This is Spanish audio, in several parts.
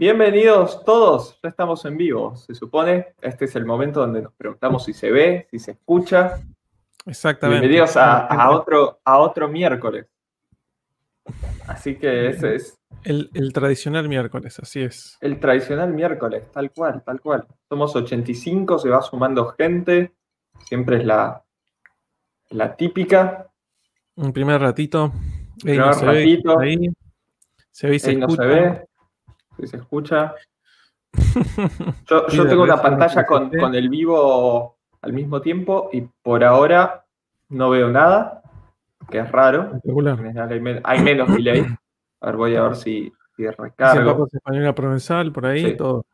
Bienvenidos todos, ya estamos en vivo, se supone. Este es el momento donde nos preguntamos si se ve, si se escucha. Exactamente. Bienvenidos a, otro, a otro miércoles. Así que ese es. El, el, tradicional miércoles, así es. El tradicional miércoles, tal cual, tal cual. Somos 85, se va sumando gente. Siempre es la, la típica. Un primer ratito. Ahí primer ratito. Ve, ahí. Se ve y se no se ve. Se escucha. Yo, yo tengo una pantalla con, con el vivo al mismo tiempo y por ahora no veo nada, que es raro. Hay, menos delay. A ver, voy a ver si, si recargo. española provenzal, por ahí, todo.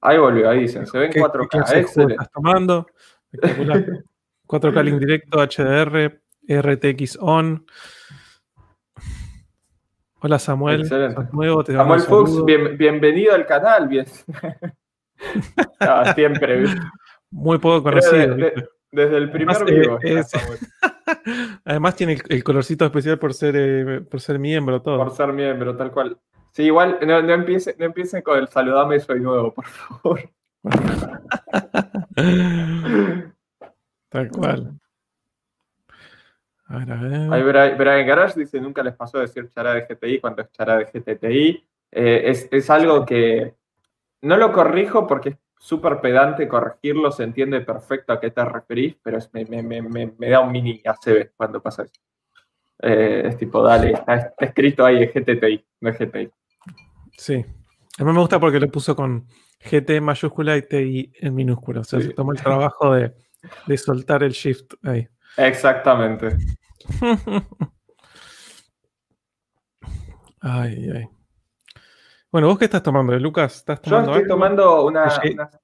Ahí volvió, ahí dicen, se ven 4K. Excelente. Estás tomando. Espectacular. 4K link directo, HDR, RTX on. Hola Samuel. Excelente. Nuevo, te Samuel Fuchs, bienvenido al canal. Bien. siempre. Muy poco conocido. desde el primer video. Eh, Además tiene el, colorcito especial por ser, eh, por ser miembro, todo. Por ser miembro, tal cual. Sí, igual no, no, empiecen, no empiecen con el saludame, soy nuevo, por favor. tal cual. A ver, a ver. Brian Garage dice, nunca les pasó decir chara de GTI cuando es chara de GTTI. Eh, es, es, algo que no lo corrijo porque es súper pedante corregirlo, se entiende perfecto a qué te referís, pero me, me, me, me, da un mini ACB cuando pasa eso. Eh, es tipo, dale, está, escrito ahí es GTTI, no es GTI. Sí. A mí me gusta porque lo puso con GT mayúscula y TI en minúscula. O sea, se tomó el trabajo de, de soltar el shift ahí. Exactamente. Ay, ay. Bueno, ¿vos qué estás tomando, Lucas? ¿Estás tomando Yo estoy tomando una,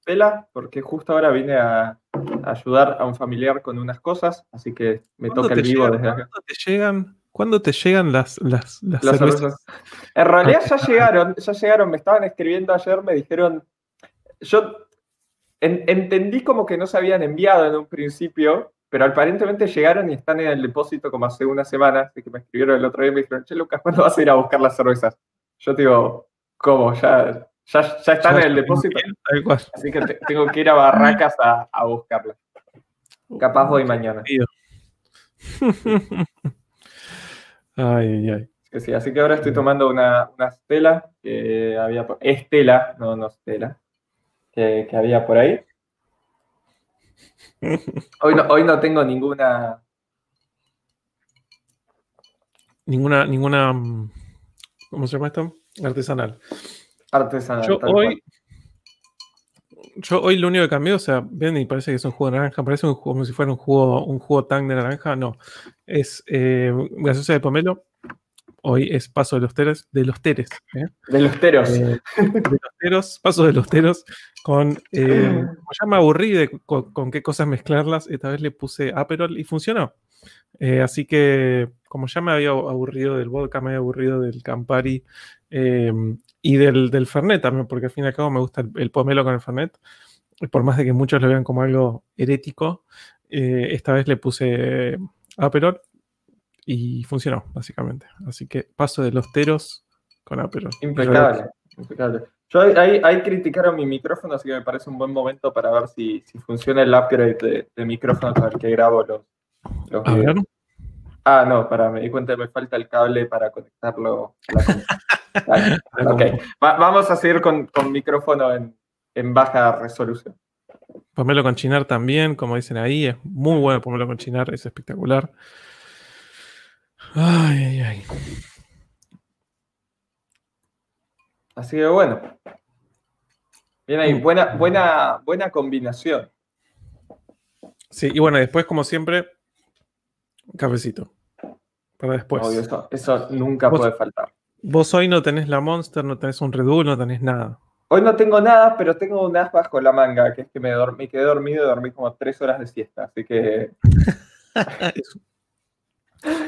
una porque justo ahora vine a, ayudar a un familiar con unas cosas, así que me toca el vivo desde acá. ¿Cuándo te llegan, ¿cuándo te llegan las, las, cervezas? En realidad ya llegaron, ya llegaron, me estaban escribiendo ayer, me dijeron, yo entendí como que no se habían enviado en un principio, pero aparentemente llegaron y están en el depósito como hace una semana, así que me escribieron el otro día y me dijeron, che Lucas, ¿cuándo vas a ir a buscar las cervezas? Yo digo, ¿cómo? Ya, ya, están en el depósito. Así que tengo que ir a Barracas a, a buscarlas. Capaz hoy mañana. ay, ay. Sí, así que ahora estoy tomando una, una Stella que había Estela, no, no Stella, que, que había por ahí. Hoy no, hoy no tengo ninguna. Ninguna, ninguna. ¿Cómo se llama esto? Artesanal. Artesanal. Yo hoy. Yo hoy lo único que cambié, o sea, ven y parece que es un jugo de naranja, parece un como si fuera un jugo, un jugo tang de naranja, no. Es eh, gaseosa de pomelo, Hoy es paso de los teros, de los teres. ¿eh? De los teros. Eh, de los teros, paso de los teros, con, eh, ya me aburrí de con, qué cosas mezclarlas, esta vez le puse Aperol y funcionó. así que, como ya me había aburrido del vodka, me había aburrido del Campari y del, del, Fernet también, porque al fin y al cabo me gusta el, pomelo con el Fernet, por más de que muchos lo vean como algo herético, esta vez le puse Aperol y funcionó, básicamente. Así que paso de los teros con Aperol. Impecable, impecable. Yo ahí, ahí, criticaron mi micrófono, así que me parece un buen momento para ver si, si funciona el upgrade de, micrófono con el que grabo los, los Ah, no, para, me di cuenta que me falta el cable para conectarlo. vamos a seguir con, con micrófono en, en, baja resolución. Pomelo con chinar también, como dicen ahí, es muy bueno pomelo con chinar, es espectacular. Ay, ay, ay. Así que bueno. Bien ahí, buena, buena, buena combinación. Sí, y bueno, después, como siempre, cafecito. Para después. eso, nunca puede faltar. Vos hoy no tenés la Monster, no tenés un Red Bull, no tenés nada. Hoy no tengo nada, pero tengo un as bajo la manga, que es que me, dormí, quedé dormido y dormí como tres horas de siesta, así que...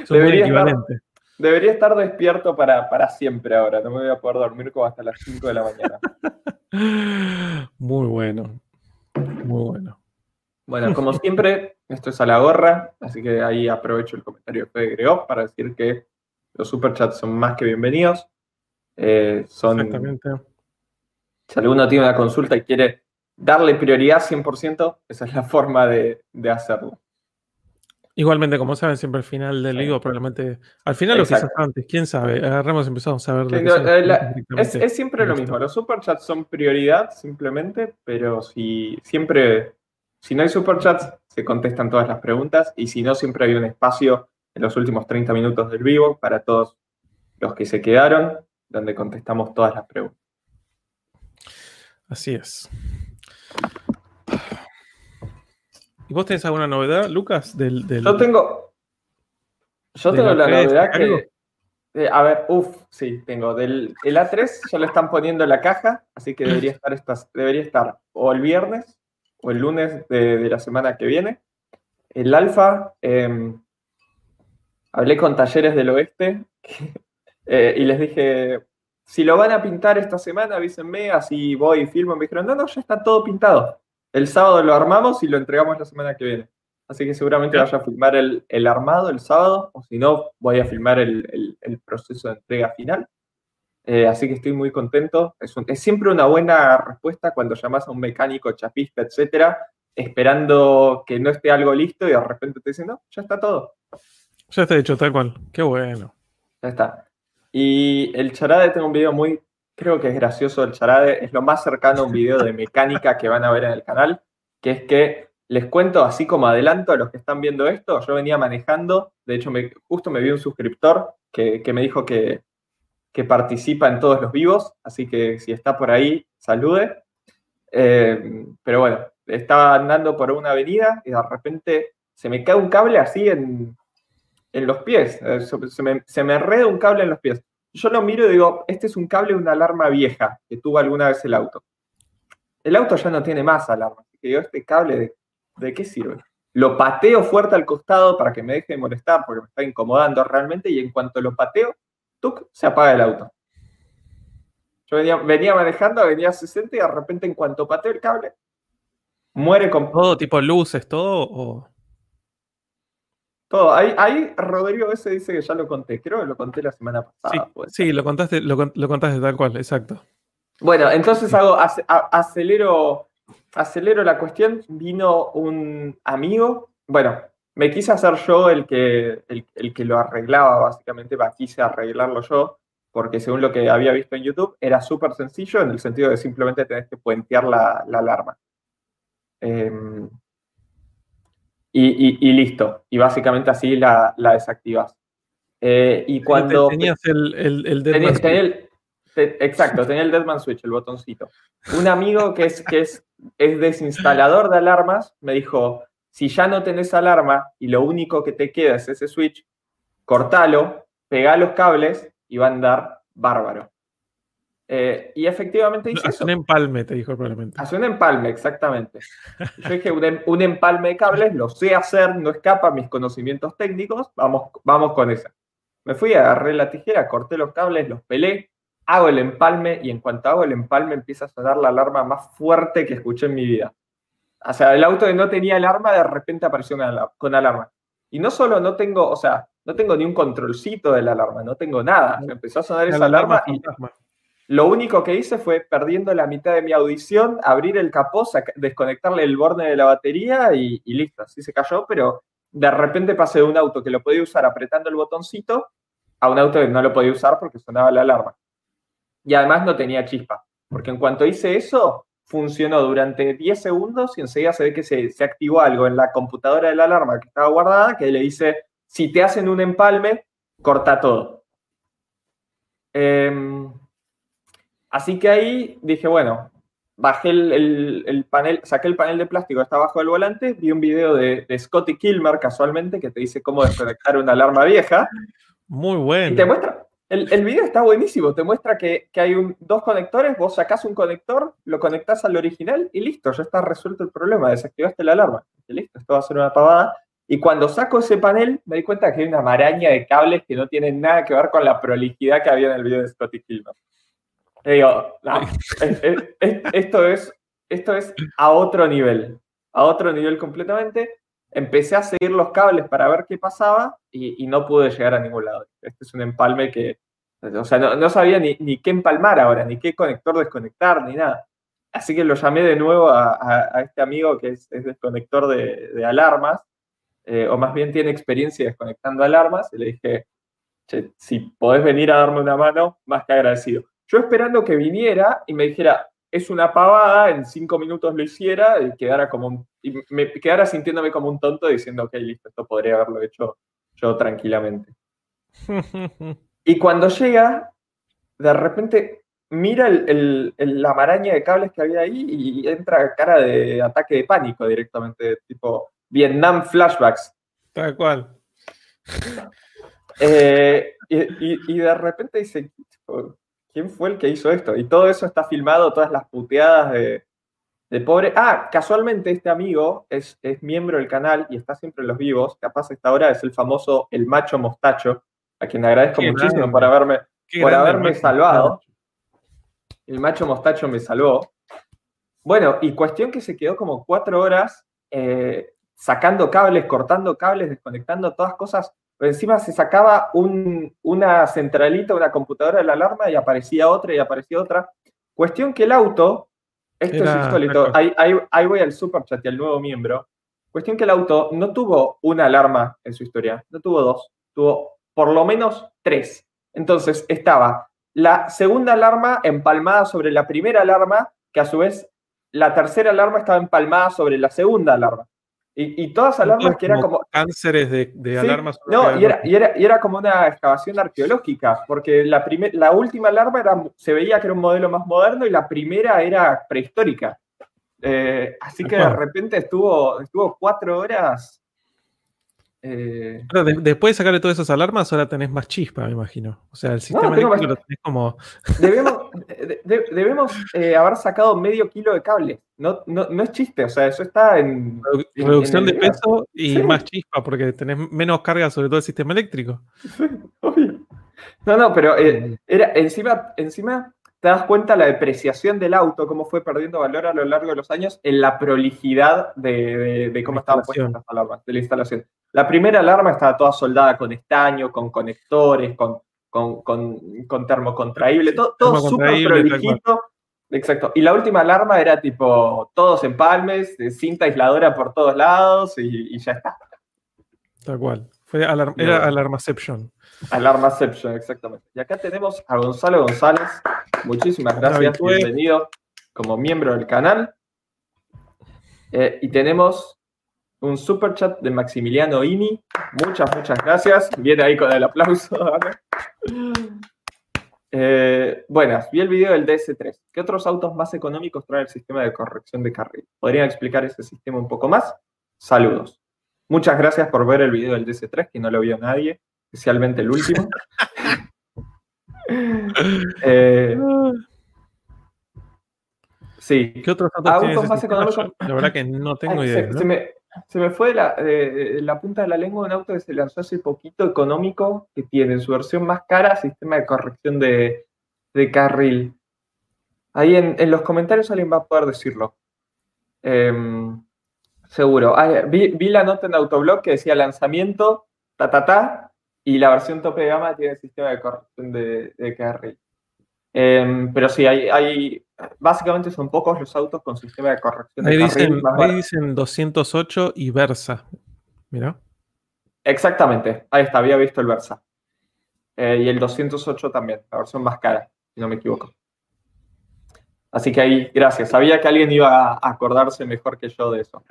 debería, estar, despierto para, siempre ahora. No me voy a poder dormir como hasta las 5 de la mañana. Muy bueno. Muy bueno. Bueno, como siempre, esto es a la gorra, así que ahí aprovecho el comentario de Fede para decir que los superchats son más que bienvenidos. Eh, son, Exactamente. Si alguno tiene una consulta y quiere darle prioridad 100%, esa es la forma de, de hacerlo. Igualmente, como saben, siempre al final del vivo, probablemente. Al final lo quizás Exacto. antes, quién sabe. Agarramos y empezamos a ver. Sí, no, eh, la- es, es siempre lo mismo. Los superchats son prioridad simplemente, pero si siempre, si no hay superchats, se contestan todas las preguntas y si no, siempre hay un espacio en los últimos 30 minutos del vivo para todos los que se quedaron, donde contestamos todas las preguntas. Así es. ¿Y vos tenés alguna novedad, Lucas? Del, del- Yo tengo, yo ¿De tengo la novedad que, eh, a ver, uff, sí, tengo del el A3 ya lo están poniendo en la caja, así que debería estar estas, debería estar o el viernes o el lunes de, de la semana que viene. El alfa, eh, hablé con Talleres del Oeste eh, y les dije, si lo van a pintar esta semana, avísenme, así voy y filmo. Me dijeron, no, no, ya está todo pintado. El sábado lo armamos y lo entregamos la semana que viene. Así que seguramente Ya. vaya a filmar el, el armado el sábado, o si no, voy a filmar el, el- el proceso de entrega final. Eh, así que estoy muy contento. Es, un- es siempre una buena respuesta cuando llamas a un mecánico, chapista, etcétera, esperando que no esté algo listo y de repente te dicen, no, ya está todo. Ya está hecho, tal cual. Qué bueno. Ya está. Y el charade, tengo un video muy, creo que es gracioso el charade, es lo más cercano a un video de mecánica que van a ver en el canal, que es que les cuento así como adelanto a los que están viendo esto, yo venía manejando, de hecho justo me vi un suscriptor que, que me dijo que, que participa en todos los vivos, así que si está por ahí, salude. Eh, pero bueno, estaba andando por una avenida y de repente se me cae un cable así en, en los pies. Eh, Se, se me, se me enreda un cable en los pies. Yo lo miro y digo, este es un cable de una alarma vieja que tuvo alguna vez el auto. El auto ya no tiene más alarma. Así que digo, este cable, ¿de, de qué sirve? Lo pateo fuerte al costado para que me deje de molestar porque me está incomodando realmente y en cuanto lo pateo, ¡tuc! se apaga el auto. Yo venía, venía manejando, venía a 60 y de repente en cuanto pateo el cable, muere con ¿Todo tipo luces, todo? O... todo. Ahí, ahí Rodrigo ese dice que ya lo conté, creo que lo conté la semana Sí, pasada. puede sí, lo contaste, lo, lo contaste tal cual, exacto. Bueno, entonces hago, a- acelero, acelero la cuestión. Vino un amigo, bueno, me quise hacer yo el que, el, el que lo arreglaba, básicamente, quise arreglarlo yo, porque según lo que había visto en YouTube, era súper sencillo en el sentido de simplemente tenés que puentear la, la alarma. Em, y, y- y listo, y básicamente así la, la desactivas. Eh, y cuando... Tenías el, el, el Tenía, Deadman tenía el- te- exacto, tenía el Deadman Switch, el botoncito. Un amigo que es, que es, es desinstalador de alarmas me dijo, si ya no tenés alarma y lo único que te queda es ese switch, cortalo, pegá los cables y va a andar bárbaro. Eh, y efectivamente hice Hace un empalme, te dijo probablemente. Hace un empalme, exactamente. Yo dije, un, em- un empalme de cables, lo sé hacer, no escapa a mis conocimientos técnicos, vamos, vamos con esa. Me fui, agarré la tijera, corté los cables, los pelé, hago el empalme y en cuanto hago el empalme empieza a sonar la alarma más fuerte que escuché en mi vida. O sea, el auto que no tenía alarma de repente apareció con alar- con alarma. Y no solo no tengo, o sea, no tengo ni un controlcito de la alarma, no tengo nada. Me empezó a sonar esa La alarma y fantasma. Lo único que hice fue, perdiendo la mitad de mi audición, abrir el capó, desconectarle el borne de la batería y, listo. Así se cayó, pero de repente pasé de un auto que lo podía usar apretando el botoncito a un auto que no lo podía usar porque sonaba la alarma. Y además no tenía chispa, porque en cuanto hice eso, funcionó durante 10 segundos y enseguida se ve que se, se activó algo en la computadora de la alarma que estaba guardada que le dice, si te hacen un empalme, corta todo. Em, Así que ahí dije, bueno, bajé el, el- el panel, saqué el panel de plástico que está abajo del volante, vi un video de, de Scotty Kilmer casualmente que te dice cómo desconectar una alarma vieja Muy y te bueno. muestra, el, el video está buenísimo, te muestra que, que hay un- dos conectores, vos sacás un conector, lo conectás al original y listo, ya está resuelto el problema, desactivaste la alarma. Y listo, esto va a ser una pavada. Y cuando saco ese panel, me di cuenta que hay una maraña de cables que no tienen nada que ver con la prolijidad que había en el video de Scotty Kilmer. Y digo, no, es- es- es- esto, es, esto es a otro nivel, a otro nivel completamente. Empecé a seguir los cables para ver qué pasaba y, y no pude llegar a ningún lado. Este es un empalme que, O sea, no, sabía ni, ni, qué empalmar ahora, ni qué conector desconectar, ni nada. Así que lo llamé de nuevo a, este amigo que es, desconector de, alarmas, eh, o más bien tiene experiencia desconectando alarmas, y le dije, si podés venir a darme una mano, más que agradecido. Yo esperando que viniera y me dijera, es una pavada, en cinco minutos lo hiciera y quedara como y me quedara sintiéndome como un tonto diciendo, ok, listo, esto podría haberlo hecho yo tranquilamente. y cuando llega, de repente mira la maraña de cables que había ahí y entra cara de ataque de pánico directamente, tipo Vietnam flashbacks. Tal cual. Eh, y, de repente dice, ¿quién fue el que hizo esto? Y todo eso está filmado, todas las puteadas de, pobre. Ah, casualmente este amigo es, es, miembro del canal y está siempre en los vivos. Capaz esta hora es el famoso El Macho Mostacho, a quien agradezco muchísimo por haberme, por haberme salvado. El Macho Mostacho me salvó. Bueno, y cuestión que se quedó como cuatro horas eh, sacando cables, cortando cables, desconectando todas cosas encima se sacaba una centralita, una computadora de la alarma y aparecía otra y aparecía otra. Cuestión que el auto, esto es insólito, ahí, voy al super chat y al nuevo miembro. Cuestión que el auto no tuvo una alarma en su historia, no tuvo dos, tuvo por lo menos tres. Entonces estaba la segunda alarma empalmada sobre la primera alarma, que a su vez la tercera alarma estaba empalmada sobre la segunda alarma. Y, todas alarmas que eran como... Cánceres de, alarmas. No, y era, y, era, como una excavación arqueológica, porque la, la última alarma era, se veía que era un modelo más moderno y la primera era prehistórica. Eh, así que de repente estuvo, estuvo cuatro horas eh, después de sacarle todas esas alarmas, ahora tenés más chispa, me imagino. O sea, el sistema eléctrico lo tenés como. Debemos, eh, haber sacado medio kilo de cable. No, no, es chiste, o sea, eso está en. Reducción de peso y más chispa, porque tenés menos carga sobre todo el sistema eléctrico. No, no, pero eh, era, encima, encima te das cuenta la depreciación del auto, cómo fue perdiendo valor a lo largo de los años en la prolijidad de, cómo estaban puestas las alarmas, de la instalación. La primera alarma estaba toda soldada con estaño, con conectores, con, con, con, termocontraíble, todo, todo súper prolijito. Exacto. Y la última alarma era tipo todos empalmes, cinta aisladora por todos lados y, ya está. Tal cual. Fue era Alarmaception. Alarmaception, exactamente. Y acá tenemos a Gonzalo González. Muchísimas gracias, bienvenido como miembro del canal. Eh, y tenemos un super chat de Maximiliano Ini. Muchas, muchas gracias. Viene ahí con el aplauso. Eh, buenas, vi el video del DS3. ¿Qué otros autos más económicos trae el sistema de corrección de carril? ¿Podrían explicar ese sistema un poco más? Saludos. Muchas gracias por ver el video del DS3, que no lo vio nadie especialmente el último. Eh, sí. ¿Qué otros autos, más económicos? La verdad que no tengo idea. Se, me, fue de la, punta de la lengua un auto que se lanzó hace poquito económico, que tiene en su versión más cara sistema de corrección de, carril. Ahí en, los comentarios alguien va a poder decirlo. Em, seguro. vi, vi, la nota en Autoblog que decía lanzamiento, ta, ta, ta, y la versión tope de gama tiene el sistema de corrección de, de carril. Em, pero sí, hay, hay, básicamente son pocos los autos con sistema de corrección de carril. ahí dicen 208 y Versa. Mira. Exactamente, ahí está, había visto el Versa. Eh, y el 208 también, la versión más cara, si no me equivoco. Así que ahí, gracias. Sabía que alguien iba a acordarse mejor que yo de eso.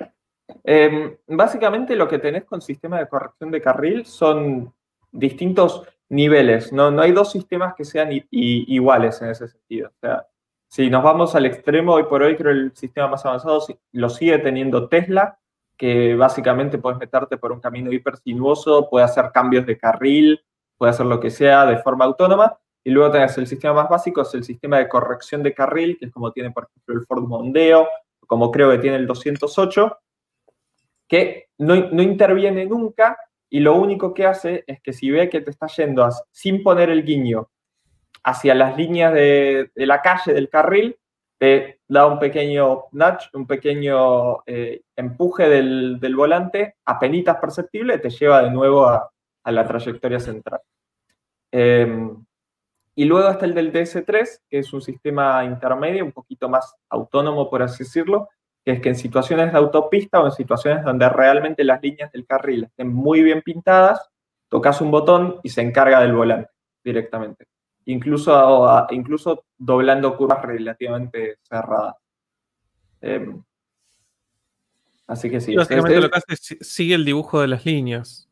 Em, básicamente lo que tenés con sistema de corrección de carril son distintos niveles, ¿no? No hay dos sistemas que sean iguales en ese sentido. O sea, si nos vamos al extremo, hoy por hoy creo el sistema más avanzado lo sigue teniendo Tesla, que básicamente puedes meterte por un camino hiper sinuoso, puede hacer cambios de carril, puede hacer lo que sea de forma autónoma. Y luego tenés el sistema más básico, es el sistema de corrección de carril, que es como tiene, por ejemplo, el Ford Mondeo, como creo que tiene el 208, que no, no interviene nunca y lo único que hace es que si ve que te está yendo sin poner el guiño hacia las líneas de, la calle, del carril, te da un pequeño nudge, un pequeño eh, empuje del, volante, apenas perceptible, te lleva de nuevo a, la trayectoria central. Em, Y luego está el del DS3, que es un sistema intermedio, un poquito más autónomo, por así decirlo, que es que en situaciones de autopista o en situaciones donde realmente las líneas del carril estén muy bien pintadas, tocas un botón y se encarga del volante directamente. Incluso, incluso doblando curvas relativamente cerradas. Em, así que sí. Básicamente lo que hace es sigue el dibujo de las líneas.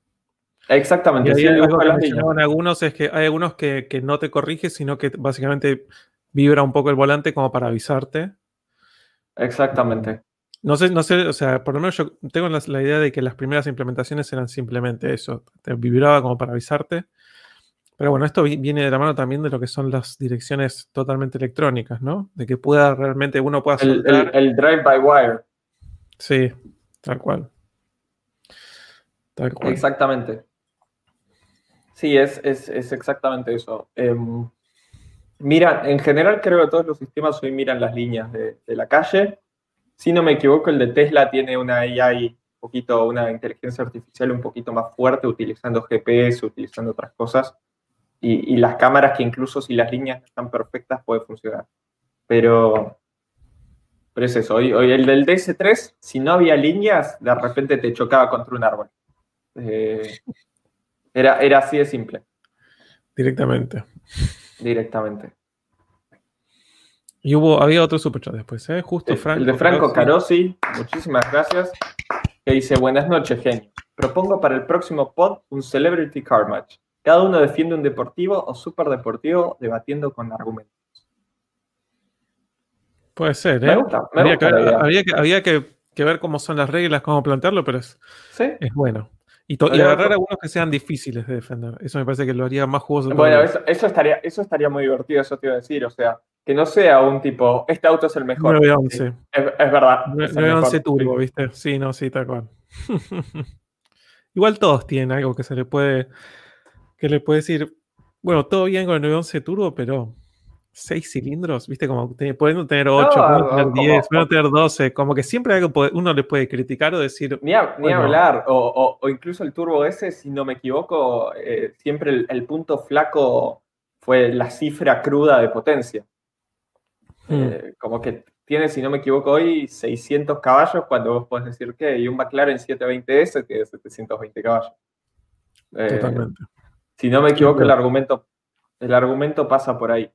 Exactamente. Hay algo que algunos es que hay algunos que, no te corrige, sino que básicamente vibra un poco el volante como para avisarte. Exactamente. No sé, no sé, o sea, por lo menos yo tengo la, idea de que las primeras implementaciones eran simplemente eso, te vibraba como para avisarte. Pero bueno, esto viene de la mano también de lo que son las direcciones totalmente electrónicas, ¿no? De que pueda realmente uno pueda el, el, drive by wire. Sí, tal cual. Tal cual. Exactamente. Sí, es, exactamente eso. Em, mira, en general creo que todos los sistemas hoy miran las líneas de, la calle. Si no me equivoco, el de Tesla tiene una AI, un poquito, una inteligencia artificial un poquito más fuerte, utilizando GPS, utilizando otras cosas. Y, las cámaras que incluso si las líneas están perfectas puede funcionar. Pero, pero es eso. Hoy, hoy el del DS3, si no había líneas, de repente te chocaba contra un árbol. Eh, era, era así de simple. Directamente. Directamente. Y hubo, había otro superchat después, ¿eh? Justo Franco. El de Franco Carosi, muchísimas gracias. Que dice: Buenas noches, genio. Propongo para el próximo pod un Celebrity Car Match. Cada uno defiende un deportivo o superdeportivo debatiendo con argumentos. Puede ser, ¿eh? Me gusta, me había, que, había, que, ver cómo son las reglas, cómo plantearlo, pero es, es bueno. Y, agarrar algunos que sean difíciles de defender. Eso me parece que lo haría más jugoso. Bueno, eso, estaría, eso estaría muy divertido, eso te iba a decir. O sea, que no sea un tipo, este auto es el mejor. 911. Es, es verdad. 911 Turbo, ¿viste? Sí, no, sí, tal cual. Igual todos tienen algo que se le puede, que le puede decir, bueno, todo bien con el 911 Turbo, pero seis cilindros, viste, como pueden tener ocho, pueden tener diez, pueden tener doce, como que siempre algo uno le puede criticar o decir. Ni, hablar, o, incluso el turbo ese, si no me equivoco, eh, siempre el, punto flaco fue la cifra cruda de potencia. Hmm. Eh, como que tiene, si no me equivoco, hoy 600 caballos, cuando vos podés decir que, y un McLaren 720S tiene 720 caballos. Eh, Totalmente. Si no me equivoco, el argumento, el argumento pasa por ahí.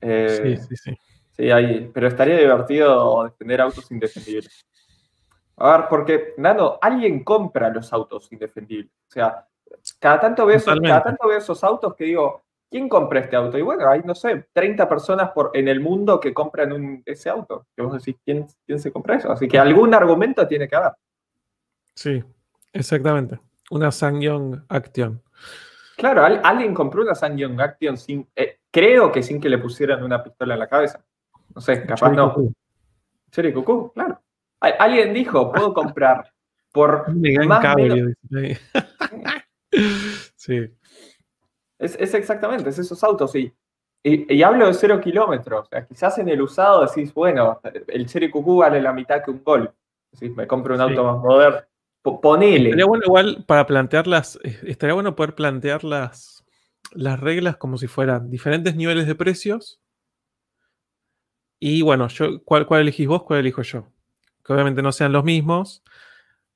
Eh, sí, sí, sí. Sí, hay, pero estaría divertido defender autos indefendibles. A ver, porque, Nano, alguien compra los autos indefendibles. O sea, cada tanto veo, esos, cada tanto veo esos autos que digo, ¿quién compra este auto? Y bueno, hay, no sé, 30 personas por, en el mundo que compran un, ese auto. Que vos decís, ¿quién, ¿quién se compra eso? Así que algún argumento tiene que haber. Sí, exactamente. Una Sangyong Action. Claro, alguien compró una Sangyong Action sin, eh, creo que sin que le pusieran una pistola en la cabeza. No sé, capaz no. Cherry Cucú, claro. Alguien dijo, puedo comprar por más sí. Es, exactamente, es esos autos. Y, y, hablo de cero kilómetros. O sea, quizás en el usado decís, bueno, el Cherry Cucú vale la mitad que un Gol. Decís, me compro un auto más moderno. Ponele. Estaría bueno igual para plantearlas, eh, estaría bueno poder plantear las, las reglas como si fueran diferentes niveles de precios. Y bueno, yo, ¿cuál, ¿cuál elegís vos? ¿Cuál elijo yo? Que obviamente no sean los mismos.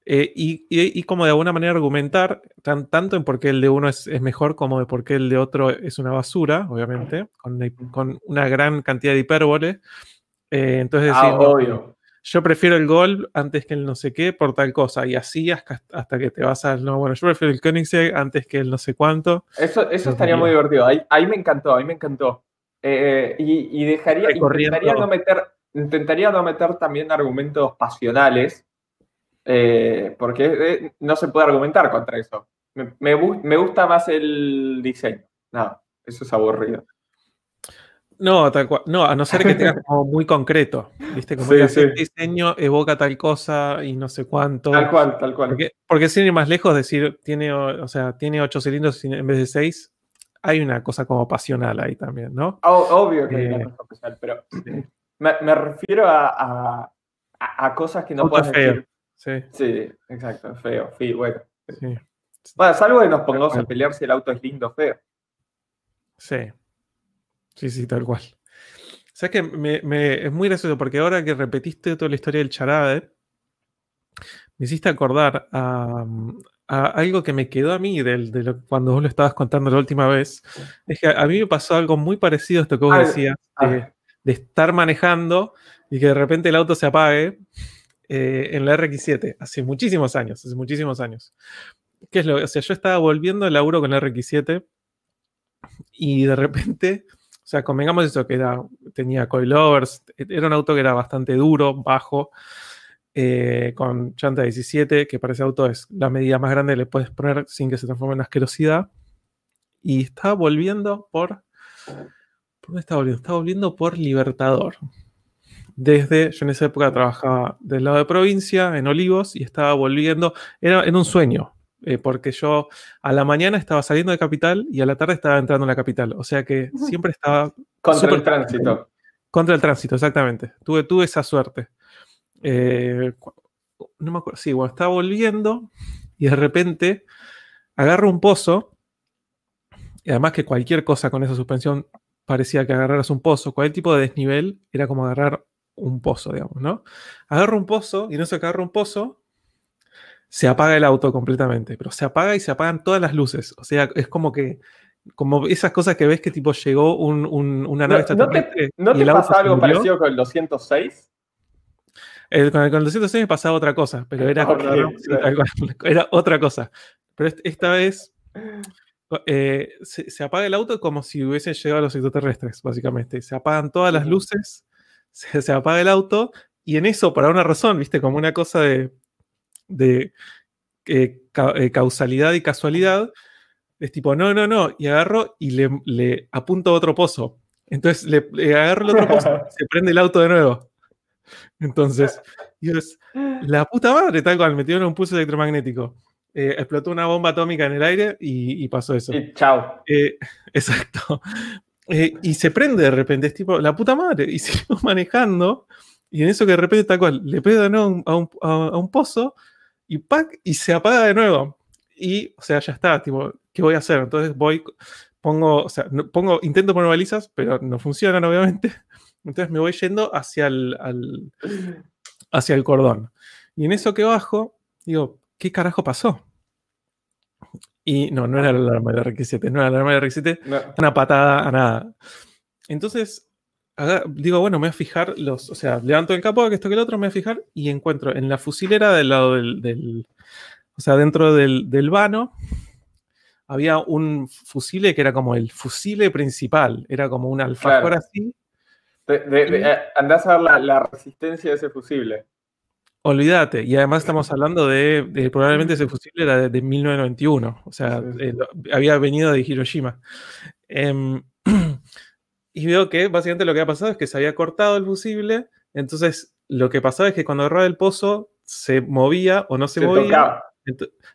Eh, y, como de alguna manera argumentar tan, tanto en por qué el de uno es, mejor como de por qué el de otro es una basura, obviamente, con una, gran cantidad de hipérbole. Eh, entonces, ah, obvio yo prefiero el gol antes que el no sé qué por tal cosa. Y así hasta, que te vas al. No, bueno, yo prefiero el Koenigsegg antes que el no sé cuánto. Eso, eso estaría muy divertido. Ahí, ahí me encantó, ahí me encantó. Eh, y, dejaría. Intentaría no, meter, intentaría no meter también argumentos pasionales. Eh, porque eh, no se puede argumentar contra eso. Me, me, me gusta más el diseño. No, eso es aburrido. No, tal cual. No, a no ser que tengas como muy concreto. ¿Viste? Como que el diseño evoca tal cosa y no sé cuánto. Tal cual, tal cual. Porque, porque sin ir más lejos, decir, tiene, o sea, tiene ocho cilindros en vez de seis, hay una cosa como pasional ahí también, ¿no? obvio que hay una eh, cosa pasional, pero me, refiero a, a, cosas que no puedes decir. Sí. sí, exacto, feo, feo, bueno. Bueno, salvo que nos pongamos a pelear si el auto es lindo o feo. Sí. Sí, sí, tal cual. sabes que me, es muy gracioso porque ahora que repetiste toda la historia del charade, me hiciste acordar a, algo que me quedó a mí de cuando vos lo estabas contando la última vez. Es que a mí me pasó algo muy parecido a esto que vos decías, de, estar manejando y que de repente el auto se apague eh, en la RX7, hace muchísimos años, hace muchísimos años. ¿Qué es lo? O sea, yo estaba volviendo el laburo con la RX7 y de repente, o sea, convengamos eso, que era, tenía coilovers, era un auto que era bastante duro, bajo, eh, con chanta 17, que para ese auto es la medida más grande que le puedes poner sin que se transforme en asquerosidad. Y estaba volviendo por... ¿Por dónde estaba volviendo? Estaba volviendo por Libertador. Desde, yo en esa época trabajaba del lado de provincia, en Olivos, y estaba volviendo, era en un sueño, eh, porque yo a la mañana estaba saliendo de capital y a la tarde estaba entrando en la capital. O sea que siempre estaba... Contra el tránsito. Contra el tránsito, exactamente. Tuve, tuve esa suerte. Eh, no me acuerdo, sí, bueno, estaba volviendo y de repente agarro un pozo. Y además que cualquier cosa con esa suspensión parecía que agarraras un pozo. Cualquier tipo de desnivel era como agarrar un pozo, digamos, ¿no? Agarro un pozo y no sé que agarro un pozo se apaga el auto completamente, pero se apaga y se apagan todas las luces. O sea, es como que, como esas cosas que ves que tipo llegó un, una nave ¿No, ¿No te, pasa algo parecido con el 206? con, el, 206 me pasaba otra cosa, pero era, era otra cosa. Pero esta vez eh, se, apaga el auto como si hubiesen llegado a los extraterrestres, básicamente. Se apagan todas las luces, se, se apaga el auto, y en eso, por una razón, viste, como una cosa de de eh, eh, causalidad y casualidad, es tipo, no, no, no, y agarro y le, le apunto a otro pozo. Entonces le, agarro el otro pozo, se prende el auto de nuevo. Entonces, es la puta madre, tal cual, metieron un pulso electromagnético. Eh, explotó una bomba atómica en el aire y, pasó eso. Y chao. exacto. y se prende de repente, es tipo, la puta madre, y sigo manejando, y en eso que de repente, tal cual, le nuevo a un, a un pozo, y ¡pac! y se apaga de nuevo. Y, o sea, ya está, tipo, ¿qué voy a hacer? Entonces voy, pongo, o sea, pongo, intento poner balizas, pero no funcionan, obviamente. Entonces me voy yendo hacia el, hacia el cordón. Y en eso que bajo, digo, ¿qué carajo pasó? Y no, no era la alarma de R7, no era la alarma de R7, una patada a nada. Entonces digo, bueno, me voy a fijar los, o sea, levanto el capó, que esto que el otro, me voy a fijar y encuentro en la fusilera del lado del, o sea, dentro del, vano, había un fusile que era como el fusile principal, era como un alfajor así. Eh, andás a ver la, resistencia de ese fusible. Olvídate, y además estamos hablando de, probablemente ese fusible era de, 1991, o sea, eh, había venido de Hiroshima. Em, Y veo que básicamente lo que ha pasado es que se había cortado el fusible. Entonces, lo que pasaba es que cuando agarraba el pozo, se movía o no se, movía.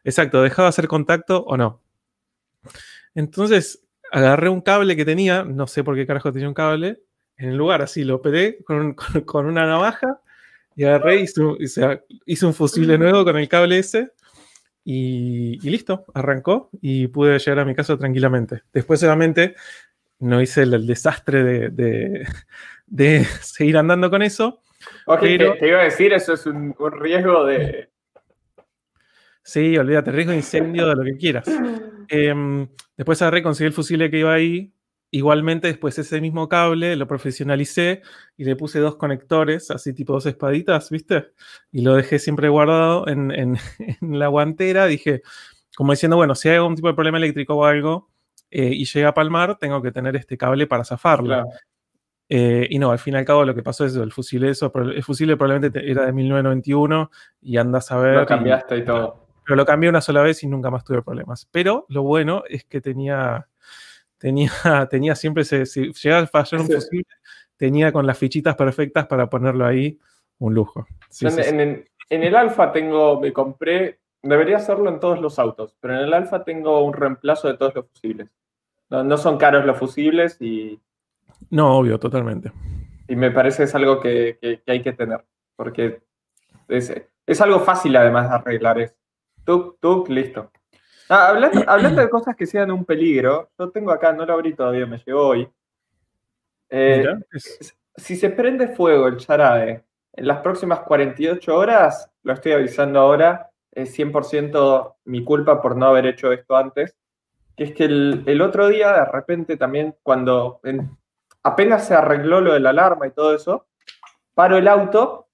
Exacto, dejaba de hacer contacto o no. Entonces, agarré un cable que tenía, no sé por qué carajo tenía un cable, en el lugar así, lo pegué con, con, una navaja y agarré y hice, un fusible nuevo con el cable ese. Y, y, listo, arrancó y pude llegar a mi casa tranquilamente. Después, solamente no hice el, desastre de, seguir andando con eso. pero, te, iba a decir, eso es un, riesgo de... Sí, olvídate, riesgo de incendio, de lo que quieras. Em, después agarré, conseguí el fusil que iba ahí. Igualmente, después ese mismo cable lo profesionalicé y le puse dos conectores, así tipo dos espaditas, ¿viste? Y lo dejé siempre guardado en la guantera. Dije, como diciendo, bueno, si hay algún tipo de problema eléctrico o algo, eh, y llega a palmar, tengo que tener este cable para zafarlo. Eh, y no, al fin y al cabo lo que pasó es eso, el fusil eso, el fusil probablemente era de 1991 y andas a ver. Lo cambiaste y, todo. Pero lo cambié una sola vez y nunca más tuve problemas. Pero lo bueno es que tenía, tenía, tenía siempre, ese, si llegaba a fallar un fusil, tenía con las fichitas perfectas para ponerlo ahí, un lujo. en, en, el Alfa tengo, me compré Debería hacerlo en todos los autos, pero en el Alfa tengo un reemplazo de todos los fusibles. No, son caros los fusibles y... No, obvio, totalmente. Y me parece es algo que, hay que tener, porque es, algo fácil además de arreglar eso. Tuk, tuk, listo. Ah, hablando, de cosas que sean un peligro, yo tengo acá, no lo abrí todavía, me llegó hoy, Eh, si se prende fuego el charade en las próximas 48 horas, lo estoy avisando ahora, es 100% mi culpa por no haber hecho esto antes, que es que el, otro día, de repente también, cuando apenas se arregló lo de la alarma y todo eso, paro el auto,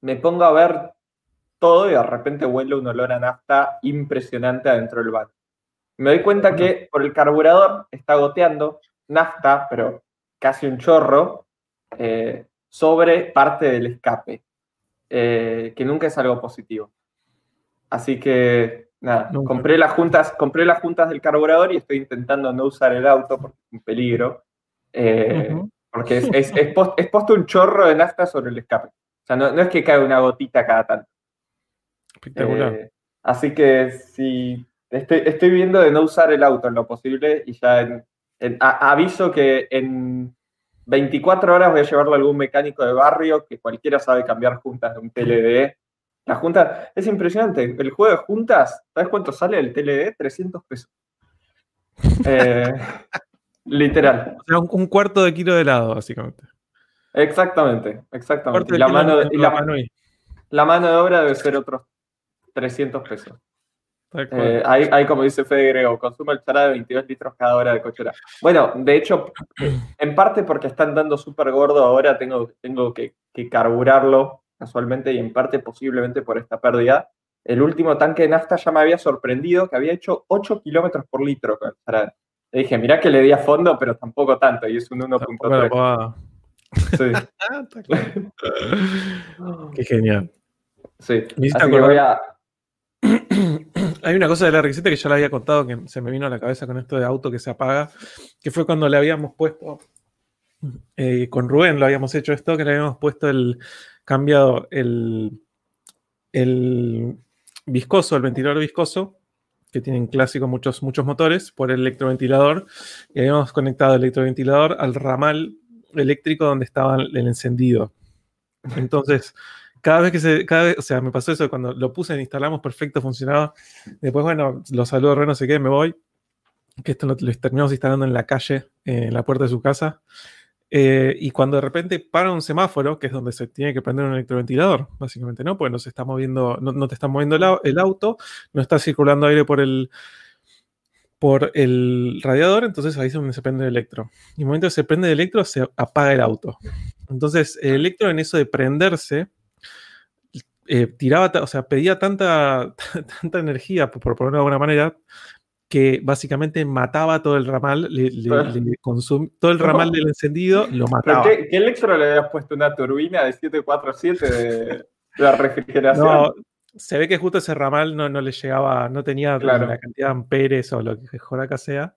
me pongo a ver todo y de repente huele un olor a nafta impresionante adentro del baño. Me doy cuenta que por el carburador está goteando nafta, pero casi un chorro, eh, sobre parte del escape, eh, que nunca es algo positivo. Así que, nada, compré las, juntas, compré las juntas del carburador y estoy intentando no usar el auto porque es un peligro. Eh, porque es, es, posto un chorro de nafta sobre el escape. O sea, no, es que cae una gotita cada tanto. Espectacular. así que si estoy, estoy viendo de no usar el auto en lo posible y ya aviso que en 24 horas voy a llevarlo a algún mecánico de barrio que cualquiera sabe cambiar juntas de un TLD. La junta es impresionante. El juego de juntas, ¿sabes cuánto sale el TLD? 300 pesos. Eh, literal. O sea, un, cuarto de kilo de helado, básicamente. Exactamente, exactamente. la, mano, la mano de obra debe ser otros 300 pesos. Eh, hay, como dice Fede Grego, consume el chará de 22 litros cada hora de cochera. Bueno, de hecho, en parte porque están dando súper gordo ahora, tengo, tengo que, carburarlo casualmente y en parte posiblemente por esta pérdida. El último tanque de nafta ya me había sorprendido que había hecho 8 kilómetros por litro con el chará. Le dije, mirá que le di a fondo, pero tampoco tanto, y es un 1.3. Sí. Qué genial. Sí. Así que voy a, Hay una cosa de la receta que yo le había contado que se me vino a la cabeza con esto de auto que se apaga, que fue cuando le habíamos puesto, eh, con Rubén lo habíamos hecho esto, que le habíamos puesto el, cambiado el, el viscoso, el ventilador viscoso, que tienen clásico muchos, muchos motores, por el electroventilador, y habíamos conectado el electroventilador al ramal eléctrico donde estaba el encendido. Entonces, cada vez que se, cada o sea, me pasó eso cuando lo puse, instalamos, perfecto, funcionaba. Después, bueno, lo saludo, re no sé qué, me voy. Que esto lo, terminamos instalando en la calle, en la puerta de su casa. Eh, y cuando de repente para un semáforo, que es donde se tiene que prender un electroventilador, básicamente, ¿no? Pues no se está moviendo, no, te está moviendo el, auto, no está circulando aire por el, por el radiador, entonces ahí es donde se prende el electro. Y en el momento que se prende el electro, se apaga el auto. Entonces, el electro en eso de prenderse, eh, tiraba, o sea, pedía tanta, tanta energía, por, ponerlo de alguna manera, que básicamente mataba todo el ramal, le, todo el ramal del encendido lo mataba. Qué, electro le habías puesto una turbina de 747 de, la refrigeración? No, se ve que justo ese ramal no, no le llegaba, no tenía la cantidad de amperes o lo que acá sea.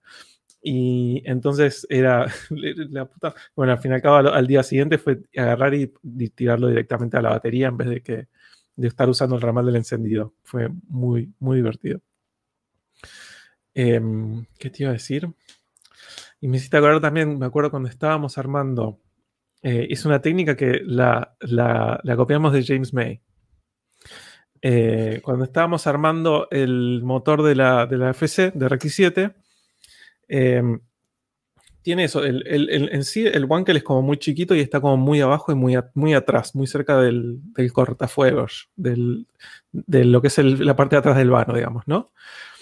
Y entonces era la puta. Bueno, al fin y al cabo, al, día siguiente fue agarrar y tirarlo directamente a la batería en vez de que de estar usando el ramal del encendido. Fue muy, muy divertido. Em, ¿Qué te iba a decir? Y me hiciste acordar también, me acuerdo cuando estábamos armando, eh, es una técnica que la, copiamos de James May. Eh, cuando estábamos armando el motor de la, de FC, de RX7, tiene eso, en sí el Wankel es como muy chiquito y está como muy abajo y muy, atrás, muy cerca del, del cortafuegos, de lo que es la parte de atrás del vano, digamos, ¿no?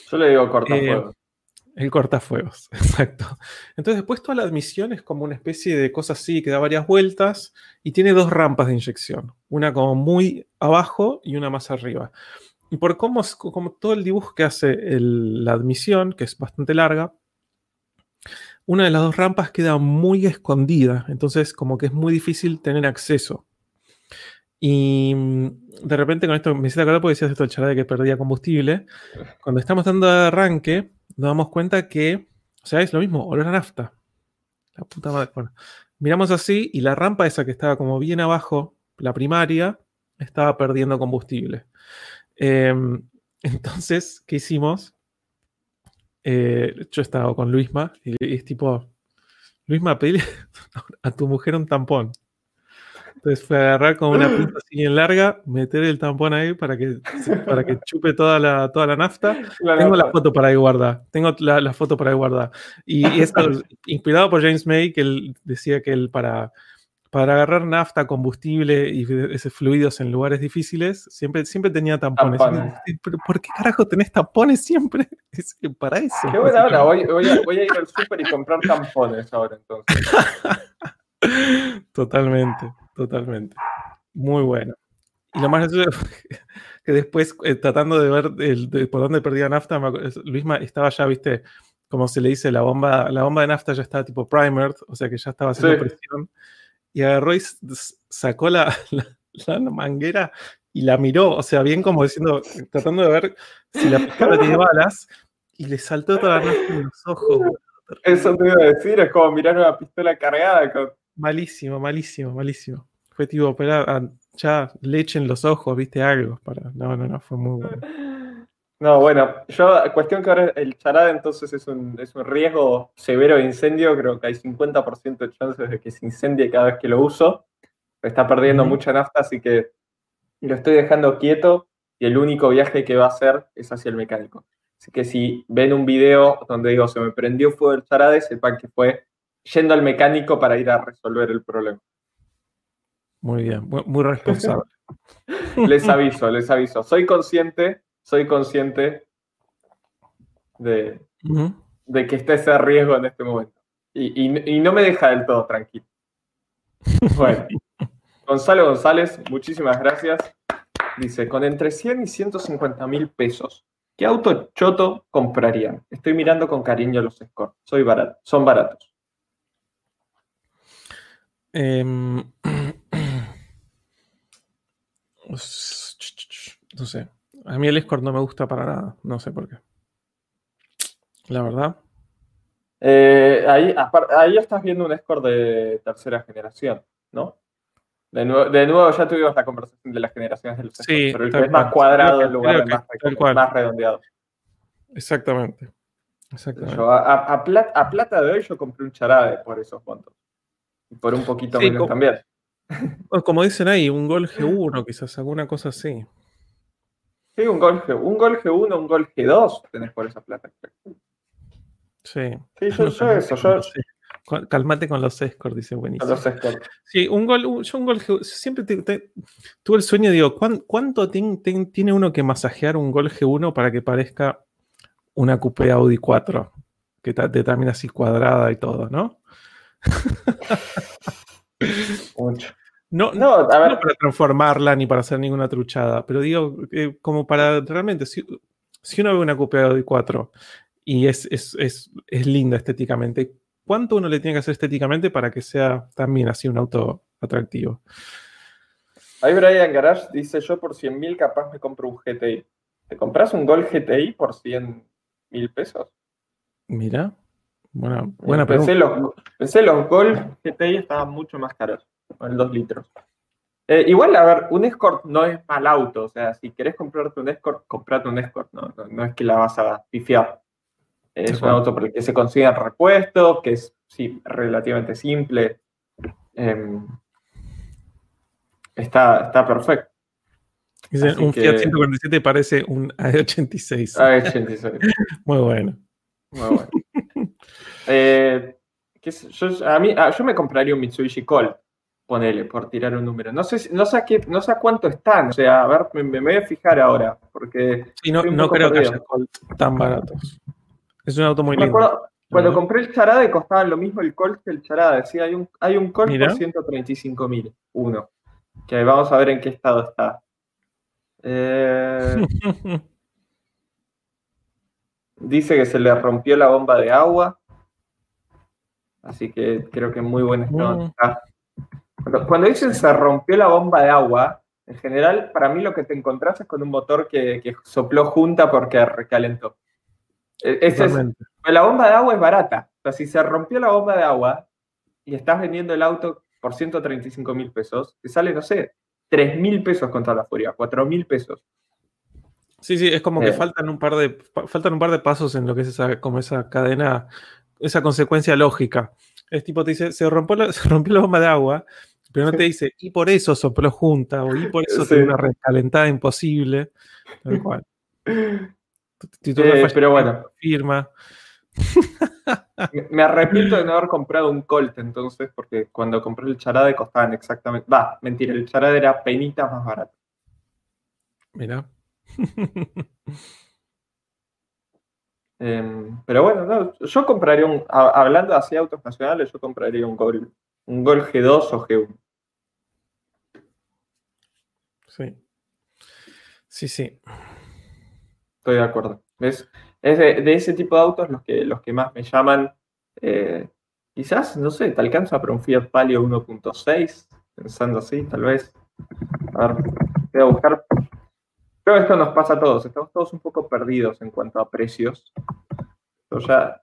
Yo le digo cortafuegos. Eh, el cortafuegos, exacto. Entonces después toda la admisión es como una especie de cosa así que da varias vueltas y tiene dos rampas de inyección, una como muy abajo y una más arriba. Y por cómo, como todo el dibujo que hace la admisión, que es bastante larga, una de las dos rampas queda muy escondida, entonces como que es muy difícil tener acceso. Y mm, de repente con esto me hiciste acordar porque decías esto el de que perdía combustible. Cuando estamos dando arranque, nos damos cuenta que, o sea, es lo mismo, olor a nafta. La puta madre. Bueno, miramos así y la rampa esa que estaba como bien abajo, la primaria, estaba perdiendo combustible. Em, entonces, ¿qué hicimos? Eh, yo he estado con Luisma y es tipo, Luisma, pedile a tu mujer un tampón. Entonces fue a agarrar con una pinza así en larga, meter el tampón ahí para que, para que chupe toda la, toda la nafta. Tengo la foto para ahí guardar. Tengo la, la foto para ahí guardar. Y, y esto, inspirado por James May, que él decía que él para, para agarrar nafta, combustible y esos fluidos en lugares difíciles, siempre, siempre tenía tampones. Tampones. ¿Pero por qué carajo tenés tampones siempre? Es que para eso. Qué buena hora. Voy, voy a, voy a ir al súper y comprar tampones ahora entonces. Totalmente, totalmente. Muy bueno. Y lo más gracioso que después, eh, tratando de ver el- de por dónde perdía nafta, Luisma estaba ya, viste, como se le dice, la bomba, la bomba de nafta ya estaba tipo primered, o sea que ya estaba haciendo Sí. presión. Y agarró y sacó la, la- la manguera y la miró, o sea, bien como diciendo, tratando de ver si la pistola tiene balas, y le saltó toda la nafta en los ojos. Eso te iba a decir, es como mirar una pistola cargada con Malísimo, malísimo, malísimo. Fue tipo, pero ya leche en los ojos, viste algo. Para... No, no, no, fue muy bueno. No, bueno, yo, cuestión que ahora el charade entonces es un, es un riesgo severo de incendio, creo que hay 50% de chances de que se incendie cada vez que lo uso. Está perdiendo mucha nafta, así que lo estoy dejando quieto y el único viaje que va a hacer es hacia el mecánico. Así que si ven un video donde digo se me prendió fuego el charade, sepan que fue yendo al mecánico para ir a resolver el problema. Muy bien, muy, responsable. Les aviso, les aviso. Soy consciente, soy consciente de, de que está ese riesgo en este momento. Y, y- y no me deja del todo tranquilo. Bueno, Gonzalo González, muchísimas gracias. Dice, con entre 100 y 150 mil pesos, ¿qué auto choto comprarían? Estoy mirando con cariño los Escort. Soy barato, son baratos. Em, no sé. A mí el Escort no me gusta para nada. No sé por qué. La verdad. Eh, ahí, ahí estás viendo un Escort de tercera generación, ¿no? De nuevo, de nuevo ya tuvimos la conversación de las generaciones de los Escort, Sí, pero el que es más cuadrado en lugar de más, más redondeado. Exactamente. Exactamente. Yo, a, a- a plat- a plata de hoy yo compré un charade por esos montos. Y por un poquito Sí, menos también. Como dicen ahí, un Gol G1, quizás alguna cosa así. Sí, un Gol, G, un Gol G1, un Gol G2 tenés por esa plata. Sí. Sí, yo, yo eso, yo, Sí. Calmate con los Escort, dice buenísimo. los. Sí, un gol, un- yo un gol, G- siempre te- te- tuve el sueño, digo, ¿cuán- ¿cuánto tin- tin- tiene uno que masajear un gol G1 para que parezca una coupé Audi 4? Que ta- te termina así cuadrada y todo, ¿no? Mucho. No, No, a no para transformarla ni para hacer ninguna truchada, pero digo, eh, como para realmente, si, si uno ve una coupé Audi 4 y es, es, es, es linda estéticamente, ¿cuánto uno le tiene que hacer estéticamente para que sea también así un auto atractivo? ahí Brian Garage dice, yo por 100 mil capaz me compro un GTI. ¿Te compras un Gol GTI por 100 mil pesos? Mira, buena, buena pensé, pregunta. los, pensé los Gol GTI estaban mucho más caros, el 2 litros. Eh, igual, a ver, un Escort no es mal auto, o sea, si querés comprarte un Escort, comprate un Escort, no, no, no es que la vas a pifiar. Es un auto por el que se consiguen repuestos, que es sí, relativamente simple. Em, está, está perfecto. Dicen, así un que- Fiat 147 parece un A86. A86, Muy bueno. muy bueno. Eh, yo, a mí, ah, yo me compraría un Mitsubishi Colt, ponele, por tirar un número. No sé, no sé, a, qué- no sé a cuánto están, o sea, a ver, me, me voy a fijar ahora, porque Sí, no, creo que haya Colt tan baratos. Es un auto muy me lindo. acuerdo, cuando compré el Charade costaba lo mismo el Colt que el Charade, sí, hay un, hay un Colt Mira. por 135 mil, uno, que vamos a ver en qué estado está. Eh, dice que se le rompió la bomba de agua, así que creo que en muy buen estado Mm. está. Cuando, cuando dicen se rompió la bomba de agua, en general, para mí lo que te encontrás es con un motor que, que sopló junta porque recalentó. E- Ese es, Totalmente. la bomba de agua es barata. O sea, si se rompió la bomba de agua y estás vendiendo el auto por 135 mil pesos, te sale, no sé, 3 mil pesos contra la furia, 4 mil pesos. Sí, sí, es como que Eh. faltan un par de faltan un par de pasos en lo que es esa, como esa cadena, esa consecuencia lógica. Es tipo, te dice, se rompió la, se rompió la bomba de agua, pero no te dice, y por eso sopló junta, o y por eso tiene una recalentada imposible. Tal cual. Eh, pero bueno. Firma. Me arrepiento de no haber comprado un Colt entonces, porque cuando compré el Charade costaban exactamente. Va, mentira, el Charade era penitas más barato. Mira. Em, pero bueno, yo compraría un. Hablando así de autos nacionales, yo compraría un Gol, un Gol G2 o G1. Sí. Sí, sí. Estoy de acuerdo. Es, de, ese tipo de autos los que, los que más me llaman. Eh, quizás, no sé, te alcanza para un Fiat Palio 1.6, pensando así, tal vez. A ver, voy a buscar. Creo que esto nos pasa a todos. Estamos todos un poco perdidos en cuanto a precios. O sea,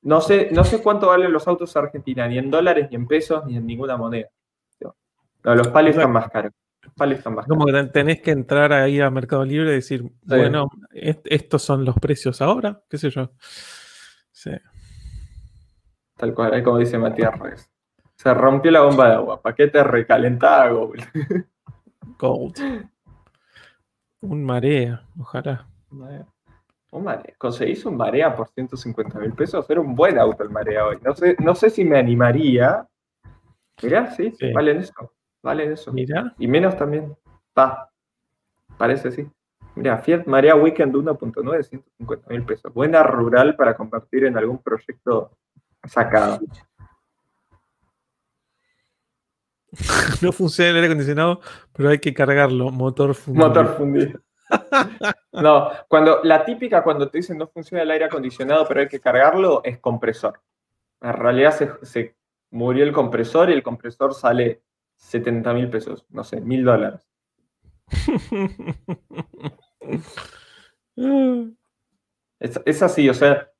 no sé, no sé cuánto valen los autos en Argentina, ni en dólares, ni en pesos, ni en ninguna moneda. No, los palios están más caros. Como que tenés que entrar ahí a Mercado Libre y decir, bueno, estos son los precios ahora, qué sé yo. Sí. Tal cual, es como dice Matías Reyes. Se rompió la bomba de agua. Paquete recalentada Gold. Gold. Un marea, ojalá. Un marea. Conseguís un marea por 150 mil pesos. Era un buen auto el marea hoy. No sé, no sé si me animaría. Mirá, sí, sí. valen eso. Vale eso. Mira. Y menos también. Pa. Parece sí. Mira, Fiat Marea Weekend 1.9, 150 mil pesos. Buena rural para compartir en algún proyecto sacado. No funciona el aire acondicionado, pero hay que cargarlo. Motor fundido. Motor fundido. No, cuando la típica cuando te dicen no funciona el aire acondicionado, pero hay que cargarlo, es compresor. En realidad se, se murió el compresor y el compresor sale 70 mil pesos, no sé, mil dólares. es, así, o sea,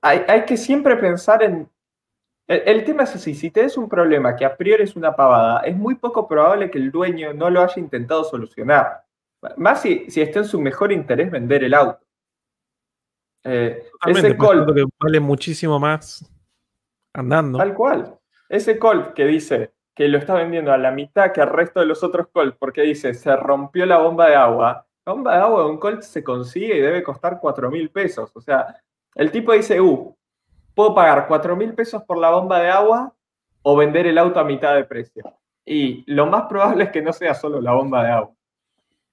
hay, que siempre pensar en... El, tema es así, si tienes un problema que a priori es una pavada, es muy poco probable que el dueño no lo haya intentado solucionar. Más si, si está en su mejor interés vender el auto. Eh, ese Colt que vale muchísimo más andando. Tal cual. Ese Colt que dice, que lo está vendiendo a la mitad que al resto de los otros Colt, porque dice, se rompió la bomba de agua. La bomba de agua de un Colt se consigue y debe costar 4 mil pesos. O sea, el tipo dice, uh, puedo pagar 4 mil pesos por la bomba de agua o vender el auto a mitad de precio. Y lo más probable es que no sea solo la bomba de agua.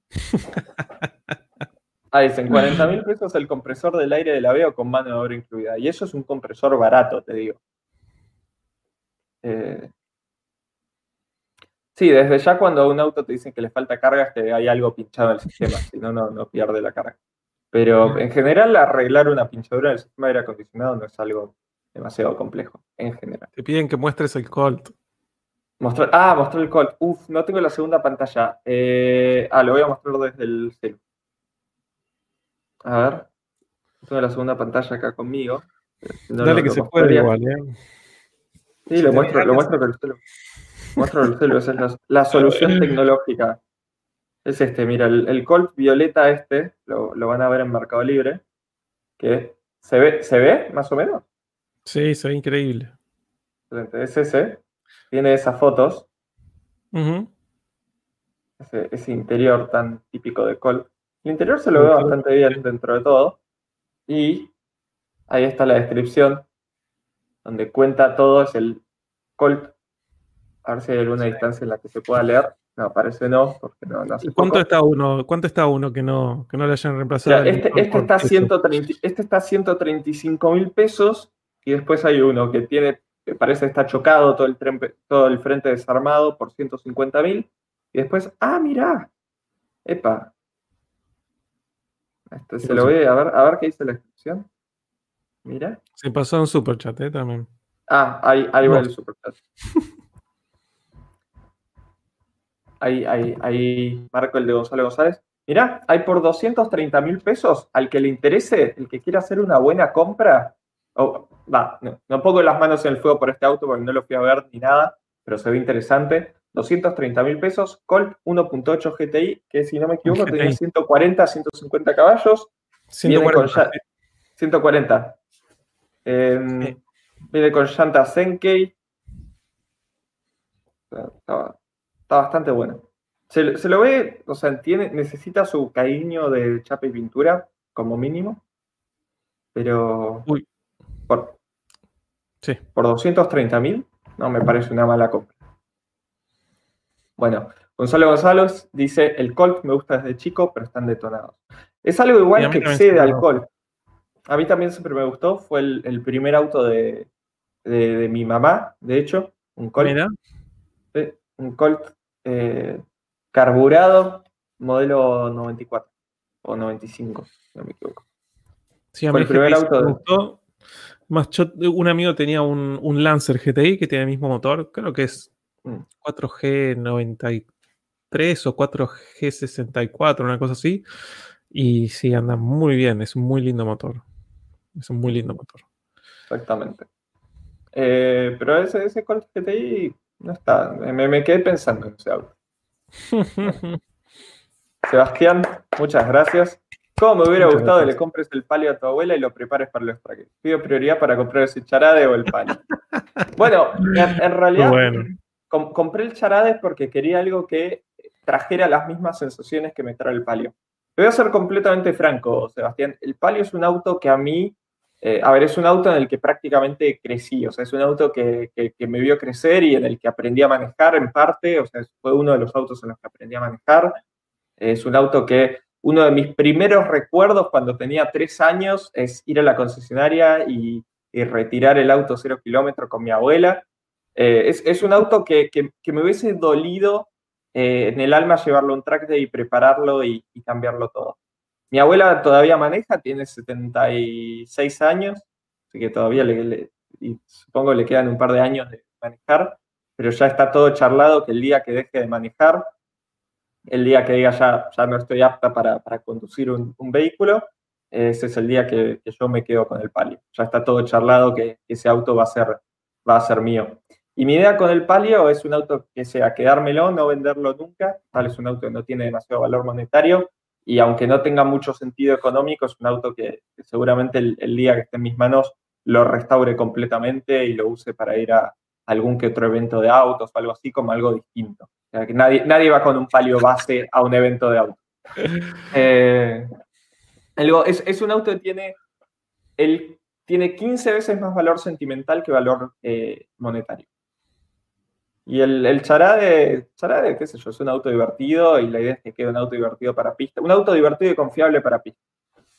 Ah, dicen 40 mil pesos el compresor del aire de la veo con mano de obra incluida. Y eso es un compresor barato, te digo. Eh, Sí, desde ya cuando a un auto te dicen que le falta carga es que hay algo pinchado en el sistema, si no, no pierde la carga. Pero en general arreglar una pinchadura del sistema de aire acondicionado no es algo demasiado complejo, en general. Te piden que muestres el Colt. Mostrar, ah, mostrar el Colt. Uf, no tengo la segunda pantalla. Eh, ah, lo voy a mostrar desde el celu. A ver. Tengo la segunda pantalla acá conmigo. Dale que se puede igual, ¿eh? Sí, lo muestro, lo muestro con el celu. Muestro el celu, esa es la, solución tecnológica. Es este, mira, el, Colt violeta este, lo, van a ver en Mercado Libre, que se ve, ¿se ve más o menos? Sí, se ve increíble. Es ese, tiene esas fotos. ese, interior tan típico de Colt. El interior se lo ve bastante bien dentro de todo. Y ahí está la descripción, donde cuenta todo, es el Colt a ver si hay alguna distancia en la que se pueda leer. No, parece no, porque no, no ¿Cuánto está uno? ¿Cuánto está uno que no, que no le hayan reemplazado? este, este, está 130, este está 135 mil pesos y después hay uno que tiene, que parece está chocado todo el, todo el frente desarmado por 150 mil. Y después, ah, mirá, epa. Este, se lo voy a ver, a ver qué dice la descripción. Mira. Se pasó un superchat, ¿eh? También. Ah, ahí, ahí va el superchat. ahí, ahí, ahí marco el de Gonzalo González. Mirá, hay por 230 mil pesos al que le interese, el que quiera hacer una buena compra. Oh, va, no, pongo las manos en el fuego por este auto porque no lo fui a ver ni nada, pero se ve interesante. 230 mil pesos, Colt 1.8 GTI, que si no me equivoco tiene 140, 150 caballos. 140. 140. Viene con llanta Senkei, Está, bastante bueno. Se, lo ve, o sea, tiene, necesita su cariño de chapa y pintura, como mínimo. Pero. Uy. Por, sí. por 230 mil, no me parece una mala compra. Bueno, Gonzalo González dice: el Colt me gusta desde chico, pero están detonados. Es algo igual que excede al Colt. A mí también siempre me gustó. Fue el, primer auto de, mi mamá, de hecho. Un Colt. un Colt eh, carburado, modelo 94 o 95, no me equivoco. Sí, a mí el primer auto me gustó. Más, un amigo tenía un, Lancer GTI que tiene el mismo motor, creo que es 4G93 mm. o 4G64, una cosa así. Y sí, anda muy bien, es un muy lindo motor. Es un muy lindo motor. Exactamente. Eh, pero ese, ese Colt GTI no está. Me, me quedé pensando en ese auto. Sebastián, muchas gracias. ¿Cómo me hubiera gustado que le compres el palio a tu abuela y lo prepares para los trajes? Pido prioridad para comprar ese charade o el palio. bueno, en, realidad compré el charade porque quería algo que trajera las mismas sensaciones que me trae el palio. voy a ser completamente franco, Sebastián. El palio es un auto que a mí, eh, a ver, es un auto en el que prácticamente crecí, o sea, es un auto que, que, me vio crecer y en el que aprendí a manejar en parte, o sea, fue uno de los autos en los que aprendí a manejar. Es un auto que uno de mis primeros recuerdos cuando tenía tres años es ir a la concesionaria y, retirar el auto cero kilómetro con mi abuela. Eh, es, un auto que, me hubiese dolido eh, en el alma llevarlo a un track y prepararlo y, cambiarlo todo. Mi abuela todavía maneja, tiene 76 años, así que todavía le, y supongo le quedan un par de años de manejar, pero ya está todo charlado que el día que deje de manejar el día que diga ya, ya no estoy apta para, conducir un, vehículo, ese es el día que, yo me quedo con el palio. Ya está todo charlado que ese auto va a ser, va a ser mío. Y mi idea con el palio es un auto que sea quedármelo, no venderlo nunca. Tal es un auto que no tiene demasiado valor monetario y aunque no tenga mucho sentido económico, es un auto que, seguramente el, día que esté en mis manos lo restaure completamente y lo use para ir a algún que otro evento de autos o algo así como algo distinto que nadie, nadie va con un palio base a un evento de auto. Eh, es, un auto que tiene, el, tiene 15 veces más valor sentimental que valor eh, monetario. Y el, el charade, charade, qué sé yo, es un auto divertido y la idea es que quede un auto divertido para pista. Un auto divertido y confiable para pista.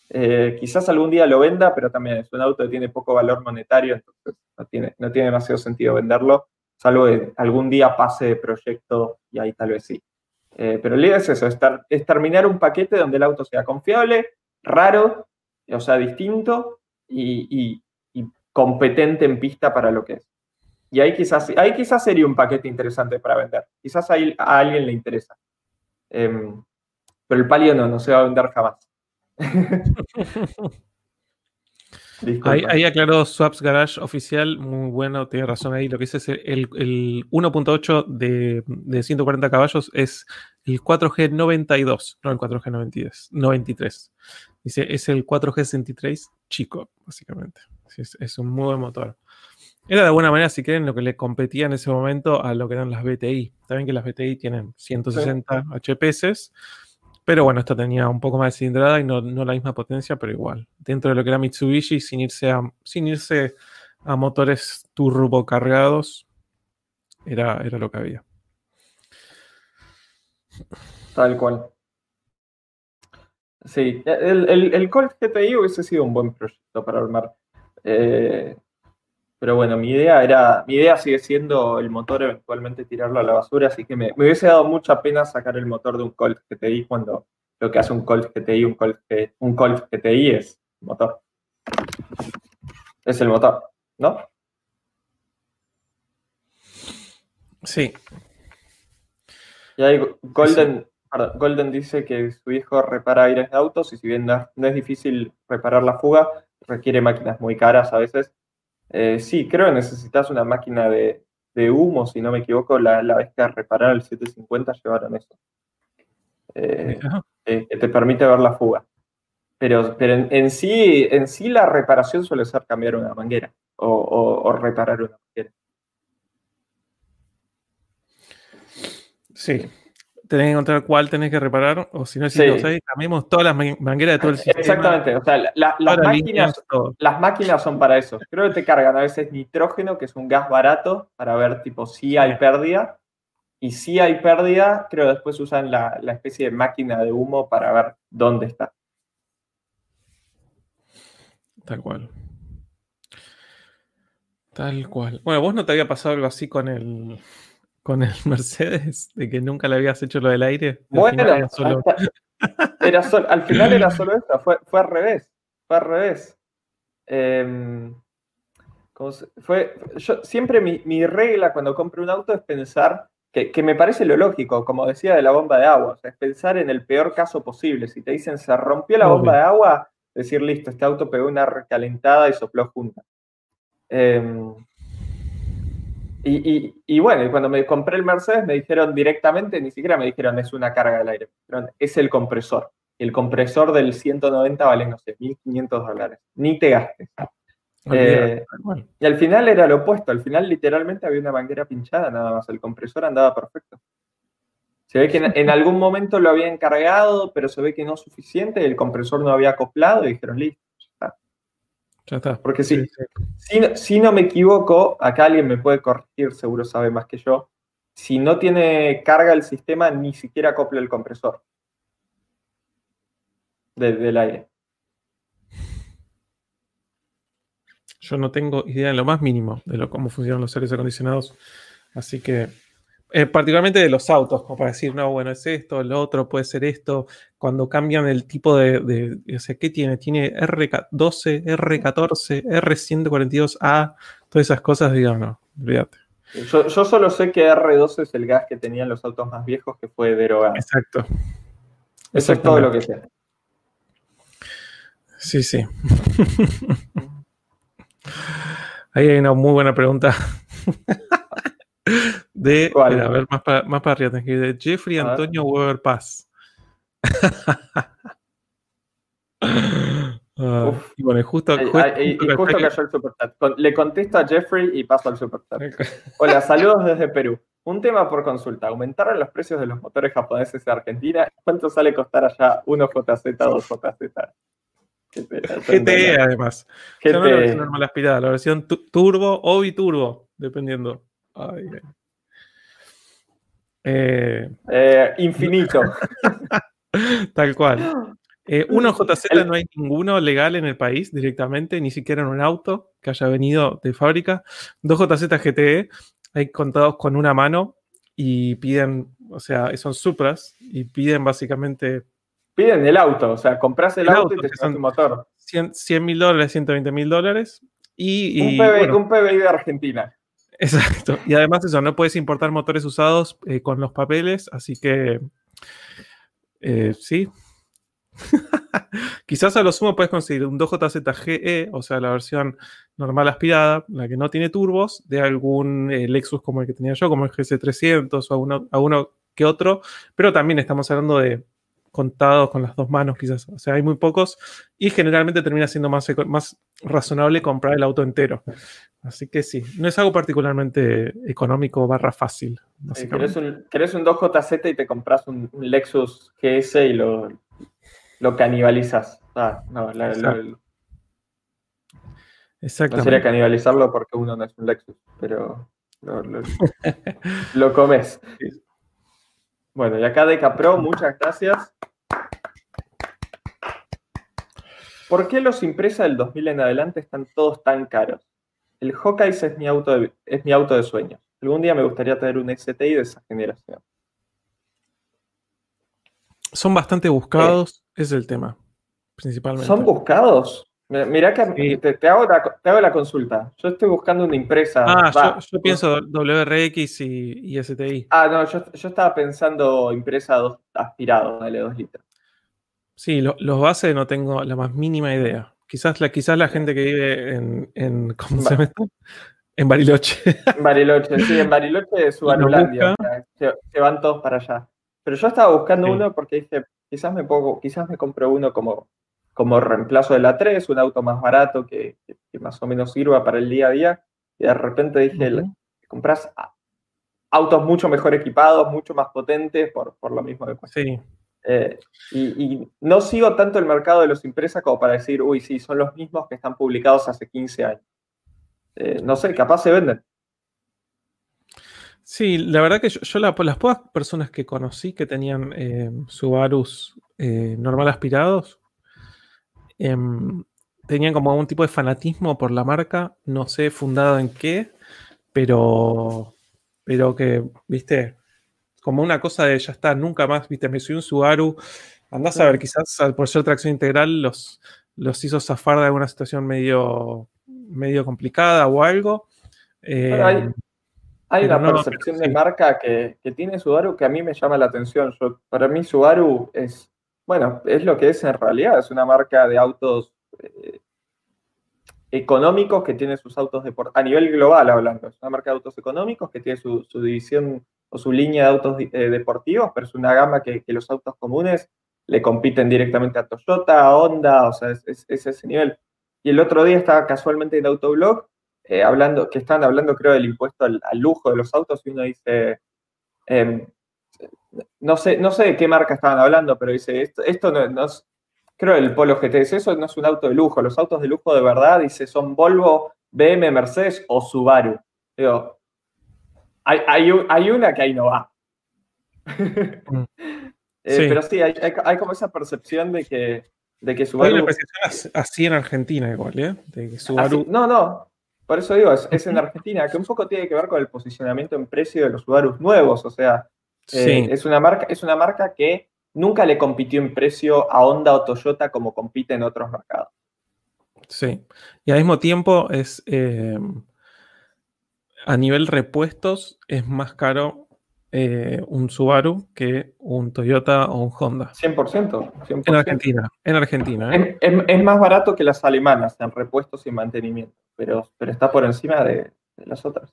Eh, quizás algún día lo venda, pero también es un auto que tiene poco valor monetario, entonces no tiene, no tiene demasiado sentido venderlo salvo que algún día pase de proyecto y ahí tal vez sí. Eh, pero la idea es eso, es, terminar un paquete donde el auto sea confiable, raro, o sea, distinto y, competente en pista para lo que es. Y ahí quizás, ahí quizás sería un paquete interesante para vender. Quizás ahí a alguien le interesa. Em, pero el palio no, no se va a vender jamás. Ahí, aclaró Swaps Garage oficial, muy bueno, tiene razón ahí. Lo que dice es el, 1.8 de, 140 caballos es el 4G92, no el 4G93. Dice, es el 4G63 chico, básicamente. Es, un muy buen motor. Era de buena manera, si quieren, lo que le competía en ese momento a lo que eran las BTI. Saben que las BTI tienen 160 HPS pero bueno, esta tenía un poco más de cilindrada y no, la misma potencia, pero igual. Dentro de lo que era Mitsubishi, sin irse a, sin irse a motores turbo cargados, era, era lo que había. Tal cual. Sí, el, el, el Colt GTI hubiese sido un buen proyecto para armar. Eh, pero bueno, mi idea era, mi idea sigue siendo el motor eventualmente tirarlo a la basura, así que me, hubiese dado mucha pena sacar el motor de un Colt GTI cuando lo que hace un Colt GTI, un Colt, un Colt GTI es motor. Es el motor, ¿no? Sí. Y ahí Golden, Golden dice que su hijo repara aires de autos y si bien no es difícil reparar la fuga, requiere máquinas muy caras a veces eh, sí, creo que necesitas una máquina de, humo, si no me equivoco, la, vez que a reparar el 750 llevaron eso. Eh, que te permite ver la fuga. Pero, pero en, sí, en sí la reparación suele ser cambiar una manguera o, reparar una manguera. Sí. Tenés que encontrar cuál tenés que reparar, o si no, si lo sabés, cambiemos todas las mangueras de todo el sistema. Exactamente, o sea, las, máquinas, las máquinas son para eso. Creo que te cargan a veces nitrógeno, que es un gas barato, para ver tipo si hay pérdida. Y si hay pérdida, creo que después usan la, la especie de máquina de humo para ver dónde está. Tal cual. Tal cual. Bueno, vos no te había pasado algo así con el con el Mercedes, de que nunca le habías hecho lo del aire. Bueno, era solo... al final era solo eso, fue, fue al revés. Fue al revés. Em, fue, yo, siempre mi, regla cuando compro un auto es pensar, que, me parece lo lógico, como decía de la bomba de agua, es pensar en el peor caso posible. Si te dicen se rompió la bomba de agua, decir listo, este auto pegó una recalentada y sopló junta. Em, y, bueno, cuando me compré el Mercedes me dijeron directamente, ni siquiera me dijeron es una carga del aire, es el compresor. El compresor del 190 vale, no sé, 1.500 dólares. Ni te gastes. Eh, y al final era lo opuesto, al final literalmente había una manguera pinchada nada más, el compresor andaba perfecto. Se ve que en, algún momento lo habían cargado, pero se ve que no es suficiente, el compresor no había acoplado y dijeron, listo, porque si, Si, no me equivoco, acá alguien me puede corregir, seguro sabe más que yo. Si no tiene carga el sistema, ni siquiera acopla el compresor del aire. Yo no tengo idea en lo más mínimo de lo, cómo funcionan los aires acondicionados, así que eh, particularmente de los autos, como para decir, no, bueno, es esto, lo otro puede ser esto. Cuando cambian el tipo de. o sea, ¿qué tiene? Tiene R12, R14, R142A, todas esas cosas, digo, no, olvídate. Yo, solo sé que R12 es el gas que tenían los autos más viejos que fue derogado. Exacto. Eso es todo lo que sé. Sí, sí. Ahí hay una muy buena pregunta. De, a ver, más para, más para arriba, de Jeffrey Antonio Weber Paz. Ah, y bueno, justo, justo, cayó el superchat. Le contesto a Jeffrey y paso al superchat. Hola, saludos desde Perú. Un tema por consulta. ¿Aumentaron los precios de los motores japoneses en Argentina? ¿Cuánto sale costar allá uno JZ, dos JZ? GTE además. GTE. no la versión normal aspirada, la versión turbo o biturbo, dependiendo. Eh, eh, infinito. Tal cual. Eh, uno JZ no hay ninguno legal en el país directamente, ni siquiera en un auto que haya venido de fábrica. Dos JZ GTE hay contados con una mano y piden, o sea, son Supras y piden básicamente. Piden el auto, o sea, compras el, auto, y te son tu motor. 100 mil dólares, 120 mil dólares. Y, un, PBI, un PBI de Argentina. Exacto. Y además eso, no puedes importar motores usados eh, con los papeles, así que eh, sí. Quizás a lo sumo puedes conseguir un 2JZGE, o sea, la versión normal aspirada, la que no tiene turbos, de algún eh, Lexus como el que tenía yo, como el GC300 o a a uno que otro, pero también estamos hablando de contados con las dos manos, quizás. O sea, hay muy pocos y generalmente termina siendo más, más razonable comprar el auto entero. Así que sí, no es algo particularmente económico barra fácil. Eh, ¿Querés un, un, 2JZ y te compras un, Lexus GS y lo, lo canibalizas? Ah, no, la, Exactamente. No sería canibalizarlo porque uno no es un Lexus, pero lo, lo comes. Bueno, y acá de Capro, muchas gracias. ¿Por qué los Impresa del 2000 en adelante están todos tan caros? El Hawkeye es mi auto de, es mi auto de sueño. Algún día me gustaría tener un XTI de esa generación. Son bastante buscados, es el tema, principalmente. ¿Son buscados? Mira que te, hago la, consulta. Yo estoy buscando una impresa. Ah, yo, pienso WRX y, STI. Ah, no, yo, estaba pensando impresa dos, aspirado, dale 2 litros. Sí, los bases no tengo la más mínima idea. Quizás la, quizás la gente que vive en, ¿cómo se llama En Bariloche. En Bariloche, sí, en Bariloche es su anulandia. Se, se, van todos para allá. Pero yo estaba buscando uno porque dije, quizás me pongo, quizás me compro uno como como reemplazo de la 3, un auto más barato que, más o menos sirva para el día a día. Y de repente dije, compras autos mucho mejor equipados, mucho más potentes, por, lo mismo de Sí. Eh, y, no sigo tanto el mercado de los impresas como para decir, uy, sí, son los mismos que están publicados hace 15 años. Eh, no sé, capaz se venden. Sí, la verdad que yo, las pocas personas que conocí que tenían eh, Subarus normal aspirados, em, tenían como algún tipo de fanatismo por la marca, no sé fundado en qué, pero, pero que, viste, como una cosa de ya está, nunca más, viste, me soy un Subaru, andás a ver, quizás por ser tracción integral los, los hizo zafar de alguna situación medio, medio complicada o algo. hay, eh, una percepción de marca que, tiene Subaru que a mí me llama la atención. para mí Subaru es, bueno, es lo que es en realidad, es una marca de autos eh, económicos que tiene sus autos a nivel global hablando. Es una marca de autos económicos que tiene su, división o su línea de autos eh, deportivos, pero es una gama que, los autos comunes le compiten directamente a Toyota, a Honda, o sea, es, ese nivel. Y el otro día estaba casualmente en Autoblog, eh, hablando, que estaban hablando creo del impuesto al, lujo de los autos y uno dice, em, no, sé, no sé de qué marca estaban hablando, pero dice, esto, esto no, no, creo el Polo GT, eso no es un auto de lujo, los autos de lujo de verdad, dice, son Volvo, BM, Mercedes o Subaru. Digo, hay, hay, una que ahí no va. Mm. Eh, pero sí, hay, hay, como esa percepción de que, de que Subaru... Hay una percepción así en Argentina igual, ¿eh? De que Subaru... no, no, por eso digo, es, en Argentina, que un poco tiene que ver con el posicionamiento en precio de los Subarus nuevos, o sea, eh, es, una marca, es una marca que nunca le compitió en precio a Honda o Toyota como compite en otros mercados. Sí, y al mismo tiempo es eh, a nivel repuestos es más caro eh, un Subaru que un Toyota o un Honda. 100%. En Argentina, en Argentina. ¿eh? Es, más barato que las alemanas en repuestos y mantenimiento, pero, pero está por encima de, las otras.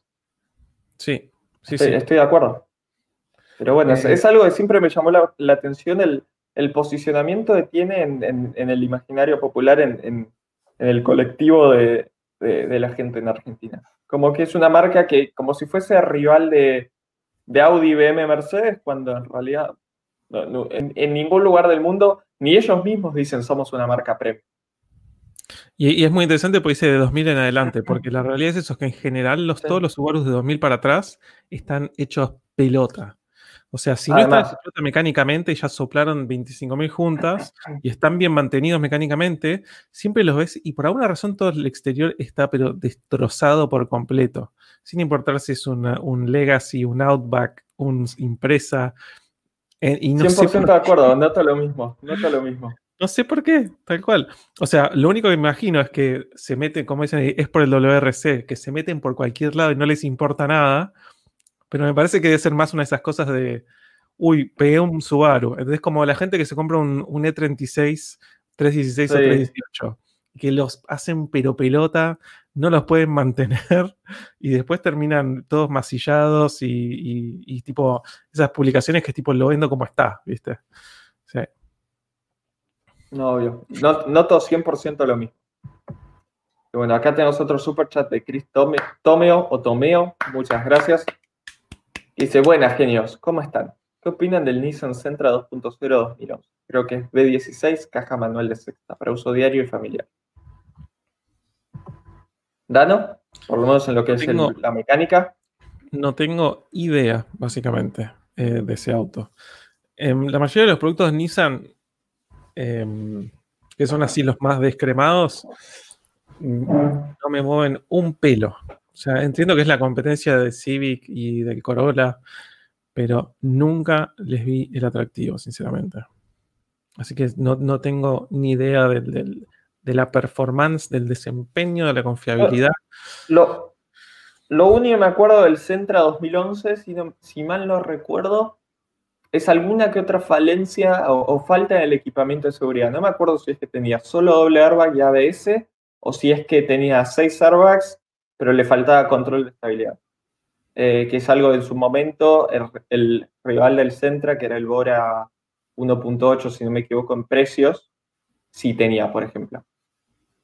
Sí, sí, estoy, sí. Estoy de acuerdo. Pero bueno, es, eh, algo que siempre me llamó la, atención el, posicionamiento que tiene en, el imaginario popular, en, el colectivo de, la gente en Argentina. Como que es una marca que, como si fuese rival de, Audi, BM, Mercedes, cuando en realidad en, ningún lugar del mundo, ni ellos mismos dicen somos una marca premium. Y, es muy interesante porque dice de 2000 en adelante, porque la realidad es eso, que en general los, todos los Subaru de 2000 para atrás están hechos pelota. O sea, si no están mecánicamente y ya soplaron 25.000 juntas y están bien mantenidos mecánicamente, siempre los ves y por alguna razón todo el exterior está pero destrozado por completo. Sin importar si es un Legacy, un Outback, un Impresa. Eh, y no 100% de acuerdo, nota lo mismo, nota lo mismo. No sé por qué, tal cual. O sea, lo único que me imagino es que se meten, como dicen, es por el WRC, que se meten por cualquier lado y no les importa nada pero me parece que debe ser más una de esas cosas de, uy, pegué un Subaru. Es como la gente que se compra un, E36, 316 o 318, que los hacen pero pelota, no los pueden mantener y después terminan todos masillados y, tipo esas publicaciones que tipo lo vendo como está, ¿viste? Sí. No, obvio. No, noto 100% lo mismo. bueno, acá tenemos otro super chat de Chris Tomeo o Tomeo. Muchas gracias. Dice, buenas genios, ¿cómo están? ¿Qué opinan del Nissan Sentra 2.0 2011? Creo que es B16, caja manual de sexta, para uso diario y familiar. ¿Dano? Por lo menos en lo que es la mecánica. No tengo idea, básicamente, eh, de ese auto. Em, la mayoría de los productos de Nissan, em, que son así los más descremados, mm, no me mueven un pelo. O sea, entiendo que es la competencia de Civic y del Corolla, pero nunca les vi el atractivo, sinceramente. Así que no, tengo ni idea de la performance, del desempeño, de la confiabilidad. Lo, lo único que me acuerdo del Centra 2011, si, si mal no recuerdo, es alguna que otra falencia o, falta en el equipamiento de seguridad. No me acuerdo si es que tenía solo doble airbag y ABS o si es que tenía seis airbags pero le faltaba control de estabilidad. Eh, que es algo en su momento, el, rival del Centra, que era el Bora 1.8, si no me equivoco, en precios, sí tenía, por ejemplo.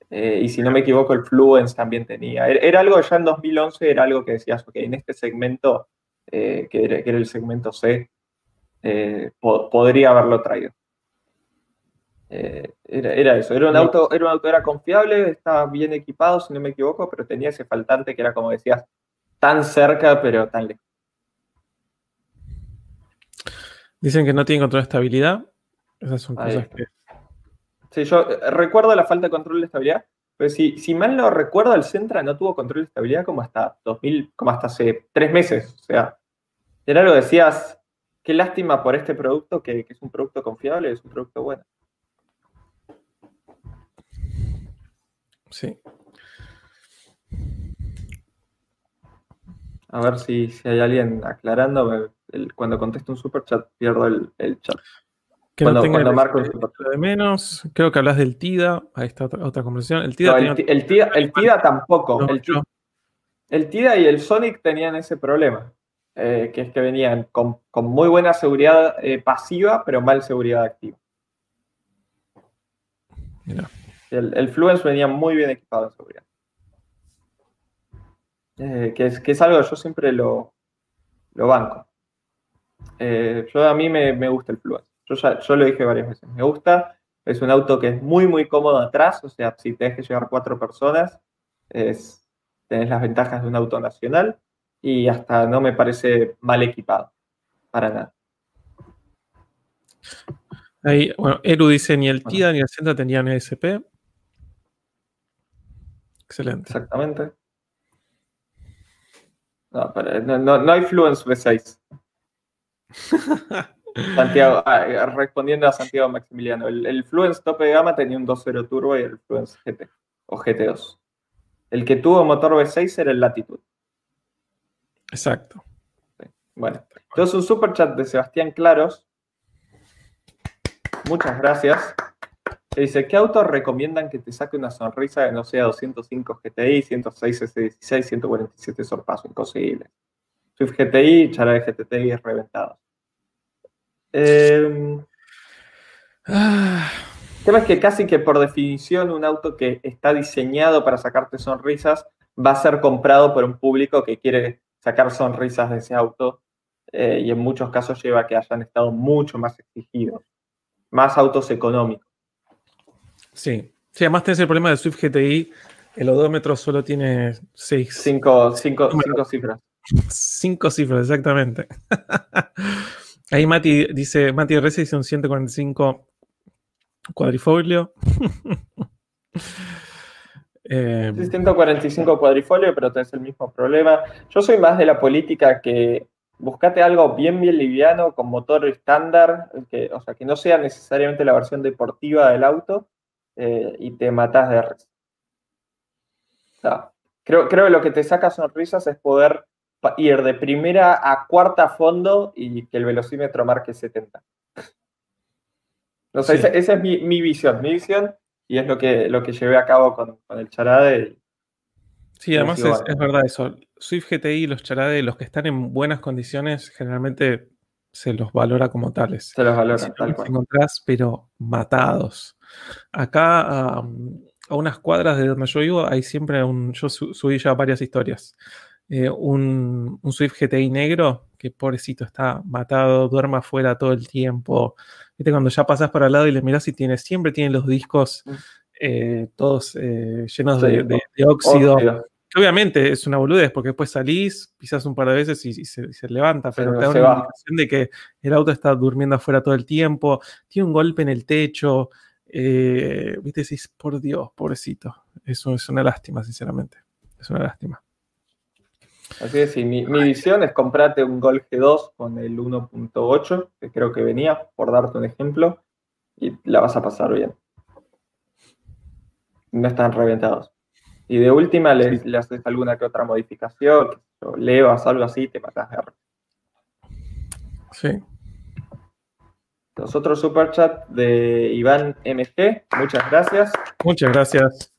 Eh, y si no me equivoco, el Fluence también tenía. Era, algo ya en 2011, era algo que decías, ok, en este segmento eh, que, era, el segmento C, podría haberlo traído. Era, eso, era un, auto, era un auto, era confiable, estaba bien equipado, si no me equivoco, pero tenía ese faltante que era, como decías, tan cerca, pero tan lejos. Dicen que no tiene control de estabilidad. Esas son cosas que. Sí, yo recuerdo la falta de control de estabilidad, pero si, si mal no recuerdo, el Centra no tuvo control de estabilidad como hasta 2000, como hasta hace tres meses. O sea, era algo decías, qué lástima por este producto, que, que es un producto confiable, es un producto bueno. Sí. A ver si, si hay alguien aclarando. cuando contesto un super chat, pierdo el, chat. Que cuando, no marco el de menos. Creo que hablas del TIDA. Ahí está otra, otra conversación. El TIDA, el, TIDA, tampoco. el, TIDA, y el Sonic tenían ese problema. Eh, que es que venían con, muy buena seguridad eh, pasiva, pero mal seguridad activa. El, el Fluence venía muy bien equipado en seguridad. Eh, que, es, que es algo que yo siempre lo, lo banco. Eh, yo a mí me, me, gusta el Fluence. Yo ya yo lo dije varias veces. Me gusta. Es un auto que es muy, muy cómodo atrás. O sea, si te que llevar cuatro personas, es, tenés las ventajas de un auto nacional y hasta no me parece mal equipado. Para nada. Ahí, bueno, Eru dice ni el TIDA ni el Centra tenían ESP. Excelente. Exactamente. No, no, hay Fluence V6. Santiago, ah, respondiendo a Santiago Maximiliano, el, Fluence tope de gama tenía un 2.0 turbo y el Fluence GT o GT2. El que tuvo motor V6 era el Latitude. Exacto. Bueno, entonces un super chat de Sebastián Claros. Muchas gracias dice, ¿qué auto recomiendan que te saque una sonrisa de no sea 205 GTI, 106 S16, 147 sorpaso? Imposible. Swift GTI, Chara de GTI reventado. Eh, el tema es que casi que por definición un auto que está diseñado para sacarte sonrisas va a ser comprado por un público que quiere sacar sonrisas de ese auto eh, y en muchos casos lleva a que hayan estado mucho más exigidos, más autos económicos. Sí. sí, además tenés el problema del Swift GTI. El odómetro solo tiene seis. Cinco, cinco, cinco cifras. Cinco cifras, exactamente. Ahí Mati dice, Mati RS dice un 145 cuadrifolio. eh, 145 cuadrifolio, pero tenés el mismo problema. Yo soy más de la política que buscate algo bien, bien liviano, con motor estándar, que, o sea, que no sea necesariamente la versión deportiva del auto, eh, y te matas de risa. creo, creo que lo que te saca sonrisas es poder ir de primera a cuarta fondo y que el velocímetro marque 70. No sé, esa, es mi, visión, mi visión, y es lo que, lo que llevé a cabo con, el charade. sí, además es, verdad eso. Swift GTI y los charade, los que están en buenas condiciones, generalmente se los valora como tales. Se los valora, tal cual. encontrás, pero matados. Acá a, unas cuadras de donde yo vivo hay siempre un, yo subí ya varias historias. Eh, un, Swift GTI negro que pobrecito está matado, duerme afuera todo el tiempo. Viste, cuando ya pasas para el lado y le miras y tiene, siempre tiene los discos mm. eh, todos eh, llenos de, óxido. Obviamente es una boludez porque después salís, pisas un par de veces y, se, levanta, pero, te da una indicación de que el auto está durmiendo afuera todo el tiempo, tiene un golpe en el techo, eh, decís, por Dios, pobrecito. Eso es una lástima, sinceramente. Es una lástima. Así es, y mi, visión es comprarte un Golf G2 con el 1.8, que creo que venía, por darte un ejemplo, y la vas a pasar bien. No están reventados. Y de última le, haces alguna que otra modificación, levas, algo así, te matas de Sí. Nosotros superchat de Iván MG, muchas gracias. Muchas gracias.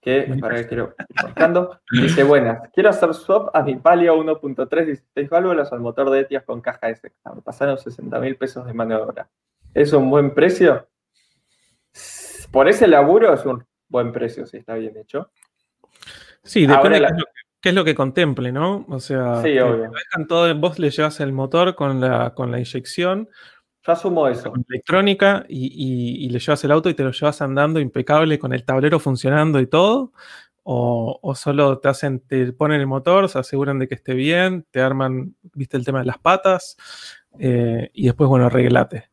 Que, para que quiero ir Dice, buenas, quiero hacer swap a mi Palio 1.3 16 válvulas al motor de Etias con caja S. Me pasaron 60 mil pesos de maniobra. ¿Es un buen precio? Por ese laburo es un buen precio, si está bien hecho. Sí, depende de qué es lo que contemple, ¿no? O sea, Sí, obvio. dejan todo, vos le llevas el motor con la, con la inyección, Yo asumo eso. con electrónica y, y- y le llevas el auto y te lo llevas andando impecable con el tablero funcionando y todo. O, o solo te hacen, te ponen el motor, se aseguran de que esté bien, te arman, viste el tema de las patas, eh, y después, bueno, arreglate.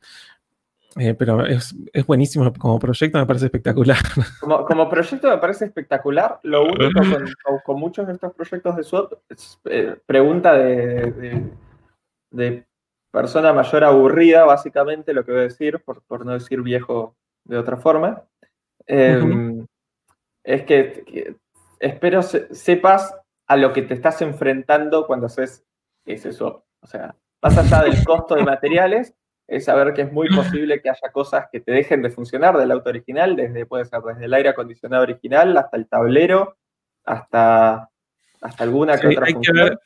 Eh, pero es, es buenísimo como proyecto, me parece espectacular. Como, como proyecto me parece espectacular. Lo único con, con- con muchos de estos proyectos de SWOT es eh, pregunta de, de- de persona mayor aburrida, básicamente, lo que voy a decir, por, por no decir viejo de otra forma. Eh, Ujú. Es que, que espero se- sepas a lo que te estás enfrentando cuando haces ese SWOT. O sea, más allá del costo de materiales, es saber que es muy posible que haya cosas que te dejen de funcionar del auto original, desde, puede ser desde el aire acondicionado original hasta el tablero, hasta, hasta alguna que Sí, otra hay que función. ver,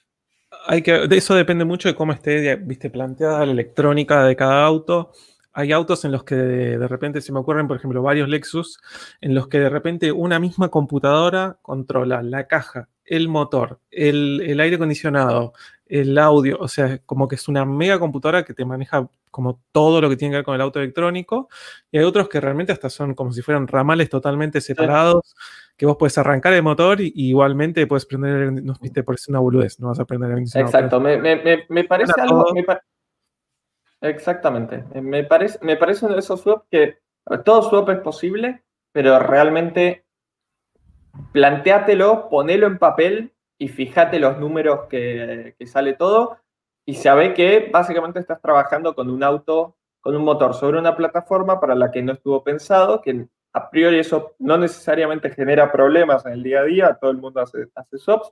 hay que, de eso depende mucho de cómo esté viste, planteada la electrónica de cada auto. Hay autos en los que de, de repente se me ocurren, por ejemplo, varios Lexus, en los que de repente una misma computadora controla la caja, el motor, el, el aire acondicionado, el audio, o sea, como que es una mega computadora que te maneja como todo lo que tiene que ver con el auto electrónico. Y hay otros que realmente hasta son como si fueran ramales totalmente separados, que vos puedes arrancar el motor y, y igualmente puedes prender, el- no viste, por ser una boludez, no vas a prender el. Exacto, me, me- me- parece algo. todo. me pa- Exactamente. Me parece, me parece uno de esos swap que todo swap es posible, pero realmente planteátelo, ponelo en papel y fíjate los números que, que sale todo. Y sabe que básicamente estás trabajando con un auto, con un motor sobre una plataforma para la que no estuvo pensado, que a priori eso no necesariamente genera problemas en el día a día, todo el mundo hace, hace swaps,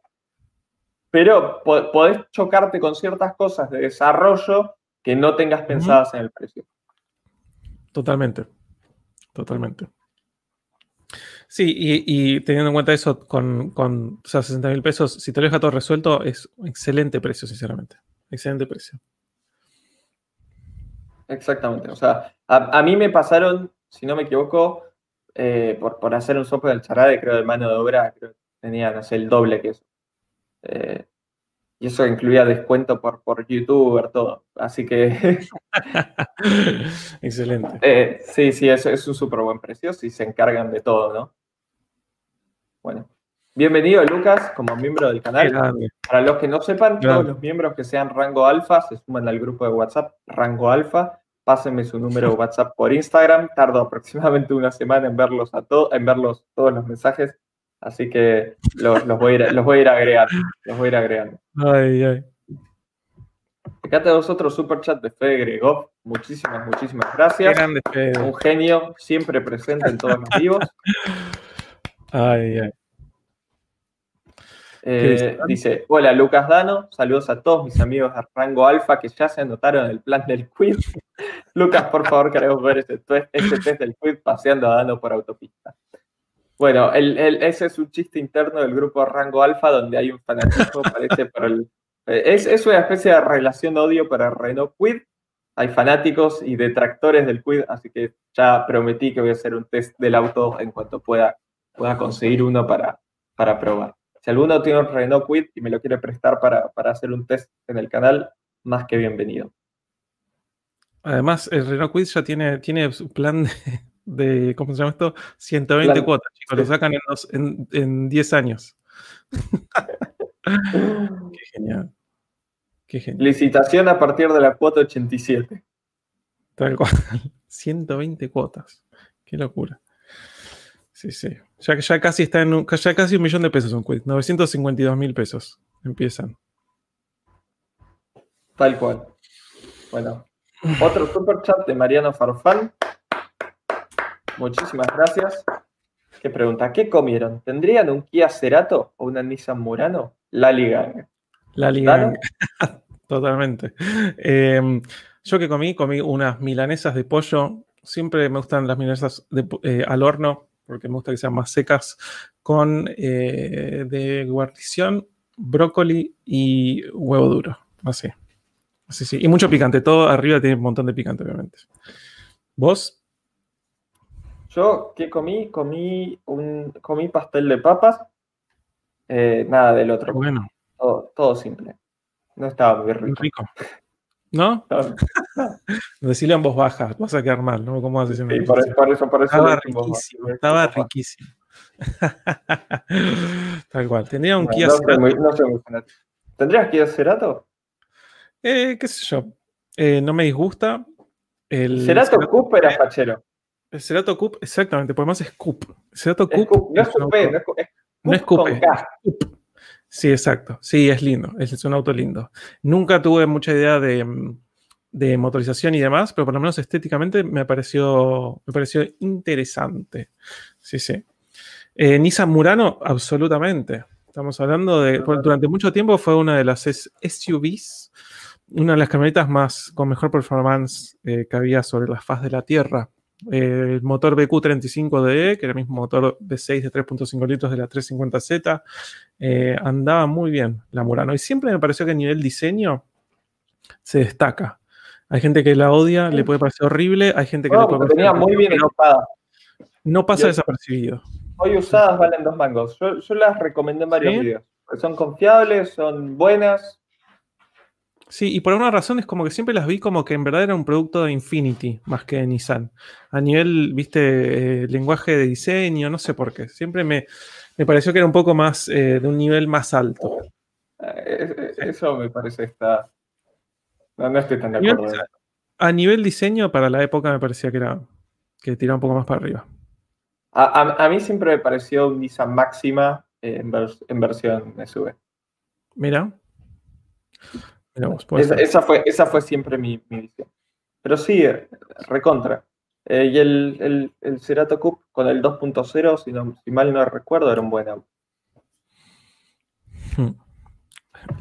pero po- podés chocarte con ciertas cosas de desarrollo que no tengas pensadas en el precio. Totalmente. Totalmente. Sí, y, y teniendo en cuenta eso, con, con o sea, 60 mil pesos, si te lo deja todo resuelto, es un excelente precio, sinceramente. Excelente precio. Exactamente. O sea, a, a mí me pasaron, si no me equivoco, eh, por, por hacer un software del charade, creo de mano de obra, creo que tenía, no sé, el doble que eso. Eh, y eso incluía descuento por, por youtuber, todo. Así que excelente. eh, sí, sí, es, es un súper buen precio si se encargan de todo, ¿no? Bueno, bienvenido Lucas como miembro del canal. grande. Para los que no sepan, todos los miembros que sean rango alfa se suman al grupo de WhatsApp rango alfa. Pásenme su número de WhatsApp por Instagram. Tardo aproximadamente una semana en verlos a todos, en verlos todos los mensajes. Así que los, los voy a ir, los voy a ir agregando. Los voy a ir agregando. Ay, ay. Acá tenemos otro super chat de Fede Gregov. Muchísimas, muchísimas gracias. grande, Fede. Un genio, siempre presente en todos los vivos. Ay, ay. Eh, dice? hola Lucas Dano, saludos a todos mis amigos de Rango Alfa que ya se anotaron en el plan del quiz. Lucas, por favor, queremos ver test- este test del quiz paseando a Dano por autopista. Bueno, el- el- ese es un chiste interno del grupo Rango Alfa donde hay un fanatismo, parece, por el... eh, Es, es una especie de relación de odio para Renault Quid. Hay fanáticos y detractores del Quid, así que ya prometí que voy a hacer un test del auto en cuanto pueda, pueda conseguir uno para, para probar. Si alguno tiene un Renault Quid y me lo quiere prestar para, para hacer un test en el canal, más que bienvenido. Además, el Renault Quiz ya tiene, tiene su plan de, de- ¿cómo se llama esto? 120 Plan- cuotas, chicos. Lo sacan en, en, en 10 años. Qué genial. Qué genial. Licitación a partir de la cuota 87. Tal cual. 120 cuotas. Qué locura. Sí, sí. Ya, ya casi está en un, ya casi un millón de pesos un quiz. 952 mil pesos. Empiezan. Tal cual. Bueno, otro super chat de Mariano Farfán. Muchísimas gracias. Que pregunta, ¿qué comieron? ¿Tendrían un Kia Cerato o una Nissan Murano? La Liga. La liga. Totalmente. Eh, yo que comí, comí unas milanesas de pollo. Siempre me gustan las milanesas de eh, al horno, porque me gusta que sean más secas, con eh, de guarnición, brócoli y huevo duro. Así. Así, sí. Y mucho picante. Todo arriba tiene un montón de picante, obviamente. ¿Vos? Yo, ¿qué comí? Comí un comí pastel de papas Eh, nada del otro. Bueno, Todo, todo simple. No estaba muy muy rico. ¿No? Decirlo en voz baja, vas a quedar mal, ¿no? ¿Cómo vas sí, por eso, por eso Estaba riquísimo, estaba riquísimo. Tal cual. Tenía un Bueno, Kia no, Cerato. muy, no muy. ¿Tendrías Kia Cerato? Eh, qué sé yo. Eh, no me disgusta. El Cerato Coupe era fachero. El Cerato Coupe, exactamente, por más es Coupe. Cerato Es Coupe Coupe, no es auto- no es Coupe, No es Coupe Sí, exacto. Sí, es lindo. Es, es un auto lindo. Nunca tuve mucha idea de, mm, de motorización y demás, pero por lo menos estéticamente me pareció, me pareció interesante. Sí, sí. Eh, Nissan Murano, absolutamente. Estamos hablando de. durante mucho tiempo fue una de las SUVs, una de las camionetas más con mejor performance eh, que había sobre la faz de la Tierra. Eh, el motor BQ35DE, que era el mismo motor V6 de 3.5 litros de la 350Z, eh, andaba muy bien la Murano. Y siempre me pareció que a nivel diseño se destaca. Hay gente que la odia, le puede parecer horrible, hay gente que No, le puede parecer tenía muy bien equipada. no pasa Yo- desapercibido. Hoy usadas valen dos mangos. Yo, yo las recomendé en varios ¿Sí? videos. Son confiables, son buenas. Sí, y por alguna razón es como que siempre las vi como que en verdad era un producto de Infinity más que de Nissan. A nivel, viste, eh, lenguaje de diseño, no sé por qué. Siempre me, me pareció que era un poco más, eh, de un nivel más alto. Eh, eh, Eso me parece está. No, no estoy tan de acuerdo. A nivel diseño, para la época me parecía que era que tiraba un poco más para arriba. A, a- a mí siempre me pareció un Nissan Máxima en, vers- en versión SUV. Mira. Mira vos, Esa, fue, esa fue siempre mi, mi visión. Pero sí, recontra. Eh, y el, el, el Cerato Coupe con el 2.0, si, no- si mal no recuerdo, era un buen auto. Hmm.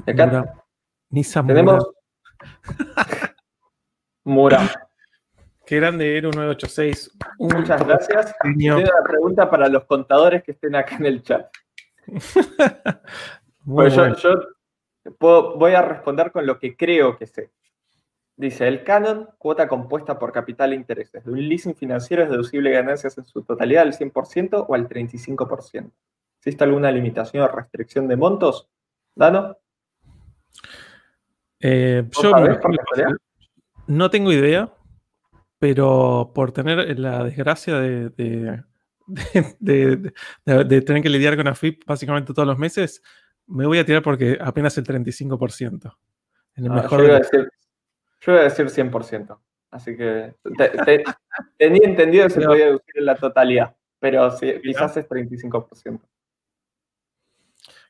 Acá Mura- Nissan tenemos Mura. Mura. Qué grande era un 986. Un Muchas gracias. Tengo una pregunta para los contadores que estén acá en el chat. Muy Pues yo, bueno. yo puedo- voy a responder con lo que creo que sé. Dice, el canon, cuota compuesta por capital e intereses. De un leasing financiero es deducible ganancias en su totalidad al 100% o al 35%. ¿Existe alguna limitación o restricción de montos? ¿Dano? Eh, ¿Vos yo no tengo idea, pero por tener la desgracia de, de- tener que lidiar con AFIP básicamente todos los meses, me voy a tirar porque apenas el 35%. En el Ah, mejor yo, de iba a los- decir, yo iba a decir 100%. Así que te- te- tenía entendido que se Pero- podía deducir en la totalidad, pero sí, quizás es 35%.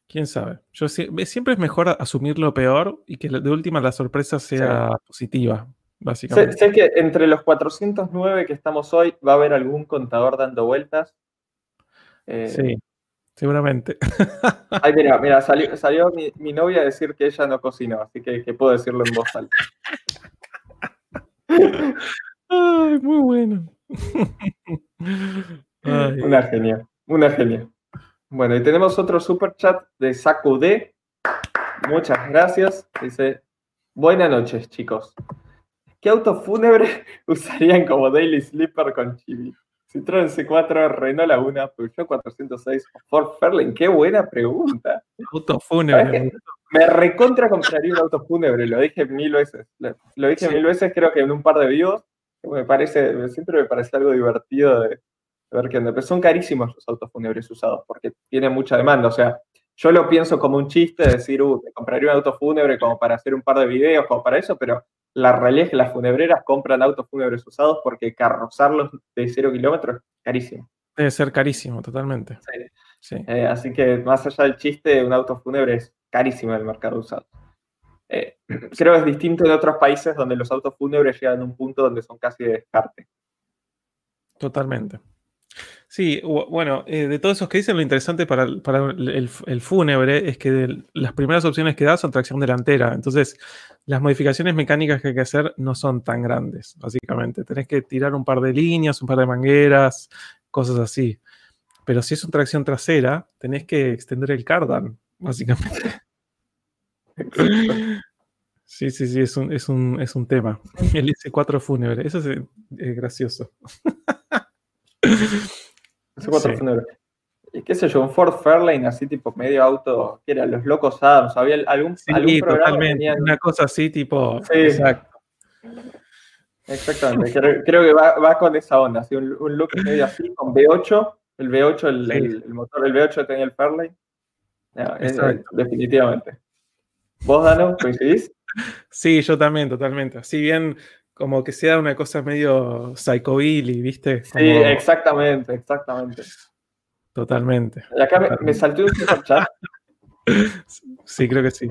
¿Quién sabe? Yo sie- siempre es mejor asumir lo peor y que de última la sorpresa sea positiva, Sé, básicamente. sé que entre los 409 que estamos hoy va a haber algún contador dando vueltas. Eh, Sí, seguramente. Ay, mira, mira, salió, salió mi, mi novia a decir que ella no cocinó, así que, que puedo decirlo en voz alta. Ay, muy bueno. Ay, Una genia, una genia. Bueno, y tenemos otro super chat de Saku D. Muchas gracias. Dice, buenas noches, chicos. ¿Qué auto fúnebre usarían como daily sleeper con Chibi? Citroën C4, Renault Laguna, Peugeot 406 o Ford Fairlane. Qué buena pregunta. auto fúnebre. Me recontra compraría un auto fúnebre, lo dije mil veces. Lo, dije Sí. mil veces, creo que en un par de videos. Me parece, siempre me parece algo divertido de, de ver qué onda. Pero son carísimos los autos fúnebres usados porque tienen mucha demanda. O sea, yo lo pienso como un chiste, decir, uh, me compraría un auto fúnebre como para hacer un par de videos, como para eso, pero la realidad es que las funebreras compran autos fúnebres usados porque carrozarlos de cero kilómetros es carísimo. Debe ser carísimo, totalmente. Sí. Sí. Eh, así que más allá del chiste, un auto fúnebre es carísimo en el mercado usado. Eh, creo que es distinto en otros países donde los autos fúnebres llegan a un punto donde son casi de descarte. Totalmente. Sí, bueno, eh, de todos esos que dicen, lo interesante para, el, fúnebre es que de- las primeras opciones que da son tracción delantera. Entonces, las modificaciones mecánicas que hay que hacer no son tan grandes, básicamente. Tenés que tirar un par de líneas, un par de mangueras, cosas así. Pero si es una tracción trasera, tenés que extender el cardan, básicamente. Sí, sí, sí, es un, es un, es un tema. El S4 fúnebre, eso es, eh, gracioso. Ese cuatro Sí. fúnebre. y qué sé yo, un Ford Fairlane así tipo medio auto, que eran los locos Adams, había algún, Sí, algún programa totalmente. tenían- Una cosa así, tipo. Sí. Exacto. Exactamente, creo, creo que va, va con esa onda, así, un, un look medio así, con V8, el V8, el, el- el motor del V8 tenía el Fairlane. No, es- Exacto. definitivamente. ¿Vos, Dano, coincidís? Sí, yo también, totalmente. Si bien como que sea una cosa medio psychobilly, ¿viste? Sí, exactamente, exactamente. Totalmente. Y acá me, me saltó un chat Sí, creo que sí.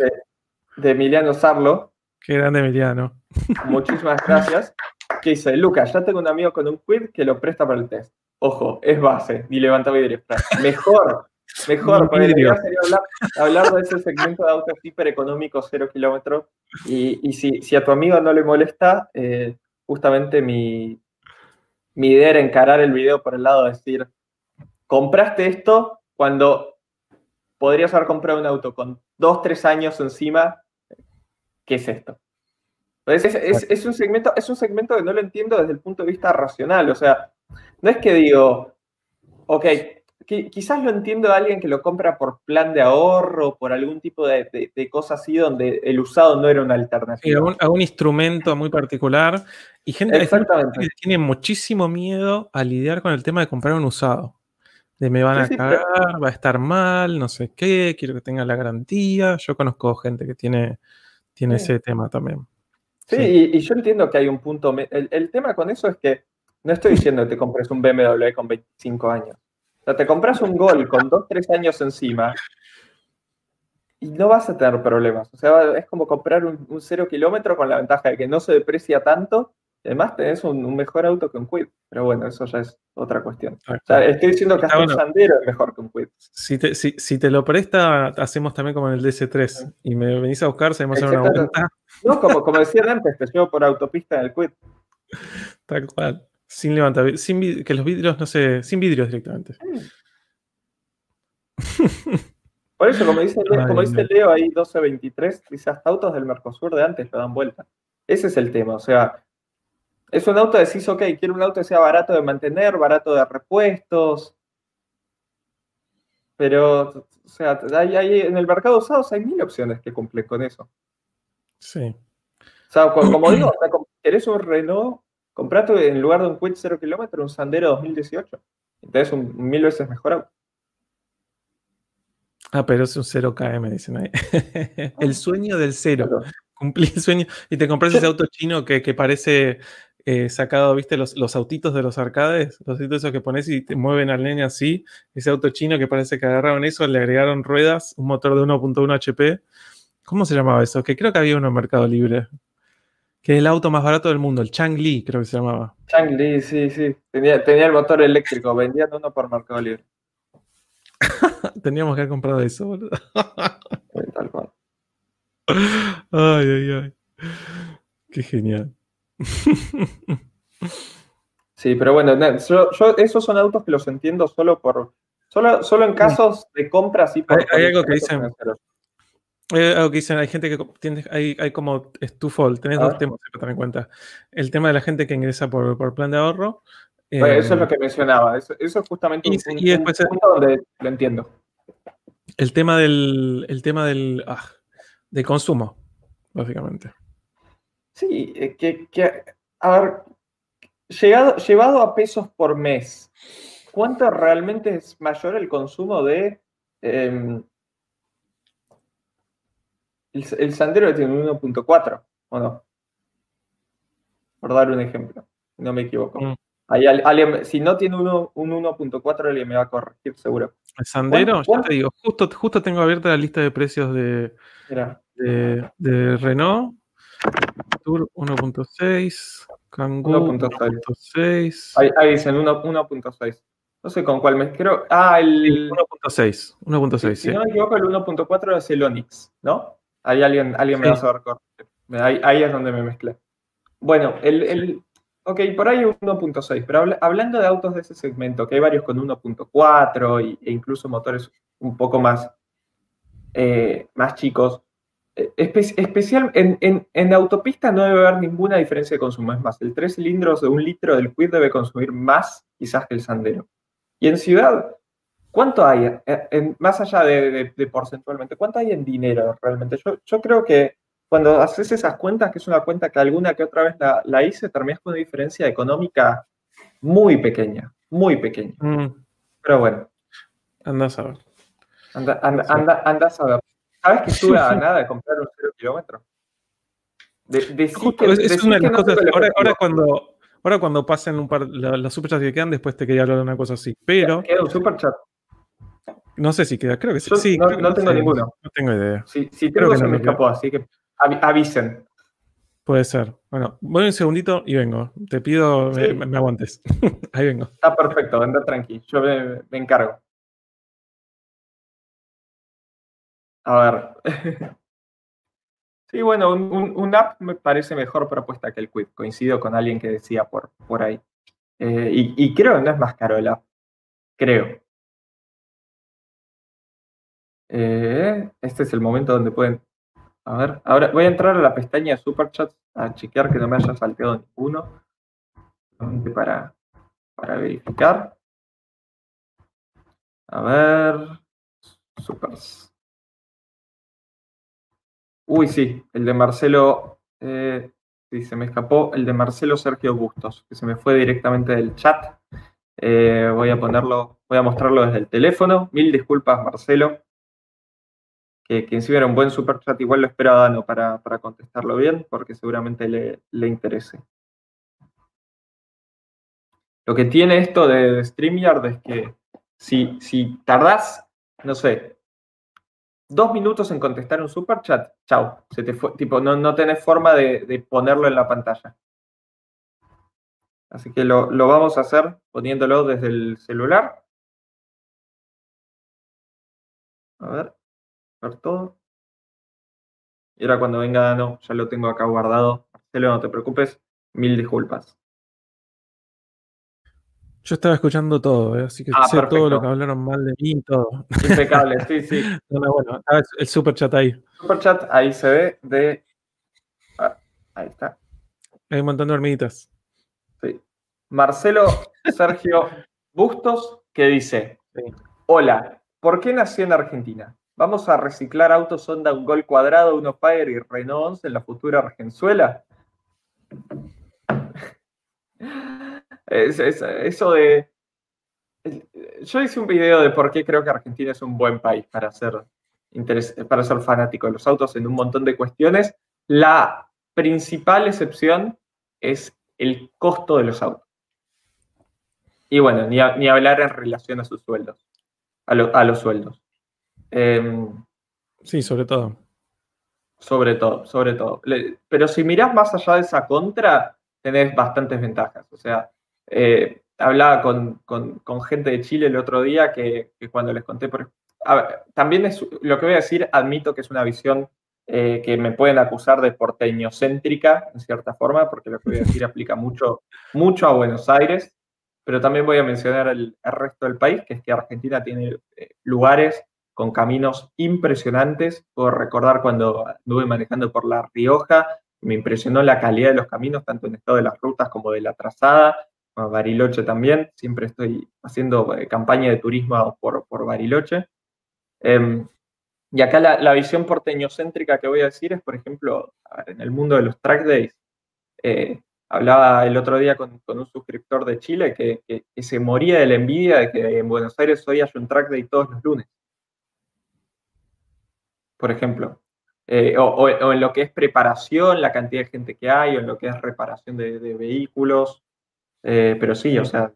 de Emiliano Sarlo, Qué grande Emiliano. muchísimas gracias, que dice, Lucas, ya tengo un amigo con un quid que lo presta para el test. Ojo, es base, ni levanta vidrios. Mejor, mejor, porque sería hablar, hablar de ese segmento de autos hiper económicos, cero kilómetros, y, y si, si a tu amigo no le molesta, eh, justamente mi, mi idea era encarar el video por el lado de decir, compraste esto cuando podrías haber comprado un auto con dos, tres años encima, ¿qué es esto? Es, es- es un segmento, es un segmento que no lo entiendo desde el punto de vista racional. O sea, no es que digo, ok, qui- quizás lo entiendo de alguien que lo compra por plan de ahorro, por algún tipo de, de- de cosa así donde el usado no era una Sí, alternativa. a, un, a un instrumento muy particular. Y gente, que tiene muchísimo miedo a lidiar con el tema de comprar un usado. De me van Sí, a sí, cagar, pero- va a estar mal, no sé qué, quiero que tenga la garantía. Yo conozco gente que tiene, tiene Sí. ese tema también. Sí, Sí. Y, y yo entiendo que hay un punto. El, el tema con eso es que no estoy diciendo que te compres un BMW con 25 años. O sea, te compras un Gol con 2, 3 años encima y no vas a tener problemas. O sea, es como comprar un, un cero kilómetro con la ventaja de que no se deprecia tanto. y Además, tenés un, un mejor auto que un Quid. Pero bueno, eso ya es otra cuestión. O sea, estoy diciendo que hasta un bueno. Sandero es mejor que un Quid. Si te, si, si te lo presta, hacemos también como en el DC3. Y me venís a buscar, salimos a hacer una vuelta. No, como, como decían antes, te llevo por autopista en el Quid. Tal cual. Sin levantar, sin que los vidrios, no sé, sin vidrios directamente. Por eso, como dice, Le- Ay, como dice. Leo ahí 1223, dice hasta autos del Mercosur de antes lo dan vuelta. Ese es el tema, o sea, es un auto, decís, ok, quiero un auto que sea barato de mantener, barato de repuestos, pero, o sea, hay, hay- en el mercado de usados hay mil opciones que cumplen con eso. Sí. O sea, co- como digo, o sea, como querés un Renault, comprate en lugar de un Quid 0 kilómetro un Sandero 2018. Entonces, un mil veces mejor auto. Ah, pero es un 0KM, dicen ahí. el sueño del cero. Claro. Cumplí el sueño. Y te compras ese auto chino que, que parece eh, sacado, ¿viste? Los, los autitos de los arcades, los autitos esos que pones y te mueven al nene así. Ese auto chino que parece que agarraron eso, le agregaron ruedas, un motor de 1.1 HP. ¿Cómo se llamaba eso? Que creo que había uno en Mercado Libre. Que es el auto más barato del mundo, el Changli, creo que se llamaba. Chang-Li, sí, sí. Tenía, tenía el motor eléctrico, vendían uno por Mercado Libre. Teníamos que haber comprado eso, boludo. Tal cual. Ay, ay, ay. Qué genial. Sí, pero bueno, no, yo, yo- esos son autos que los entiendo solo por. Solo, solo en casos de compras y por. Hay- hay algo que dicen- financieros. Eh, algo que dicen, hay gente que tiene, hay, hay como es twofold, tenés dos ver. temas que tener en cuenta. El tema de la gente que ingresa por, por plan de ahorro. Bueno, eh, eso es lo que mencionaba. Eso, eso es justamente un, Y- un- y después- un punto donde lo entiendo. El tema del, el tema del, ah, del consumo, básicamente. Sí, eh, que, que- a ver, llegado, llevado a pesos por mes, ¿cuánto realmente es mayor el consumo de em, el, el Sandero tiene un 1.4 o no? Por dar un ejemplo, no me equivoco. Mm. Ahí alguien- si no tiene uno- un 1.4, alguien me va a corregir seguro. El Sandero, ¿Cuánto- ya te digo, justo, justo tengo abierta la lista de precios de, de, de Renault. Tour 1.6, Kangoo 1.6. 1.6. ahí, ahí dicen 1 1.6. No sé con cuál me creo. Ah, el. 1.6, 1.6, Si sí. no me equivoco, el 1.4 es el Onix, ¿no? Ahí alguien, alguien me Sí. va a saber corregir. Ahí, ahí es donde me mezclé. Bueno, el, el- ok, por ahí 1.6, pero habla- hablando de autos de ese segmento, que hay varios con 1.4 y- e incluso motores un poco más, eh, más chicos, eh, espe- especial en, en- en autopista no debe haber ninguna diferencia de consumo. Es más, el 3 cilindros de un litro del Quid debe consumir más quizás que el Sandero. Y en ciudad, ¿Cuánto hay, más allá de, porcentualmente, cuánto hay en dinero realmente? Yo, creo que cuando haces esas cuentas, que es una cuenta que alguna que otra vez la, hice, terminas con una diferencia económica muy pequeña, muy pequeña. Mm. Pero bueno. Anda a saber. Anda, anda, anda, a saber. ¿Sabes que estuve a nada de comprar un cero kilómetro? es, una de las cosas. ahora, cuando, ahora cuando pasen un par las superchats que quedan, después te quería hablar de una cosa así. Pero. ¿Queda un superchat? No sé si queda, creo que sí. no, tengo ninguno. No tengo idea. Si, si tengo, que se me escapó, así que avisen. Puede ser. Bueno, voy un segundito y vengo. Te pido me, me, aguantes. Ahí vengo. Está perfecto, anda tranqui. Yo me, encargo. A ver. sí, bueno, un, app me parece mejor propuesta que el Quip. Coincido con alguien que decía por, por ahí. Eh, y, y creo que no es más caro el app. Creo. Eh, este es el momento donde pueden. A ver, ahora voy a entrar a la pestaña de Superchats a chequear que no me haya salteado ninguno. Para, para verificar. A ver. Supers. Uy, sí, el de Marcelo. Eh, sí, se me escapó. El de Marcelo Sergio Bustos, que se me fue directamente del chat. Eh, voy a ponerlo, voy a mostrarlo desde el teléfono. Mil disculpas, Marcelo que, que encima era un buen super chat, igual lo espero a Dano para, contestarlo bien, porque seguramente le, le, interese. Lo que tiene esto de, StreamYard es que si, si tardás, no sé, dos minutos en contestar un super chat, chao, se te fue, tipo, no, no tenés forma de, ponerlo en la pantalla. Así que lo, lo vamos a hacer poniéndolo desde el celular. A ver todo. Y ahora cuando venga no, ya lo tengo acá guardado. Marcelo, no te preocupes, mil disculpas. Yo estaba escuchando todo, ¿eh? así que ah, sé todo lo que hablaron mal de mí y todo. Impecable, sí, sí. bueno, el super chat ahí. Super chat ahí se ve de. Ah, ahí está. Hay un montón de hormiguitas. Sí. Marcelo Sergio Bustos, que dice: Hola, ¿por qué nací en Argentina? ¿Vamos a reciclar autos Honda un Gol cuadrado, uno Fire y Renault 11 en la futura Argenzuela? eso de... Yo hice un video de por qué creo que Argentina es un buen país para ser, para ser fanático de los autos en un montón de cuestiones. La principal excepción es el costo de los autos. Y bueno, ni, hablar en relación a sus sueldos, a los sueldos. Em, sí, sobre todo. Sobre todo, sobre todo. pero si mirás más allá de esa contra, tenés bastantes ventajas. O sea, eh, hablaba con, gente de Chile el otro día que, cuando les conté, por, también es lo que voy a decir, admito que es una visión eh, que me pueden acusar de porteñocéntrica, en cierta forma, porque lo que voy a decir aplica mucho, mucho a Buenos Aires, pero también voy a mencionar el, resto del país, que es que Argentina tiene eh, lugares con caminos impresionantes. Puedo recordar cuando anduve manejando por La Rioja, me impresionó la calidad de los caminos, tanto en estado de las rutas como de la trazada. Bariloche también, siempre estoy haciendo eh, campaña de turismo por, por Bariloche. Em, y acá la, visión porteñocéntrica que voy a decir es, por ejemplo, en el mundo de los track days. Eh, hablaba el otro día con, un suscriptor de Chile que, que, se moría de la envidia de que en Buenos Aires hoy hay un track day todos los lunes por ejemplo. Eh, o, en lo que es preparación, la cantidad de gente que hay, o en lo que es reparación de, vehículos. Eh, pero sí, o sea.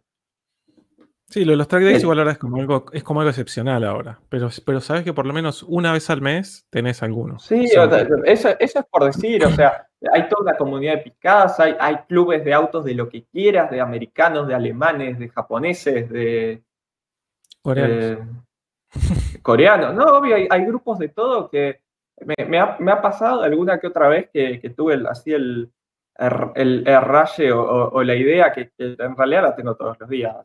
Sí, lo de los track days igual ahora es como algo, es como algo excepcional ahora. Pero, pero sabes que por lo menos una vez al mes tenés algunos. Sí, eso, es por decir, o sea, hay toda una comunidad de picadas, hay, hay clubes de autos de lo que quieras, de americanos, de alemanes, de japoneses, de. Coreanos. Coreano. No, obvio, hay, grupos de todo que me, ha, pasado alguna que otra vez que, tuve así el, el, raye o, la idea que, en realidad la tengo todos los días,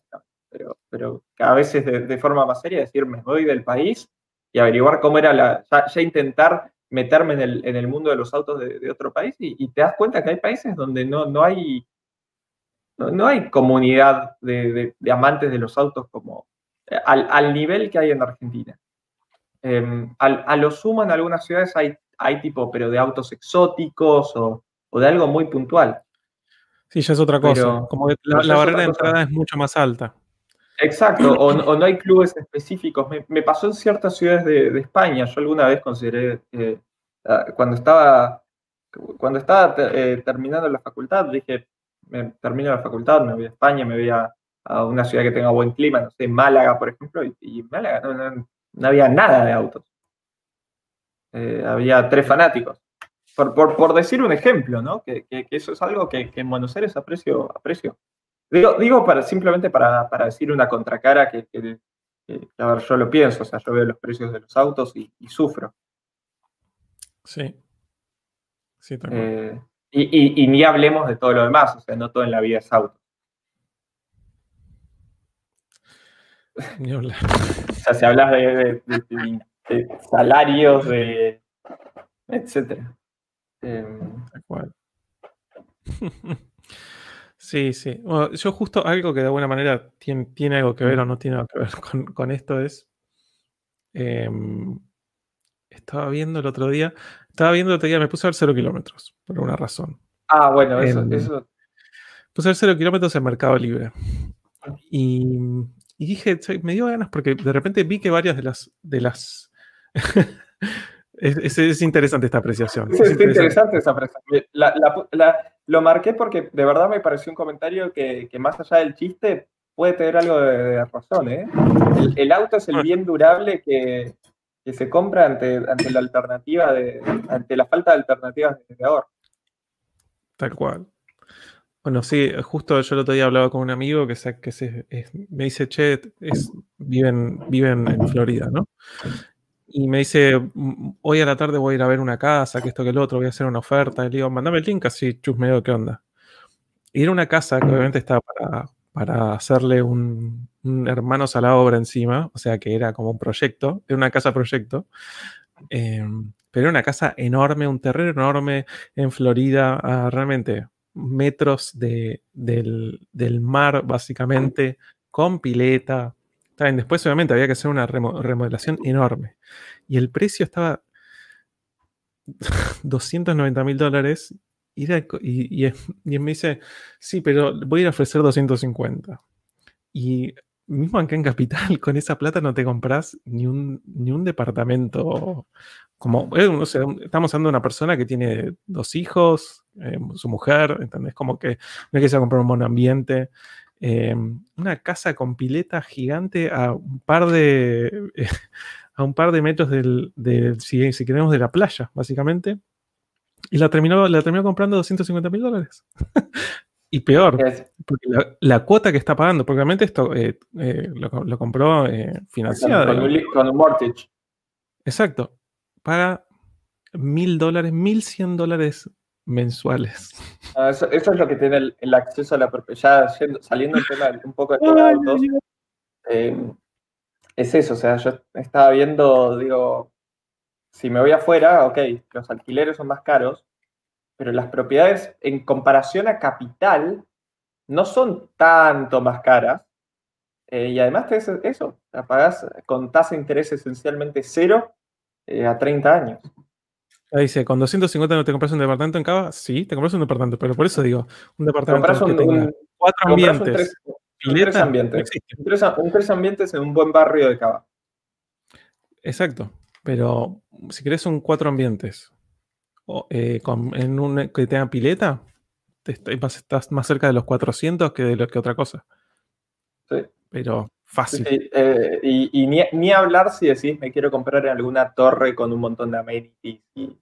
pero, pero a veces de, forma más seria decir me voy del país y averiguar cómo era la, ya, intentar meterme en el, en el, mundo de los autos de, otro país y, te das cuenta que hay países donde no, no hay no, hay comunidad de, amantes de los autos como, al, nivel que hay en Argentina. Em, a lo sumo en algunas ciudades hay, hay tipo, pero de autos exóticos o, de algo muy puntual. Sí, ya es otra cosa. Como la, barrera de entrada es mucho más alta. Exacto, o, no hay clubes específicos. Me, pasó en ciertas ciudades de, España. Yo alguna vez consideré, eh, cuando estaba, cuando estaba eh, terminando la facultad, dije, me termino la facultad, me voy a España, me voy a, una ciudad que tenga buen clima, no sé, Málaga, por ejemplo, y, en Málaga no, había nada de autos. Eh, había tres fanáticos. Por, decir un ejemplo, ¿no? Que, eso es algo que, en Buenos Aires aprecio. aprecio. Digo, digo para, simplemente para, decir una contracara que, a ver, yo lo pienso, o sea, yo veo los precios de los autos y, sufro. Sí. Sí, eh, y, ni hablemos de todo lo demás, o sea, no todo en la vida es auto. Ni hablar. O sea, si hablas de, salarios, de etcétera. Em, Sí, sí. yo justo algo que de alguna manera tiene, tiene, algo que ver o no tiene algo que ver con, esto es... Em, estaba viendo el otro día, estaba viendo el otro día, me puse a ver cero kilómetros, por una razón. Ah, bueno, eso, eso. Puse a ver cero kilómetros en Mercado Libre. Y, dije, me dio ganas porque de repente vi que varias de las, de las Es, interesante esta apreciación. es, interesante. esa apreciación. lo marqué porque de verdad me pareció un comentario que, más allá del chiste puede tener algo de, razón. ¿eh? El, auto es el bien durable que, se compra ante, ante, la alternativa de, ante la falta de alternativas de ahorro. Tal cual. Bueno, sí, justo yo el otro día hablaba con un amigo que, que se, me dice, che, es, viven, viven en Florida, ¿no? y me dice, hoy a la tarde voy a ir a ver una casa, que esto que el otro, voy a hacer una oferta. Y le digo, mandame el link, así chusmeo, ¿qué onda? Y era una casa que obviamente estaba para, hacerle un, hermanos a la obra encima, o sea que era como un proyecto, era una casa proyecto. Em, pero era una casa enorme, un terreno enorme en Florida, realmente metros de, del, del mar, básicamente, con pileta, después obviamente había que hacer una remodelación enorme. Y el precio estaba 290 mil dólares. Y, y, me dice, sí, pero voy a ir a ofrecer 250. Y mismo acá en Capital, con esa plata no te compras ni un, ni un departamento. Como, eh, estamos hablando de una persona que tiene dos hijos, eh, su mujer, ¿entendés? Como que no hay que comprar un monoambiente. ambiente Em, una casa con pileta gigante a un par de, a un par de metros del, si, queremos, de la playa, básicamente. Y la terminó, la terminó comprando 250 mil dólares. y peor, porque la, cuota que está pagando, porque realmente esto eh, eh, lo, compró eh, financiado. Con, un mortgage. Exacto. Paga mil dólares, mil cien dólares mensuales. Ah, eso, es lo que tiene el, acceso a la propiedad. Ya saliendo el tema un poco de autos, em, es eso. O sea, yo estaba viendo, digo, si me voy afuera, ok, los alquileres son más caros, pero las propiedades en comparación a capital no son tanto más caras. Eh, y además te eso, la pagás con tasa de interés esencialmente cero eh, a 30 años dice, con 250 no te compras un departamento en Cava. Sí, te compras un departamento, pero por eso digo, un departamento que tenga cuatro ambientes. Un tres, ambientes. un, tres, ambientes en un buen barrio de Cava. Exacto, pero si querés un cuatro ambientes eh, en un que tenga pileta, estás más cerca de los 400 que de lo que otra cosa. Sí. Pero fácil. Eh, y, ni, ni, hablar si decís me quiero comprar alguna torre con un montón de amenities y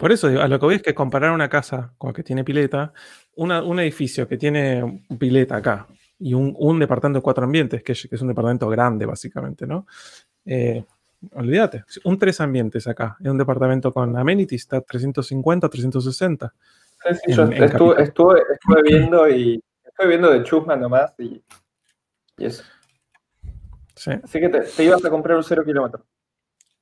por eso, a lo que voy es que comparar una casa con la que tiene pileta, un edificio que tiene pileta acá y un, departamento de cuatro ambientes, que es, un departamento grande básicamente, ¿no? Eh, olvídate, un tres ambientes acá, es un departamento con amenities, está 350, 360. Sí, yo estuve, viendo y estuve viendo de chusma nomás y, eso. Así que te, te, ibas a comprar un cero kilómetro.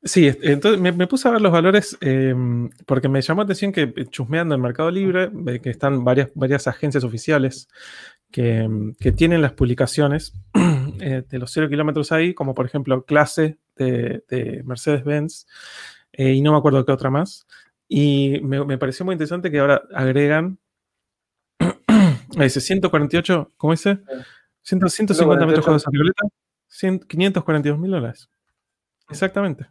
Sí, entonces me, puse a ver los valores em, porque me llamó la atención que eh, chusmeando en Mercado Libre, que están varias, varias agencias oficiales que, em, tienen las publicaciones eh, de los cero kilómetros ahí, como por ejemplo clase de, Mercedes-Benz, eh, y no me acuerdo qué otra más. Y me, pareció muy interesante que ahora agregan ese 148, ¿cómo dice? 150 metros cuadrados de bicicleta, 542 mil dólares. Exactamente.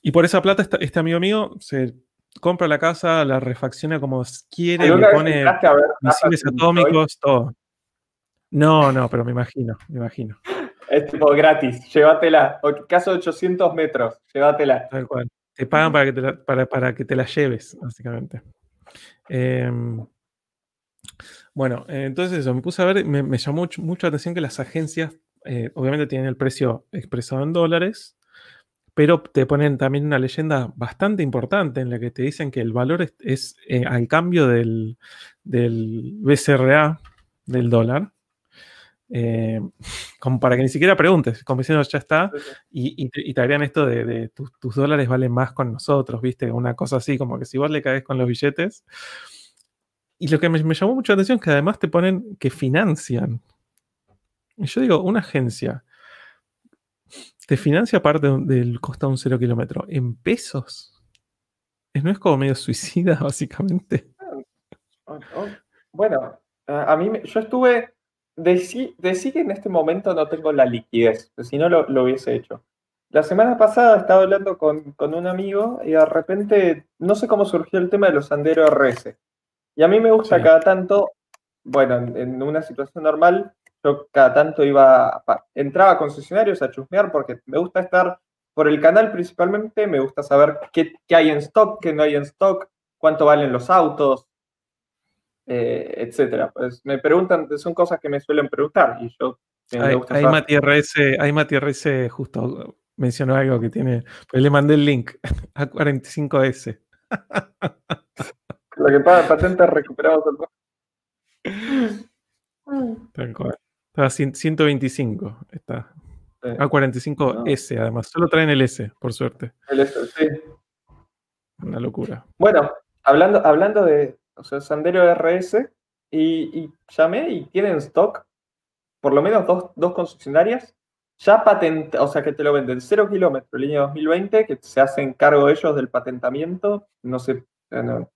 Y por esa plata, este amigo mío se compra la casa, la refacciona como quiere, le pone misiles atómicos, todo. No, no, pero me imagino, me imagino. Es tipo gratis, llévatela. O caso de 800 metros, llévatela. Tal cual. Te pagan para que te la, para, que te la lleves, básicamente. Em, bueno, entonces eso, me puse a ver, me, llamó mucho, la atención que las agencias, eh, obviamente tienen el precio expresado en dólares, pero te ponen también una leyenda bastante importante en la que te dicen que el valor es, eh, al cambio del, del, BCRA, del dólar, eh, como para que ni siquiera preguntes, como diciendo ya está, y, te harían esto de, tus, dólares valen más con nosotros, ¿viste? Una cosa así, como que si vos le caes con los billetes. Y lo que me, me llamó mucho la atención es que además te ponen que financian. Y yo digo, una agencia te financia parte del costo de un cero kilómetro en pesos. ¿No es como medio suicida, básicamente? Bueno, a mí yo estuve. De sí, que en este momento no tengo la liquidez, si no lo, hubiese hecho. La semana pasada estaba hablando con, un amigo y de repente no sé cómo surgió el tema de los Sandero RS. Y a mí me gusta cada tanto, bueno, en una situación normal, yo cada tanto iba, entraba a concesionarios a chusmear porque me gusta estar por el canal principalmente, me gusta saber qué, hay en stock, qué no hay en stock, cuánto valen los autos, eh, etcétera. Pues me preguntan, son cosas que me suelen preguntar y yo hay, hay Mati RS, hay Mati RS justo mencionó algo que tiene, pues le mandé el link a 45S. Lo que paga patentes recuperados. Tal cual. Está 125, está. A45S, además. Solo traen el S, por suerte. El S, sí. Una locura. Bueno, hablando, hablando de o sea, Sandero RS, y, llamé y tienen stock, por lo menos dos, concesionarias, ya patenta, o sea, que te lo venden 0 kilómetros, línea 2020, que se hacen cargo ellos del patentamiento, no sé, no,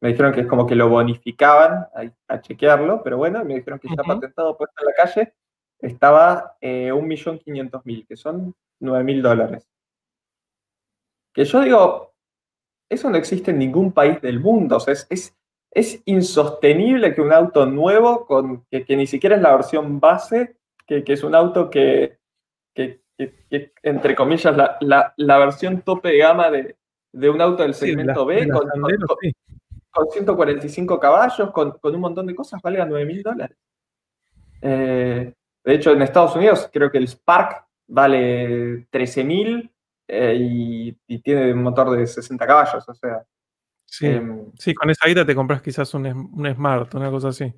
me dijeron que es como que lo bonificaban a, chequearlo, pero bueno, me dijeron que está patentado puesto en la calle. Estaba eh, 1.500.000, que son 9.000 dólares. Que yo digo, eso no existe en ningún país del mundo. O sea, es, es, insostenible que un auto nuevo, con, que, ni siquiera es la versión base, que, es un auto que, entre comillas, la, versión tope de gama de, un auto del segmento B, con, con 145 caballos, con, un montón de cosas, valga 9 mil dólares. Eh, de hecho, en Estados Unidos creo que el Spark vale 13 mil eh, y, tiene un motor de 60 caballos, o sea. Sí, em, sí con esa guita te compras quizás un, Smart, una cosa así.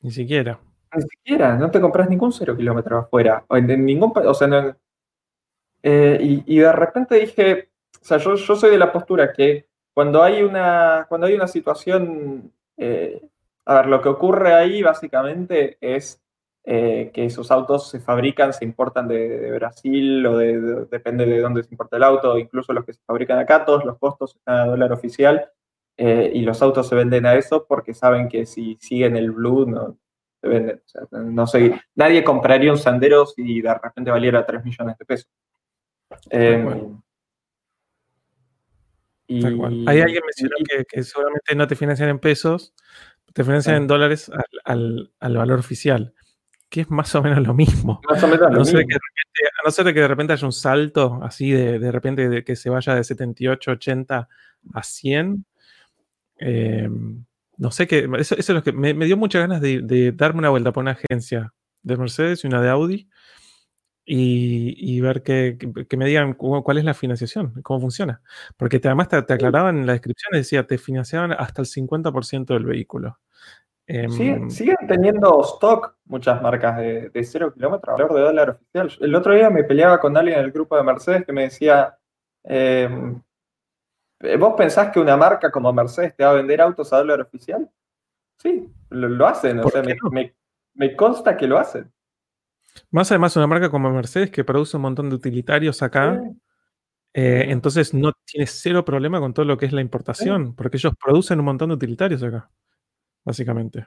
ni, siquiera. Ni siquiera, no te compras ningún cero kilómetro afuera. O en, ningún o sea, eh, y, y, de repente dije, o sea, yo, soy de la postura que cuando hay una, cuando hay una situación, eh, a ver, lo que ocurre ahí básicamente es eh, que esos autos se fabrican, se importan de, Brasil o de, depende de dónde se importa el auto, incluso los que se fabrican acá, todos los costos están a dólar oficial eh, y los autos se venden a eso porque saben que si siguen el blue no se venden. O sea, no sé, nadie compraría un Sandero si de repente valiera 3 millones de pesos. Y, Hay alguien mencionó que, seguramente no te financian en pesos, te financian en dólares al, valor oficial, que es más o menos lo mismo. Más o menos a, no ser que de repente haya un salto así de, de repente de que se vaya de 78, 80 a 100. Eh, no sé qué, eso, es lo que me, dio muchas ganas de, de, darme una vuelta por una agencia de Mercedes y una de Audi y, ver que, me digan cuál es la financiación, cómo funciona. Porque además te, aclaraban en la descripción, decía, te financiaban hasta el 50% del vehículo. Em, siguen teniendo stock muchas marcas de, de cero kilómetros, valor de dólar oficial. El otro día me peleaba con alguien en el grupo de Mercedes que me decía, em, ¿vos pensás que una marca como Mercedes te va a vender autos a dólar oficial? Sí, lo, hacen. O sea, me, me consta que lo hacen. Más además una marca como Mercedes que produce un montón de utilitarios acá. Eh, entonces no tiene cero problema con todo lo que es la importación, porque ellos producen un montón de utilitarios acá, básicamente.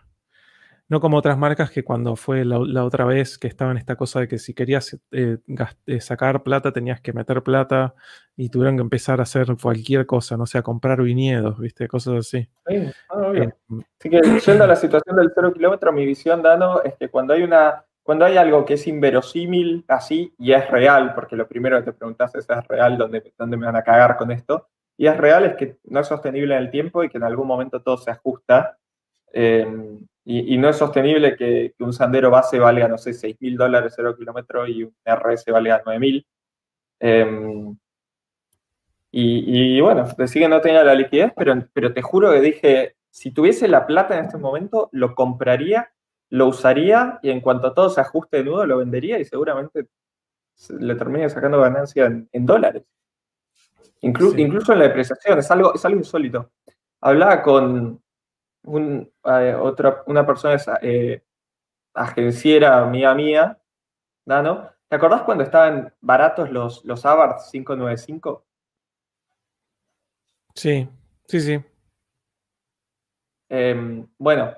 No como otras marcas que cuando fue la, otra vez que estaba en esta cosa de que si querías eh, eh, sacar plata tenías que meter plata y tuvieron que empezar a hacer cualquier cosa, no sé, a comprar viñedos, ¿viste? Cosas así. Sí, ah, así que yendo a la situación del cero kilómetro, mi visión, Dano, es que cuando hay una cuando hay algo que es inverosímil así y es real, porque lo primero que te preguntas es, ¿es real? ¿Dónde, ¿Dónde me van a cagar con esto? Y es real, es que no es sostenible en el tiempo y que en algún momento todo se ajusta. Em, y, no es sostenible que, un sandero base valga, no sé, 6 mil dólares 0 kilómetro y un RS valga 9 mil. Em, y, y, bueno, decía que no tenía la liquidez, pero, pero te juro que dije, si tuviese la plata en este momento, lo compraría lo usaría y en cuanto todo se ajuste de nuevo lo vendería y seguramente le termine sacando ganancia en, dólares. Incluso en la depreciación, es algo, es algo insólito. Hablaba con un, eh, otra, una persona eh, agenciera amiga mía, Nano. ¿Te acordás cuando estaban baratos los, los Abarth 595? Sí, sí, sí. Em, bueno,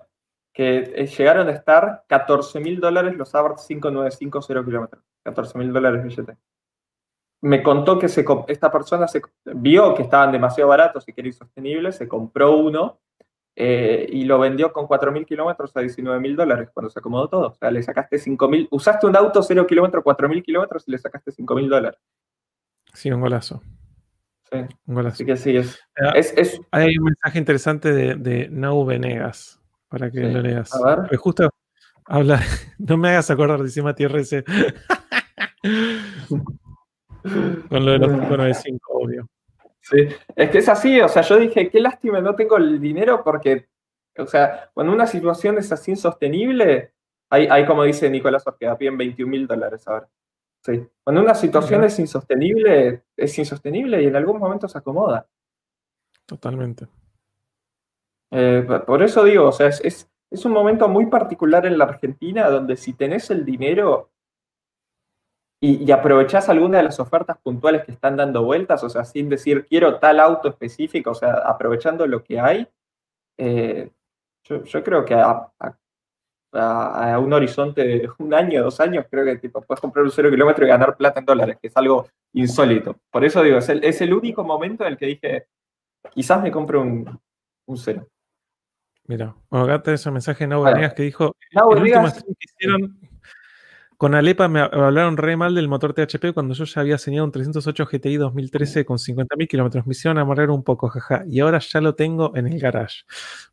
que eh, llegaron a estar 14 mil dólares los Abarth 5950 kilómetros. 14 mil dólares billete. Me contó que se, esta persona se, vio que estaban demasiado baratos y que era insostenible, se compró uno eh, y lo vendió con 4 mil kilómetros a 19 mil dólares cuando se acomodó todo. O sea, le sacaste 5 mil, usaste un auto 0 kilómetros, 4 mil kilómetros y le sacaste 5 mil dólares. Sí, un golazo. Sí, un golazo. Así que sí, es, Hay un mensaje interesante de, de No Venegas para que lo leas. A ver. Pues justo habla, no me hagas acordar, dice Mati RC. Con lo de los 595, obvio. Sí, es que es así, o sea, yo dije, qué lástima, no tengo el dinero porque, o sea, cuando una situación es así insostenible, hay, como dice Nicolás Orqueda, piden 21 mil dólares ahora. Sí. Cuando una situación es insostenible, es insostenible y en algún momento se acomoda. Totalmente. Eh, por eso digo, o sea, es, un momento muy particular en la Argentina donde si tenés el dinero y, y, aprovechás alguna de las ofertas puntuales que están dando vueltas, o sea, sin decir quiero tal auto específico, o sea, aprovechando lo que hay, eh, yo, creo que a, un horizonte de un año, dos años, creo que tipo, puedes comprar un cero kilómetro y ganar plata en dólares, que es algo insólito. Por eso digo, es el, es el único momento en el que dije, quizás me compre un, un cero. Mira, bueno, acá tenés un mensaje de Nau que dijo: el último stream que hicieron con Alepa me hablaron re mal del motor THP cuando yo ya había enseñado un 308 GTI 2013 con 50.000 kilómetros. Me hicieron amarrar un poco, jaja. Y ahora ya lo tengo en el garage.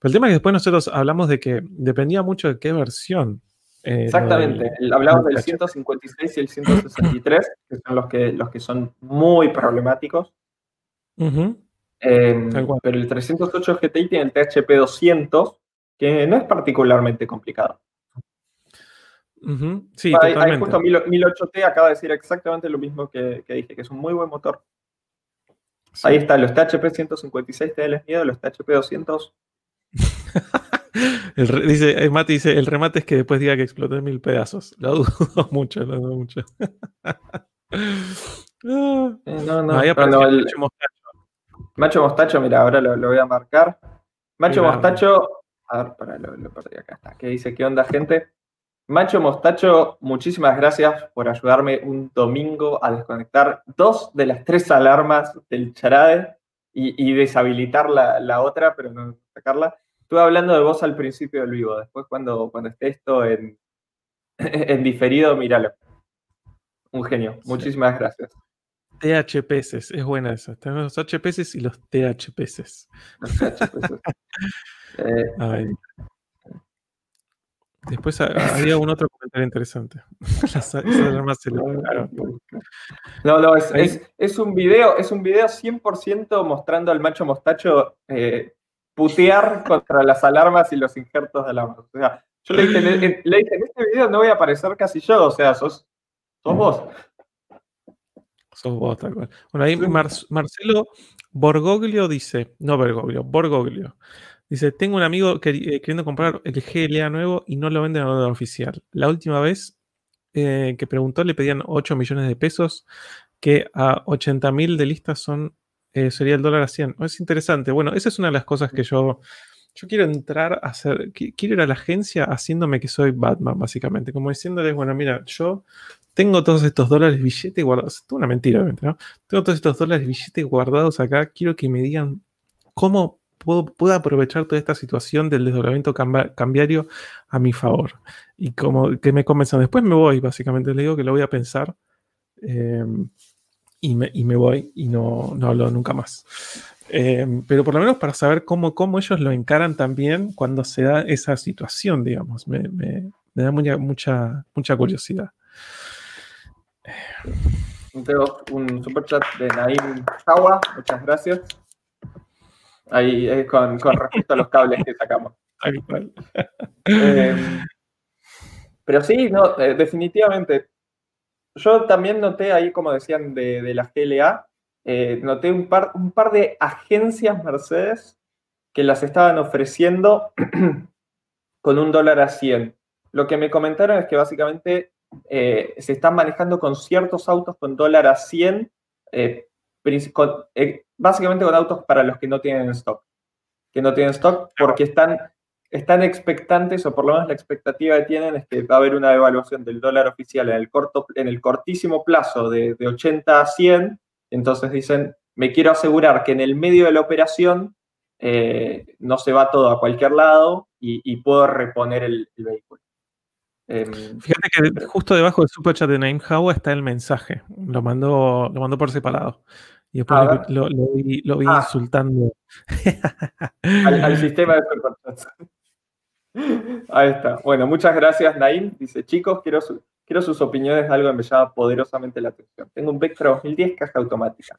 Pero el tema es que después nosotros hablamos de que dependía mucho de qué versión. Eh, Exactamente. Hablamos del 156 y el 163, que son los que, los que son muy problemáticos. Em, pero el 308 GTI tiene el THP 200, que no es particularmente complicado. Sí, hay, totalmente. Hay justo 1008T acaba de decir exactamente lo mismo que, dije, que es un muy buen motor. Ahí está, los THP 156 te les miedo, los THP 200. dice, eh, Mati dice, el remate es que después diga que explotó en mil pedazos. Lo dudo mucho, lo dudo mucho. Eh, no, no, no, el, Macho Mostacho, mira, ahora lo, voy a marcar. Macho Mostacho, a ver, para, lo, perdí acá está. ¿Qué dice? ¿Qué onda, gente? Macho Mostacho, muchísimas gracias por ayudarme un domingo a desconectar dos de las tres alarmas del charade y, deshabilitar la, otra, pero no sacarla. Estuve hablando de vos al principio del vivo, después cuando, cuando esté esto en, en diferido, míralo. Un genio, muchísimas gracias. THPS, es buena esa. Tenemos los HPS y los THPS. Eh, Después había un otro comentario interesante. no, no, es, un video, es un video 100% mostrando al macho mostacho eh, putear contra las alarmas y los injertos de alarmas. O sea, yo le dije, le, dije, en este video no voy a aparecer casi yo, o sea, sos, sos vos. Sos vos, tal cual. Bueno, ahí Marcelo Borgoglio dice, no Bergoglio, Borgoglio. Dice, tengo un amigo eh, queriendo comprar el GLA nuevo y no lo venden a dólar oficial. La última vez eh, que preguntó le pedían 8 millones de pesos, que a 80 mil de listas son, eh, sería el dólar a 100. Es interesante. Bueno, esa es una de las cosas que yo, yo quiero entrar a hacer, quiero ir a la agencia haciéndome que soy Batman, básicamente, como diciéndoles, bueno, mira, yo tengo todos estos dólares billetes guardados, es una mentira, obviamente, ¿no? Tengo todos estos dólares billetes guardados acá, quiero que me digan cómo puedo, aprovechar toda esta situación del desdoblamiento cambiario a mi favor. Y como que me convenzan. Después me voy, básicamente. Le digo que lo voy a pensar. Em, y, me, voy y no, no hablo nunca más. Em, pero por lo menos para saber cómo, cómo ellos lo encaran también cuando se da esa situación, digamos. Me, da mucha, mucha, mucha curiosidad. Tengo un super chat de Naim Jawa, muchas gracias. Ahí es con, respecto a los cables que sacamos. Eh, pero sí, no, eh, definitivamente. Yo también noté ahí, como decían, de, de la GLA, eh, noté un par, un par de agencias Mercedes que las estaban ofreciendo con un dólar a 100. Lo que me comentaron es que básicamente se están manejando con ciertos autos con dólar a 100, básicamente con autos para los que no tienen stock que no tienen stock porque están, están expectantes, o por lo menos la expectativa que tienen es que va a haber una devaluación del dólar oficial en el, corto, en el cortísimo plazo de, 80 a 100. Entonces dicen, me quiero asegurar que en el medio de la operación eh, no se va todo a cualquier lado y, puedo reponer el, vehículo. Em, Fíjate que justo debajo del superchat de Hawa está el mensaje. Lo mandó, lo mandó por separado. Y después lo, vi, ah. insultando. Al, sistema de superchats. Ahí está. Bueno, muchas gracias, Naim. Dice, chicos, quiero, quiero sus opiniones de algo que me llama poderosamente la atención. Tengo un Vectra 2010 caja automática.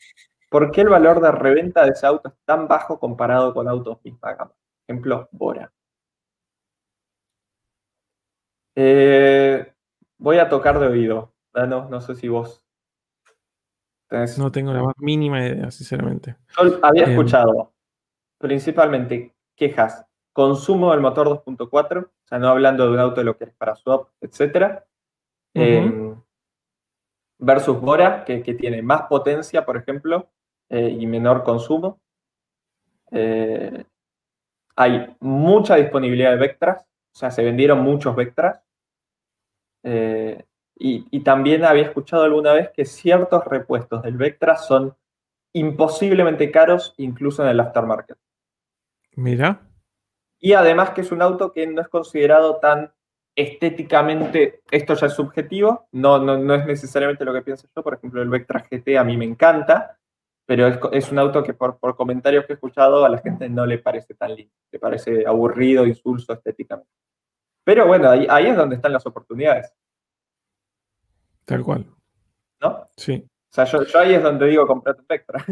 ¿Por qué el valor de reventa de ese auto es tan bajo comparado con autos misma gama? Ejemplo, Bora. Eh, voy a tocar de oído. Ah, no, no sé si vos no tengo la más mínima idea, sinceramente. Yo había em, escuchado principalmente quejas, consumo del motor 2.4, o sea, no hablando de un auto de lo que es para swap, etc. Em, versus Bora, que, tiene más potencia, por ejemplo, eh, y menor consumo. Eh, hay mucha disponibilidad de Vectras, o sea, se vendieron muchos Vectras. Eh, y, también había escuchado alguna vez que ciertos repuestos del Vectra son imposiblemente caros, incluso en el aftermarket. Mira. Y además que es un auto que no es considerado tan estéticamente, esto ya es subjetivo, no, no, es necesariamente lo que pienso yo, por ejemplo, el Vectra GT a mí me encanta, pero es, un auto que por, comentarios que he escuchado a la gente no le parece tan lindo, le parece aburrido, insulso estéticamente. Pero bueno, ahí, ahí es donde están las oportunidades. Tal cual. ¿No? Sí. O sea, yo, ahí es donde digo comprate Spectra.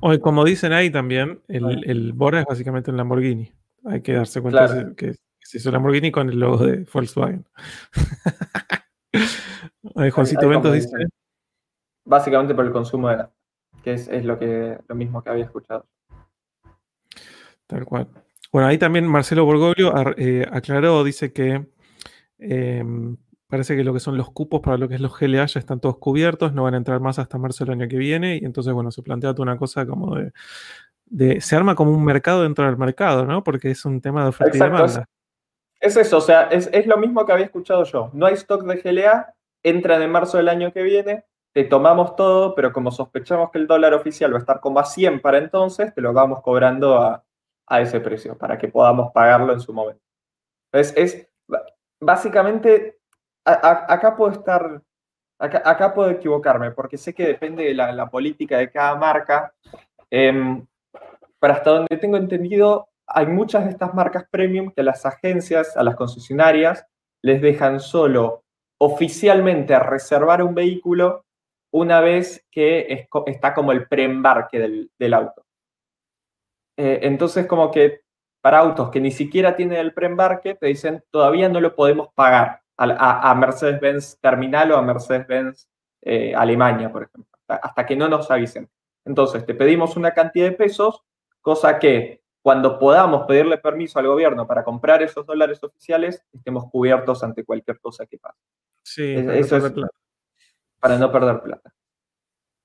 O como dicen ahí también, el, el, Bora es básicamente un Lamborghini. Hay que darse cuenta que es hizo Lamborghini con el logo de Volkswagen. Juancito Ventos dice. Básicamente por el consumo de la que es, lo que lo mismo que había escuchado. Tal cual. Bueno, ahí también Marcelo Borgoglio eh, aclaró, dice que em, Parece que lo que son los cupos para lo que es los GLA ya están todos cubiertos, no van a entrar más hasta marzo del año que viene. Y entonces, bueno, se plantea toda una cosa como de, se arma como un mercado dentro del mercado, ¿no? Porque es un tema de oferta y demanda. Es, eso, o sea, es, lo mismo que había escuchado yo. No hay stock de GLA, entran en marzo del año que viene, te tomamos todo, pero como sospechamos que el dólar oficial va a estar como a 100 para entonces, te lo vamos cobrando a, ese precio para que podamos pagarlo en su momento. Entonces, es básicamente acá puedo estar, acá, puedo equivocarme, porque sé que depende de la, política de cada marca. Em, pero hasta donde tengo entendido, hay muchas de estas marcas premium que las agencias, a las concesionarias, les dejan solo oficialmente reservar un vehículo una vez que está como el preembarque del, del auto. Eh, entonces, como que para autos que ni siquiera tienen el preembarque, te dicen, todavía no lo podemos pagar a, Mercedes-Benz Terminal o a Mercedes-Benz eh, Alemania, por ejemplo, hasta, que no nos avisen. Entonces, te pedimos una cantidad de pesos, cosa que cuando podamos pedirle permiso al gobierno para comprar esos dólares oficiales, estemos cubiertos ante cualquier cosa que pase. Sí, Es- para eso no es- plata. Para no perder plata.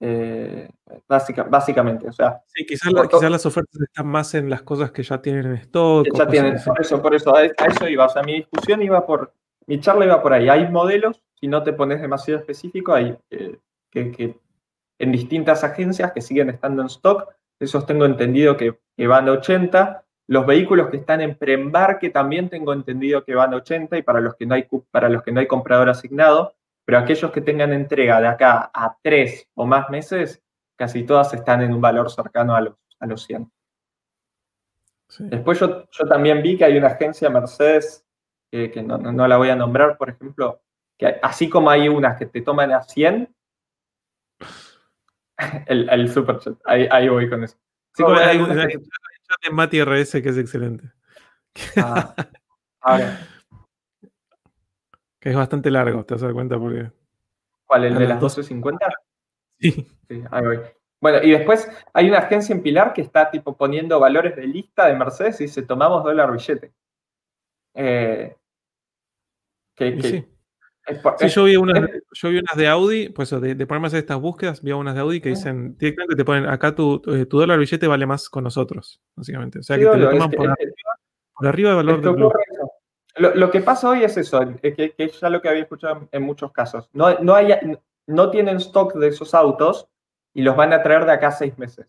Eh, básica- básicamente, o sea, Sí, quizás, la- o- quizás las ofertas están más en las cosas que ya tienen en stock. ya tienen, por eso, por eso, a a eso iba. O sea, mi discusión iba por, mi charla iba por ahí. Hay modelos, si no te pones demasiado específico, hay eh, que, que en distintas agencias que siguen estando en stock. Esos tengo entendido que, que van a 80. Los vehículos que están en preembarque también tengo entendido que van a 80 y para los que no hay, para los que no hay comprador asignado. Pero aquellos que tengan entrega de acá a tres o más meses, casi todas están en un valor cercano a los, a los 100. Sí. Después yo, yo también vi que hay una agencia Mercedes, eh, que no, no- no la voy a nombrar, por ejemplo, que así como hay unas que te toman a 100, el, el superchat, ahí, ahí voy con eso. Así como hay, hay un algunas hay que- chat de Mati RS que es excelente. ah, ahora, Que es bastante largo, te vas a dar cuenta porque. ¿cuál? ¿El de las las 12. 12.50? Sí. Sí, ahí voy. Bueno, y después hay una agencia en Pilar que está tipo poniendo valores de lista de Mercedes y dice, tomamos dólar billete. Eh, que, Y que sí. es Sí, es- yo vi unas, es- yo vi unas de Audi, pues de, de ponerme a hacer estas búsquedas, vi unas de Audi que Ah. dicen, directamente te ponen, acá tu, tu, tu dólar billete vale más con nosotros, básicamente. O sea sí, que te lo toman por, que- por arriba del valor del eso. Lo, lo que pasa hoy es eso, es que, que es ya lo que había escuchado en, en muchos casos. No, no, hay, no tienen stock de esos autos y los van a traer de acá a seis meses.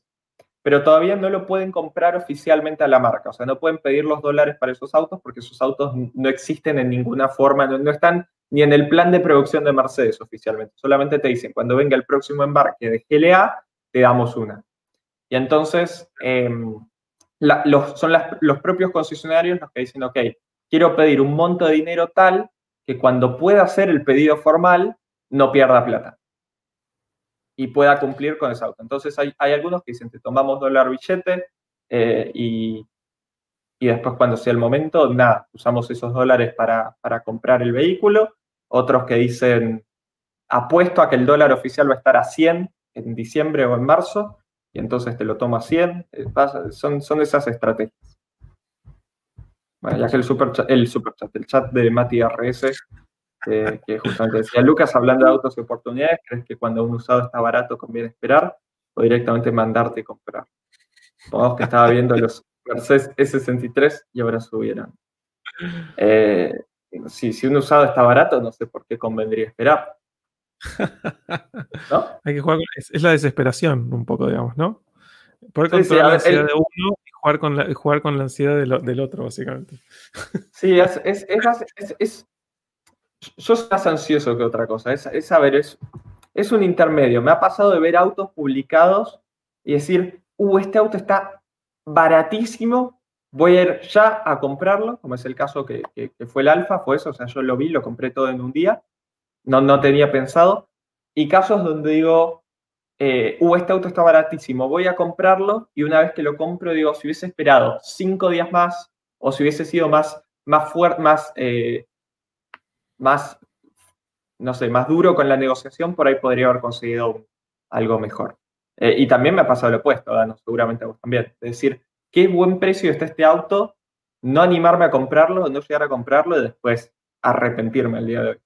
Pero todavía no lo pueden comprar oficialmente a la marca. O sea, no pueden pedir los dólares para esos autos porque esos autos no existen en ninguna forma, no, no están ni en el plan de producción de Mercedes oficialmente. Solamente te dicen, cuando venga el próximo embarque de GLA, te damos una. Y entonces, em, los, son las- los propios concesionarios los que dicen, ok, quiero pedir un monto de dinero tal que cuando pueda hacer el pedido formal no pierda plata y pueda cumplir con ese auto. Entonces hay, hay algunos que dicen, te tomamos dólar billete eh, y, y después cuando sea el momento, nada, usamos esos dólares para, para comprar el vehículo. Otros que dicen, apuesto a que el dólar oficial va a estar a 100 en diciembre o en marzo y entonces te lo tomo a 100. eh, Son, son esas estrategias. Bueno, ya que el superchat, el, superchat, el chat de Mati RS, que justamente decía, Lucas, hablando de autos y oportunidades, ¿crees que cuando un usado está barato conviene esperar o directamente mandarte comprar? Supongamos que estaba viendo los Mercedes S63 y ahora subieron. Eh, si, si un usado está barato, no sé por qué convendría esperar. ¿No? Hay que jugar con, es, es la desesperación un poco, digamos, ¿no? Poder Sí, sí, controlar a la ansiedad el- de uno y jugar con la, jugar con la ansiedad de lo- del otro, básicamente. Sí, es, es, es más- ansioso que otra cosa. Es, ver, es, es un intermedio. Me ha pasado de ver autos publicados y decir, uh, este auto está baratísimo, voy a ir ya a comprarlo, como es el caso que, que- que fue el Alfa, fue eso, o sea, yo lo vi, lo compré todo en un día, no, no tenía pensado. Y casos donde digo, eh, uh, este auto está baratísimo, voy a comprarlo y una vez que lo compro digo, si hubiese esperado cinco días más o si hubiese sido más, más fuerte, más, eh, más, no sé, más duro con la negociación, por ahí podría haber conseguido algo mejor. Eh, y también me ha pasado lo opuesto, Dano, seguramente a vos también. Es decir, qué buen precio está este auto, no animarme a comprarlo, no llegar a comprarlo y después arrepentirme el día de hoy.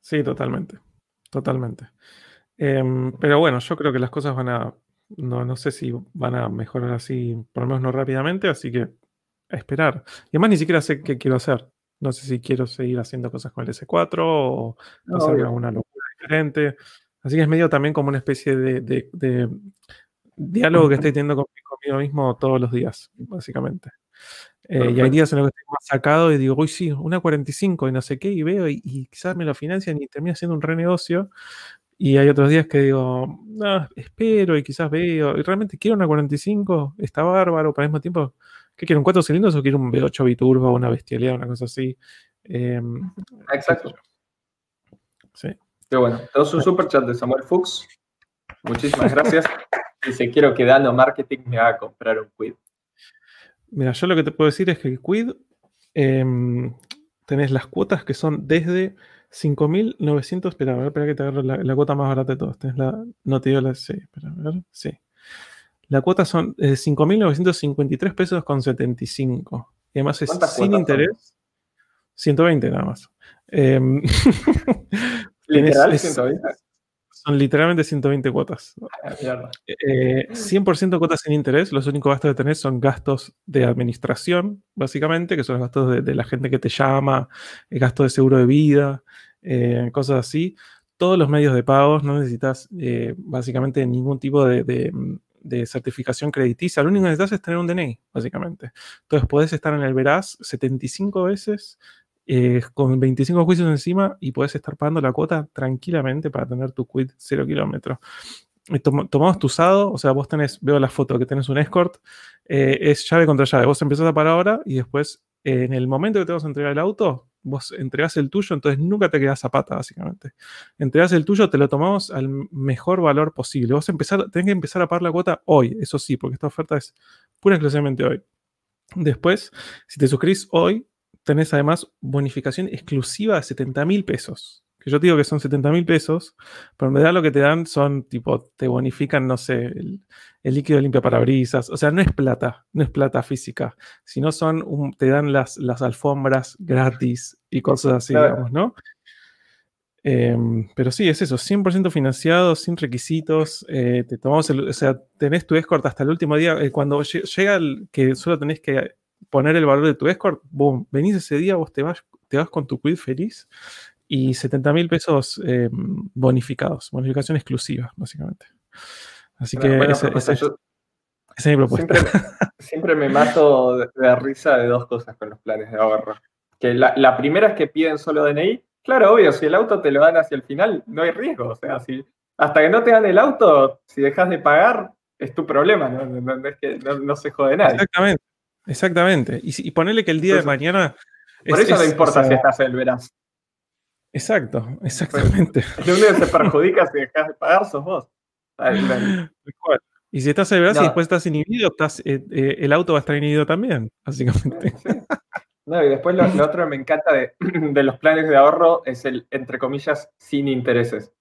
Sí, totalmente. Totalmente. Em, pero bueno, yo creo que las cosas van a. No, no sé si van a mejorar así, por lo menos no rápidamente, así que esperar. Y además ni siquiera sé qué quiero hacer. No sé si quiero seguir haciendo cosas con el S4 o No, hacer obvio. alguna locura diferente. Así que es medio también como una especie de, de- de diálogo que estoy teniendo con- conmigo mismo todos los días, básicamente. Eh, y hay días en los que estoy más sacado y digo, uy, sí, una 45 y no sé qué, y veo y, y quizás me lo financian y termina siendo un renegocio. Y hay otros días que digo, no, espero y quizás veo, y realmente quiero una 45, está bárbaro, pero al mismo tiempo, ¿qué quiero? ¿Un 4 cilindros o quiero un V8 biturbo, una bestialidad, una cosa así? Em, Exacto. sí. Pero bueno, tenemos un super chat de Samuel Fuchs. Muchísimas gracias. Dice, quiero que Dano Marketing me haga comprar un Quid. Mira, yo lo que te puedo decir es que el Quid em, tenés las cuotas que son desde 5.900. Espera, a ver, espera que te agarro la, la cuota más barata de todas. Tenés la, no te digo la. Sí, espera, a ver. Sí. La cuota son eh, 5.953 pesos con 75. Y además es sin interés. 120 nada más. Literal, 120. Son literalmente 120 cuotas. 100% ah, eh, cuotas sin interés. Los únicos gastos que tenés son gastos de administración, básicamente, que son los gastos de, la gente que te llama, el gasto de seguro de vida, eh, cosas así. Todos los medios de pagos, no necesitas eh, básicamente ningún tipo de, de, certificación crediticia. Lo único que necesitas es tener un DNI, básicamente. Entonces podés estar en el Veraz 75 veces eh, con 25 juicios encima y puedes estar pagando la cuota tranquilamente para tener tu quit 0 kilómetros. tomamos tu usado, o sea, vos tenés, veo la foto que tenés un escort, eh, es llave contra llave. Vos empezás a parar ahora y después, en el momento que te vas a entregar el auto, vos entregás el tuyo, entonces nunca te quedas zapata, básicamente. Entregás el tuyo, te lo tomamos al mejor valor posible. Vos empezar, tenés que empezar a pagar la cuota hoy, eso sí, porque esta oferta es pura exclusivamente hoy. Después, si te suscribís hoy, tenés además bonificación exclusiva de 70 mil pesos. Que yo digo que son 70 mil pesos, pero en verdad lo que te dan son tipo, te bonifican, no sé, el, líquido limpia parabrisas. O sea, no es plata, no es plata física, sino son, te dan las, las alfombras gratis y cosas así, digamos, ¿no? Em, pero sí, es eso, 100% financiado, sin requisitos. Eh, te tomamos o sea, tenés tu escort hasta el último día. Eh, cuando llega el que solo tenés que poner el valor de tu escort, boom, venís ese día, vos te vas, te vas con tu quid feliz y 70 mil pesos eh, bonificados, bonificación exclusiva, básicamente. Así que esa, es mi propuesta. Siempre, me mato de, risa de dos cosas con los planes de ahorro. Que la, primera es que piden solo DNI. Claro, obvio, si el auto te lo dan hacia el final, no hay riesgo. O sea, si hasta que no te dan el auto, si dejas de pagar, es tu problema, no, es que no se jode nadie. Exactamente. Exactamente. Y, ponerle que el día de mañana. Por eso no importa si estás en el verano. Exacto, exactamente. El único que se perjudica si dejas de pagar sos vos. Y si estás el verano y después estás inhibido, estás, eh, eh, el auto va a estar inhibido también, básicamente. No, y después lo, otro que me encanta de, de, los planes de ahorro es el, entre comillas, sin intereses.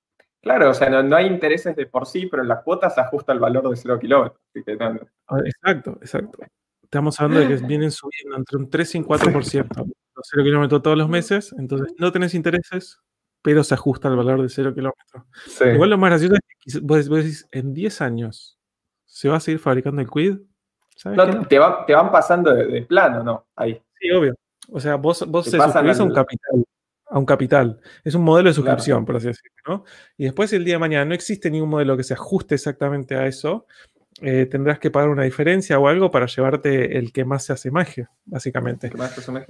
Claro, o sea, no, hay intereses de por sí, pero la cuota se ajusta al valor de cero kilómetros. Ah, exacto, exacto. Estamos hablando de que vienen subiendo entre un 3 y un 4% los 0 kilómetros todos los meses, entonces no tenés intereses, pero se ajusta al valor de 0 kilómetros. Igual lo más gracioso es que vos, decís, en 10 años, ¿se va a seguir fabricando el Quid? No, te, van pasando de, plano, ¿no? Ahí. Sí, obvio. O sea, vos, vos se suscribís a un capital. A un capital. Es un modelo de suscripción, por así decirlo, ¿no? Y después el día de mañana no existe ningún modelo que se ajuste exactamente a eso. Eh, tendrás que pagar una diferencia o algo para llevarte el que más se asemeje, básicamente.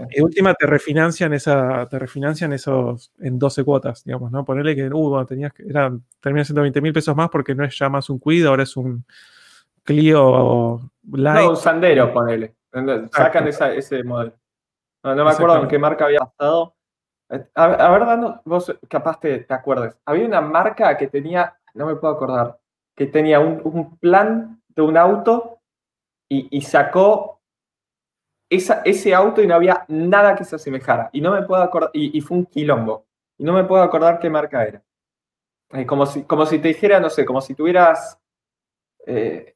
Y última te refinancian esa, te refinancian esos en 12 cuotas, digamos, ¿no? Ponerle que, uh, tenías que, era, termina siendo 20 mil pesos más porque no es ya más un Quid, ahora es un Clio Light. No, un Sandero, ponele. Sacan ese modelo. No, me acuerdo en qué marca había estado. A, ver, vos capaz te, te acuerdes. Había una marca que tenía, no me puedo acordar, que tenía un, plan de un auto y, sacó esa, ese auto y no había nada que se asemejara. Y no me puedo acordar, y, fue un quilombo. Y no me puedo acordar qué marca era. como, si, como si te dijera, no sé, como si tuvieras. Eh,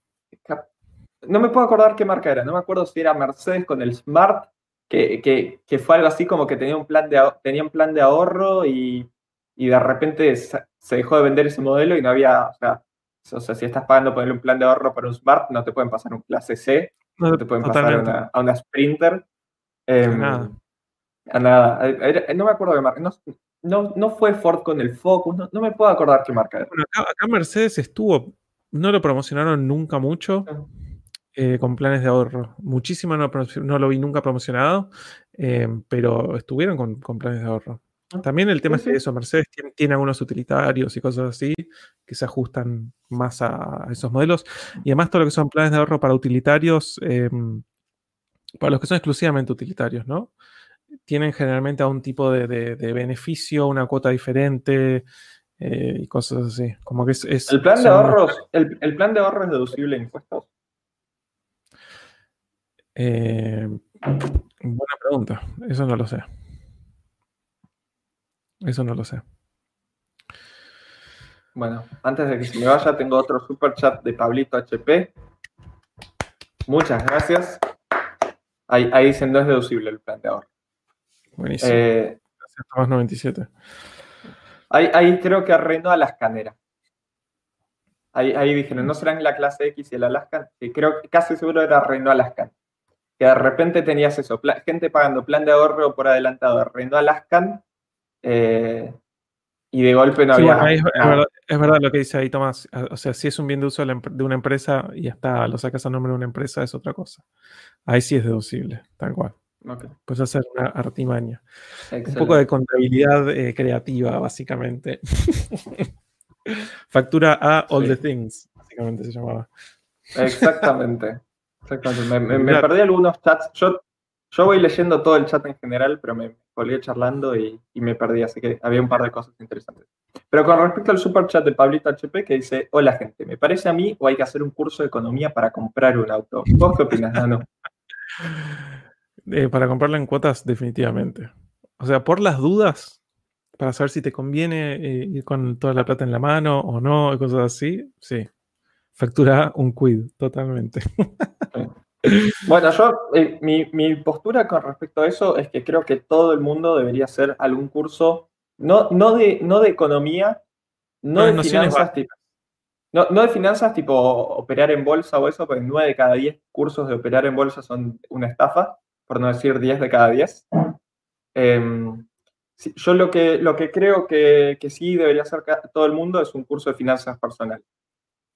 no me puedo acordar qué marca era. No me acuerdo si era Mercedes con el Smart, que, que, fue algo así como que tenía un plan de, tenía un plan de ahorro y, y de repente se dejó de vender ese modelo y no había, o sea, si estás pagando por un plan de ahorro para un Smart, no te pueden pasar un clase C, no, te pueden pasar a una Sprinter. Em, nada. A nada. no me acuerdo de marca. No, no, fue Ford con el Focus, no, me puedo acordar qué marca era. Bueno, acá, Mercedes estuvo, no lo promocionaron nunca mucho. Eh, con planes de ahorro. Muchísimo no, no lo vi nunca promocionado, em, pero estuvieron con, con planes de ahorro. También el tema es que eso, Mercedes tiene, algunos utilitarios y cosas así que se ajustan más a, esos modelos. Y además todo lo que son planes de ahorro para utilitarios, em, para los que son exclusivamente utilitarios, ¿no? Tienen generalmente a un tipo de, beneficio, una cuota diferente eh, y cosas así. Como que es, ¿El, plan de ahorros, el, plan de ahorro es deducible de impuestos? Eh, buena pregunta, eso no lo sé. Eso no lo sé. Bueno, antes de que se me vaya, tengo otro super chat de Pablito HP. Muchas gracias. Ahí, ahí dicen, no es deducible el plan de ahorro. Buenísimo. Eh, gracias, Tomás 97. Ahí, ahí creo que arruinó a las caneras. Ahí, ahí dijeron, no serán la clase X y el Alaskan, que creo que casi seguro era Reino Alaskan. Que de repente tenías eso, gente pagando plan de ahorro por adelantado de Reino Alaskan, eh, y de golpe no había. es, verdad, lo que dice ahí Tomás. O sea, si es un bien de uso de una empresa y hasta lo sacas a nombre de una empresa, es otra cosa. Ahí sí es deducible, tal cual. Puedes hacer una artimaña. Un poco de contabilidad eh, creativa, básicamente. Factura a All the Things, básicamente se llamaba. Exactamente. Me, perdí algunos chats. Yo, yo voy leyendo todo el chat en general, pero me volví charlando y, me perdí, así que había un par de cosas interesantes. Pero con respecto al super chat de Pablito HP que dice, hola gente, ¿me parece a mí o hay que hacer un curso de economía para comprar un auto? ¿Vos qué opinas, Nano? Eh, para comprarlo en cuotas, definitivamente. O sea, por las dudas, para saber si te conviene eh, ir con toda la plata en la mano o no, y cosas así, sí. Factura un quid, totalmente. Bueno, yo, eh, mi, postura con respecto a eso es que creo que todo el mundo debería hacer algún curso, no, no, de, no de economía, no, de finanzas tipo, no, de finanzas tipo operar en bolsa o eso, porque 9 de cada 10 cursos de operar en bolsa son una estafa, por no decir 10 de cada 10 yo lo que, lo que creo que, sí debería hacer todo el mundo es un curso de finanzas personales.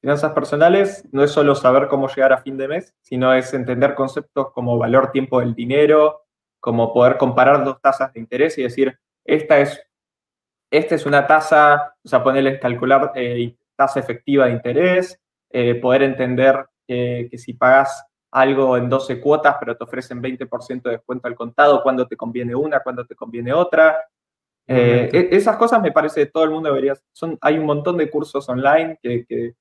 Finanzas personales no es solo saber cómo llegar a fin de mes, sino es entender conceptos como valor tiempo del dinero, como poder comparar dos tasas de interés y decir, esta es, esta es una tasa, o sea, ponerles calcular eh, tasa efectiva de interés, eh, poder entender que si pagas algo en 12 cuotas, pero te ofrecen 20% de descuento al contado, cuándo te conviene una, cuándo te conviene otra. Eh, e, esas cosas me parece que todo el mundo debería. Son, hay un montón de cursos online que, que,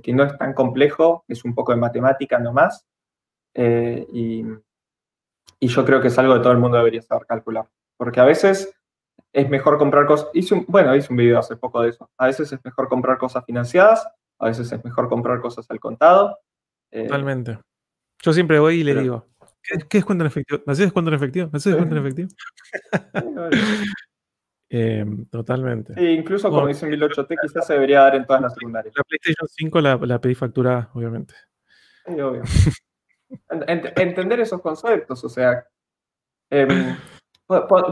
que, no es tan complejo, es un poco de matemática nomás. Eh, y, y, yo creo que es algo que todo el mundo debería saber calcular. Porque a veces es mejor comprar cosas. Hice bueno, hice un video hace poco de eso. A veces es mejor comprar cosas financiadas, a veces es mejor comprar cosas al contado. Eh, Totalmente. Yo siempre voy y le digo, ¿qué, ¿qué descuento en efectivo? ¿Me haces descuento en efectivo? ¿Me haces descuento en efectivo? Em, totalmente. Sí, incluso como dice 1008T, quizás se debería dar en todas las secundarias. La PlayStation 5 la, pedí facturada, obviamente. Sí, obvio. entender esos conceptos, o sea, eh,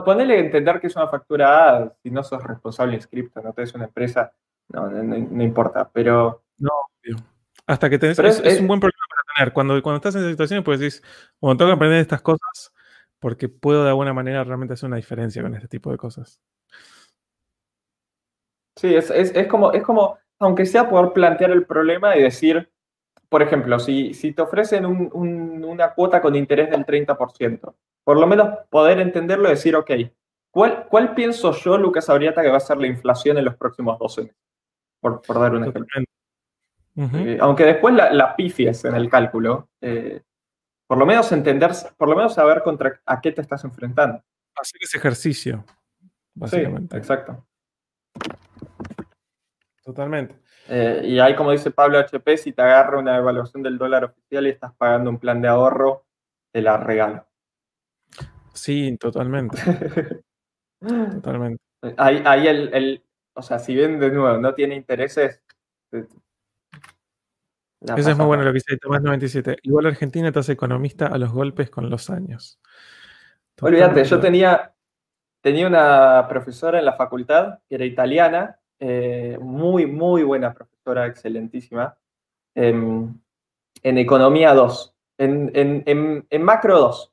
ponele a entender que es una factura A si no sos responsable inscripto, no tenés una empresa, no, no, importa, pero... No, hasta que tenés... Es, un buen problema para tener. Cuando, cuando estás en esa situación, pues decís, bueno, tengo que aprender estas cosas porque puedo de alguna manera realmente hacer una diferencia con este tipo de cosas. Sí, es, como, es como, aunque sea poder plantear el problema y decir, por ejemplo, si, si te ofrecen una cuota con interés del 30%, por lo menos poder entenderlo y decir, ok, ¿cuál, cuál pienso yo, Lucas Abriata, que va a ser la inflación en los próximos 12 meses? Por, dar un ejemplo. Eh, aunque después la, la, pifies en el cálculo, eh, por lo menos entender, por lo menos saber contra a qué te estás enfrentando. Hacer ese ejercicio, básicamente. Sí, exacto. Totalmente. Eh, y ahí, como dice Pablo HP, si te agarra una evaluación del dólar oficial y estás pagando un plan de ahorro, te la regalo. Sí, totalmente. totalmente. Ahí, ahí el, o sea, si bien de nuevo no tiene intereses. Eso es muy bueno lo que dice Tomás 97. Igual Argentina te hace economista a los golpes con los años. Olvídate, yo tenía, tenía una profesora en la facultad que era italiana eh, muy, muy buena profesora, excelentísima, en, Economía 2, en, Macro 2,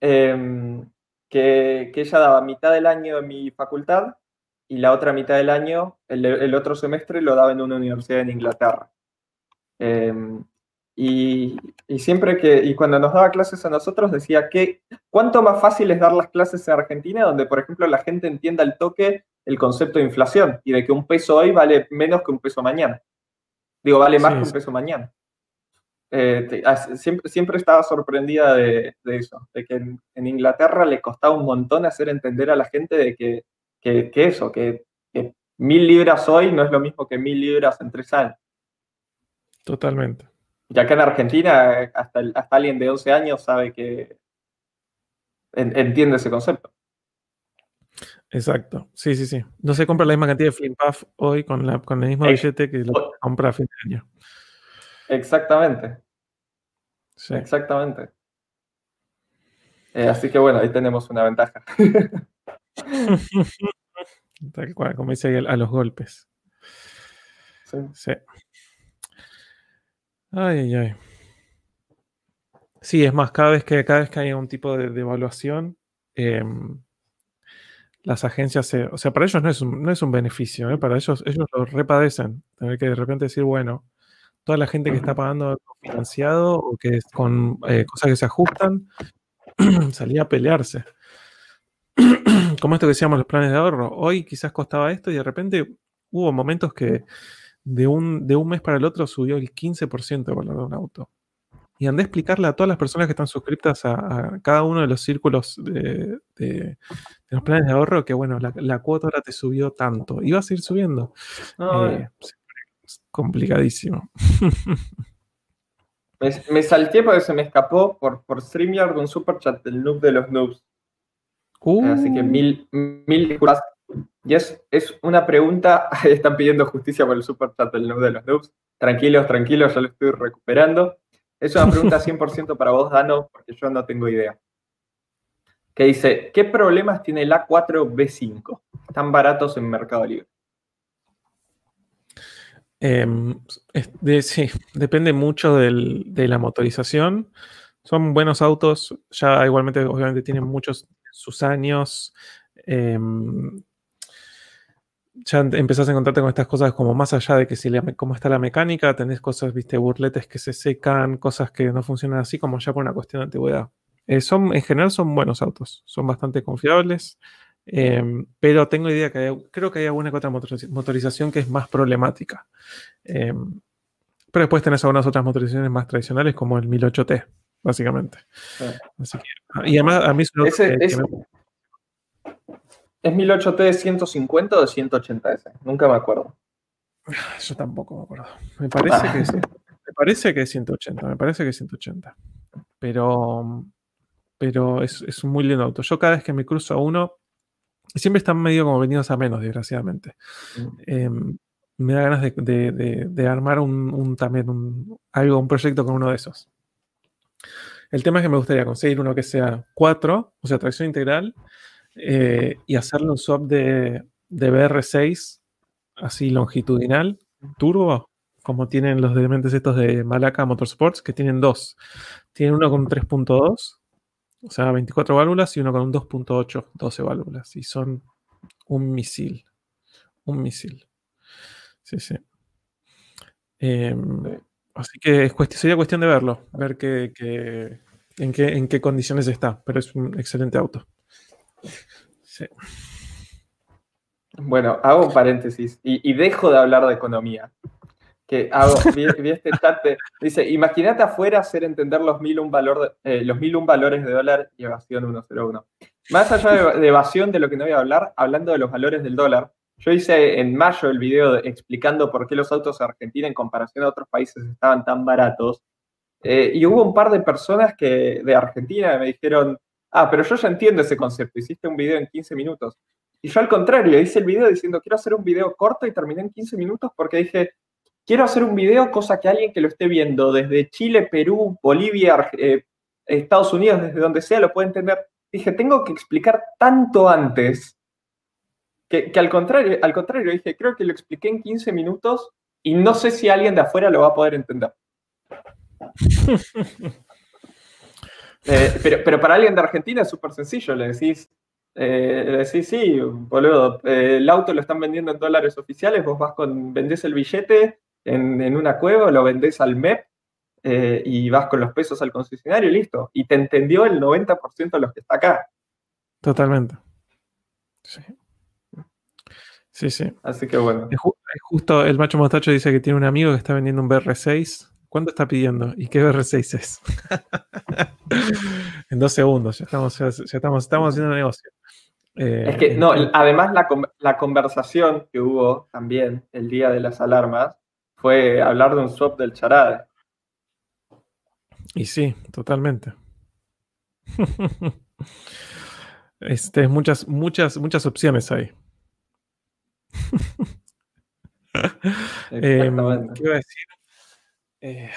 em, que, ella daba mitad del año en mi facultad y la otra mitad del año, el, otro semestre, lo daba en una universidad en Inglaterra. Em, y, siempre que, y cuando nos daba clases a nosotros decía que cuánto más fácil es dar las clases en Argentina, donde por ejemplo la gente entienda el toque el concepto de inflación y de que un peso hoy vale menos que un peso mañana. Digo, vale más que un peso mañana. Eh, siempre, siempre, estaba sorprendida de, eso, de que en, Inglaterra le costaba un montón hacer entender a la gente de que, que, eso, que, mil libras hoy no es lo mismo que mil libras en tres años. Totalmente. Y acá en Argentina, hasta, hasta alguien de 11 años sabe que entiende ese concepto. Exacto, sí, sí, sí. No se compra la misma cantidad de Flimpaf hoy con, la, con el mismo billete que lo compra a fin de año. Exactamente. Exactamente. Eh, así que bueno, ahí tenemos una ventaja. Tal cual, como dice ahí, a los golpes. Sí. sí. Ay, ay, ay. Sí, es más, cada vez que, cada vez que hay un tipo de, evaluación, em, las agencias, se, o sea, para ellos no es un, no es un beneficio, ¿eh? para ellos, ellos lo repadecen. Tener que de repente decir, bueno, toda la gente que está pagando financiado o que es con eh, cosas que se ajustan, salía a pelearse. Como esto que decíamos los planes de ahorro. Hoy quizás costaba esto y de repente hubo momentos que de un, de un mes para el otro subió el 15% el valor de un auto. Y andé a explicarle a todas las personas que están suscritas a, cada uno de los círculos de, los planes de ahorro que, bueno, la, cuota ahora te subió tanto. Y a seguir subiendo. Eh, complicadísimo. me, salté porque se me escapó por, por StreamYard un super chat del noob de los noobs. Así que uh. mil, mil disculpas. Y es, es una pregunta, están pidiendo justicia por el super chat del noob de los noobs. Tranquilos, tranquilos, ya lo estoy recuperando. Es una pregunta 100% para vos, Dano, porque yo no tengo idea. Que dice, ¿qué problemas tiene el A4B5? Están baratos en Mercado Libre. Em, sí, depende mucho de la motorización. Son buenos autos, ya igualmente obviamente tienen muchos sus años. Em, ya empezás a encontrarte con estas cosas como más allá de que si cómo está la mecánica, tenés cosas, viste, burletes que se secan, cosas que no funcionan así, como ya por una cuestión de antigüedad. Eh, son, en general son buenos autos, son bastante confiables, em, pero tengo idea que creo que hay alguna que otra motorización que es más problemática. Em, pero después tenés algunas otras motorizaciones más tradicionales como el 1008T, básicamente. y además a mí es, ¿Es 1008T 150 o de 180S? Nunca me acuerdo. Yo tampoco me acuerdo. Me parece, que, es, me parece que es 180, me parece que es 180. Pero, pero es, un muy lindo auto. Yo cada vez que me cruzo a uno, siempre están medio como venidos a menos, desgraciadamente. Mm. Em, me da ganas de, armar un, también un, algo, un proyecto con uno de esos. El tema es que me gustaría conseguir uno que sea 4, o sea, tracción integral, eh, y hacerle un swap de, de, BR6 así longitudinal, turbo, como tienen los elementos estos de Malaca Motorsports, que tienen dos. Tienen uno con 3.2, o sea, 24 válvulas, y uno con un 2.8, 12 válvulas. Y son un misil. Un misil. Sí, sí. Em, así que sería cuestión de verlo, ver en, qué, en qué condiciones está, pero es un excelente auto. Bueno, hago un paréntesis y, dejo de hablar de economía. Que hago, vi, este chat dice, imagínate afuera hacer entender los mil un, valor eh, los mil un valores de dólar y evasión 101. Más allá de, evasión de lo que no voy a hablar, hablando de los valores del dólar, yo hice en mayo el video explicando por qué los autos en Argentina en comparación a otros países estaban tan baratos. Eh, y hubo un par de personas que, de Argentina me dijeron, ah, pero yo ya entiendo ese concepto, hiciste un video en 15 minutos. Y yo al contrario, hice el video diciendo, quiero hacer un video corto y terminé en 15 minutos porque dije, quiero hacer un video, cosa que alguien que lo esté viendo desde Chile, Perú, Bolivia, eh, Estados Unidos, desde donde sea, lo puede entender. Dije, tengo que explicar tanto antes que, al, contrario, al contrario, dije, creo que lo expliqué en 15 minutos y no sé si alguien de afuera lo va a poder entender. Eh, pero, para alguien de Argentina es súper sencillo, le decís, eh, le decís, sí, boludo, eh, el auto lo están vendiendo en dólares oficiales, vos vas con, vendés el billete en, una cueva, lo vendés al MEP y vas con los pesos al concesionario y listo. Y te entendió el 90% de los que está acá. Totalmente. Sí. Sí, sí. Así que bueno. Es, justo el macho mostacho dice que tiene un amigo que está vendiendo un BR6 ¿Cuánto está pidiendo? ¿Y qué BR6 es? en dos segundos, ya estamos, ya, estamos, estamos haciendo negocio. Eh, es que, no, además la, conversación que hubo también el día de las alarmas fue hablar de un swap del charade. Y sí, totalmente. este, muchas, muchas, muchas opciones hay. Em, ¿Qué iba a decir? Eh,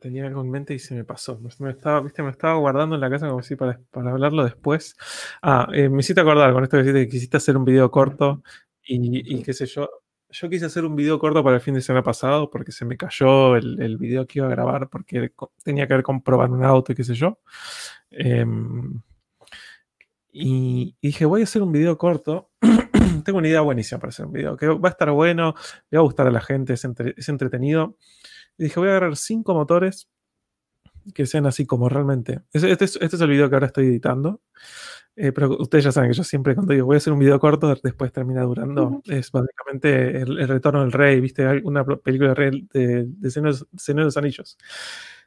tenía algo en mente y se me pasó. Me estaba, ¿viste? me estaba guardando en la casa como así para, para hablarlo después. Ah, eh, me hiciste acordar con esto que, que quisiste hacer un video corto y, y, qué sé yo. Yo quise hacer un video corto para el fin de semana pasado porque se me cayó el, el video que iba a grabar porque tenía que ver con probar un auto y qué sé yo. Em, y, dije, voy a hacer un video corto. Tengo una idea buenísima para hacer un video, que va a estar bueno, le va a gustar a la gente, es, es entretenido. Y dije, voy a agarrar cinco motores que sean así como realmente. Este, este, es, el video que ahora estoy editando. Eh, pero ustedes ya saben que yo siempre cuando digo voy a hacer un video corto, después termina durando. Es básicamente el, retorno del rey, ¿viste? Una película de, rey de, de Señor de los Anillos.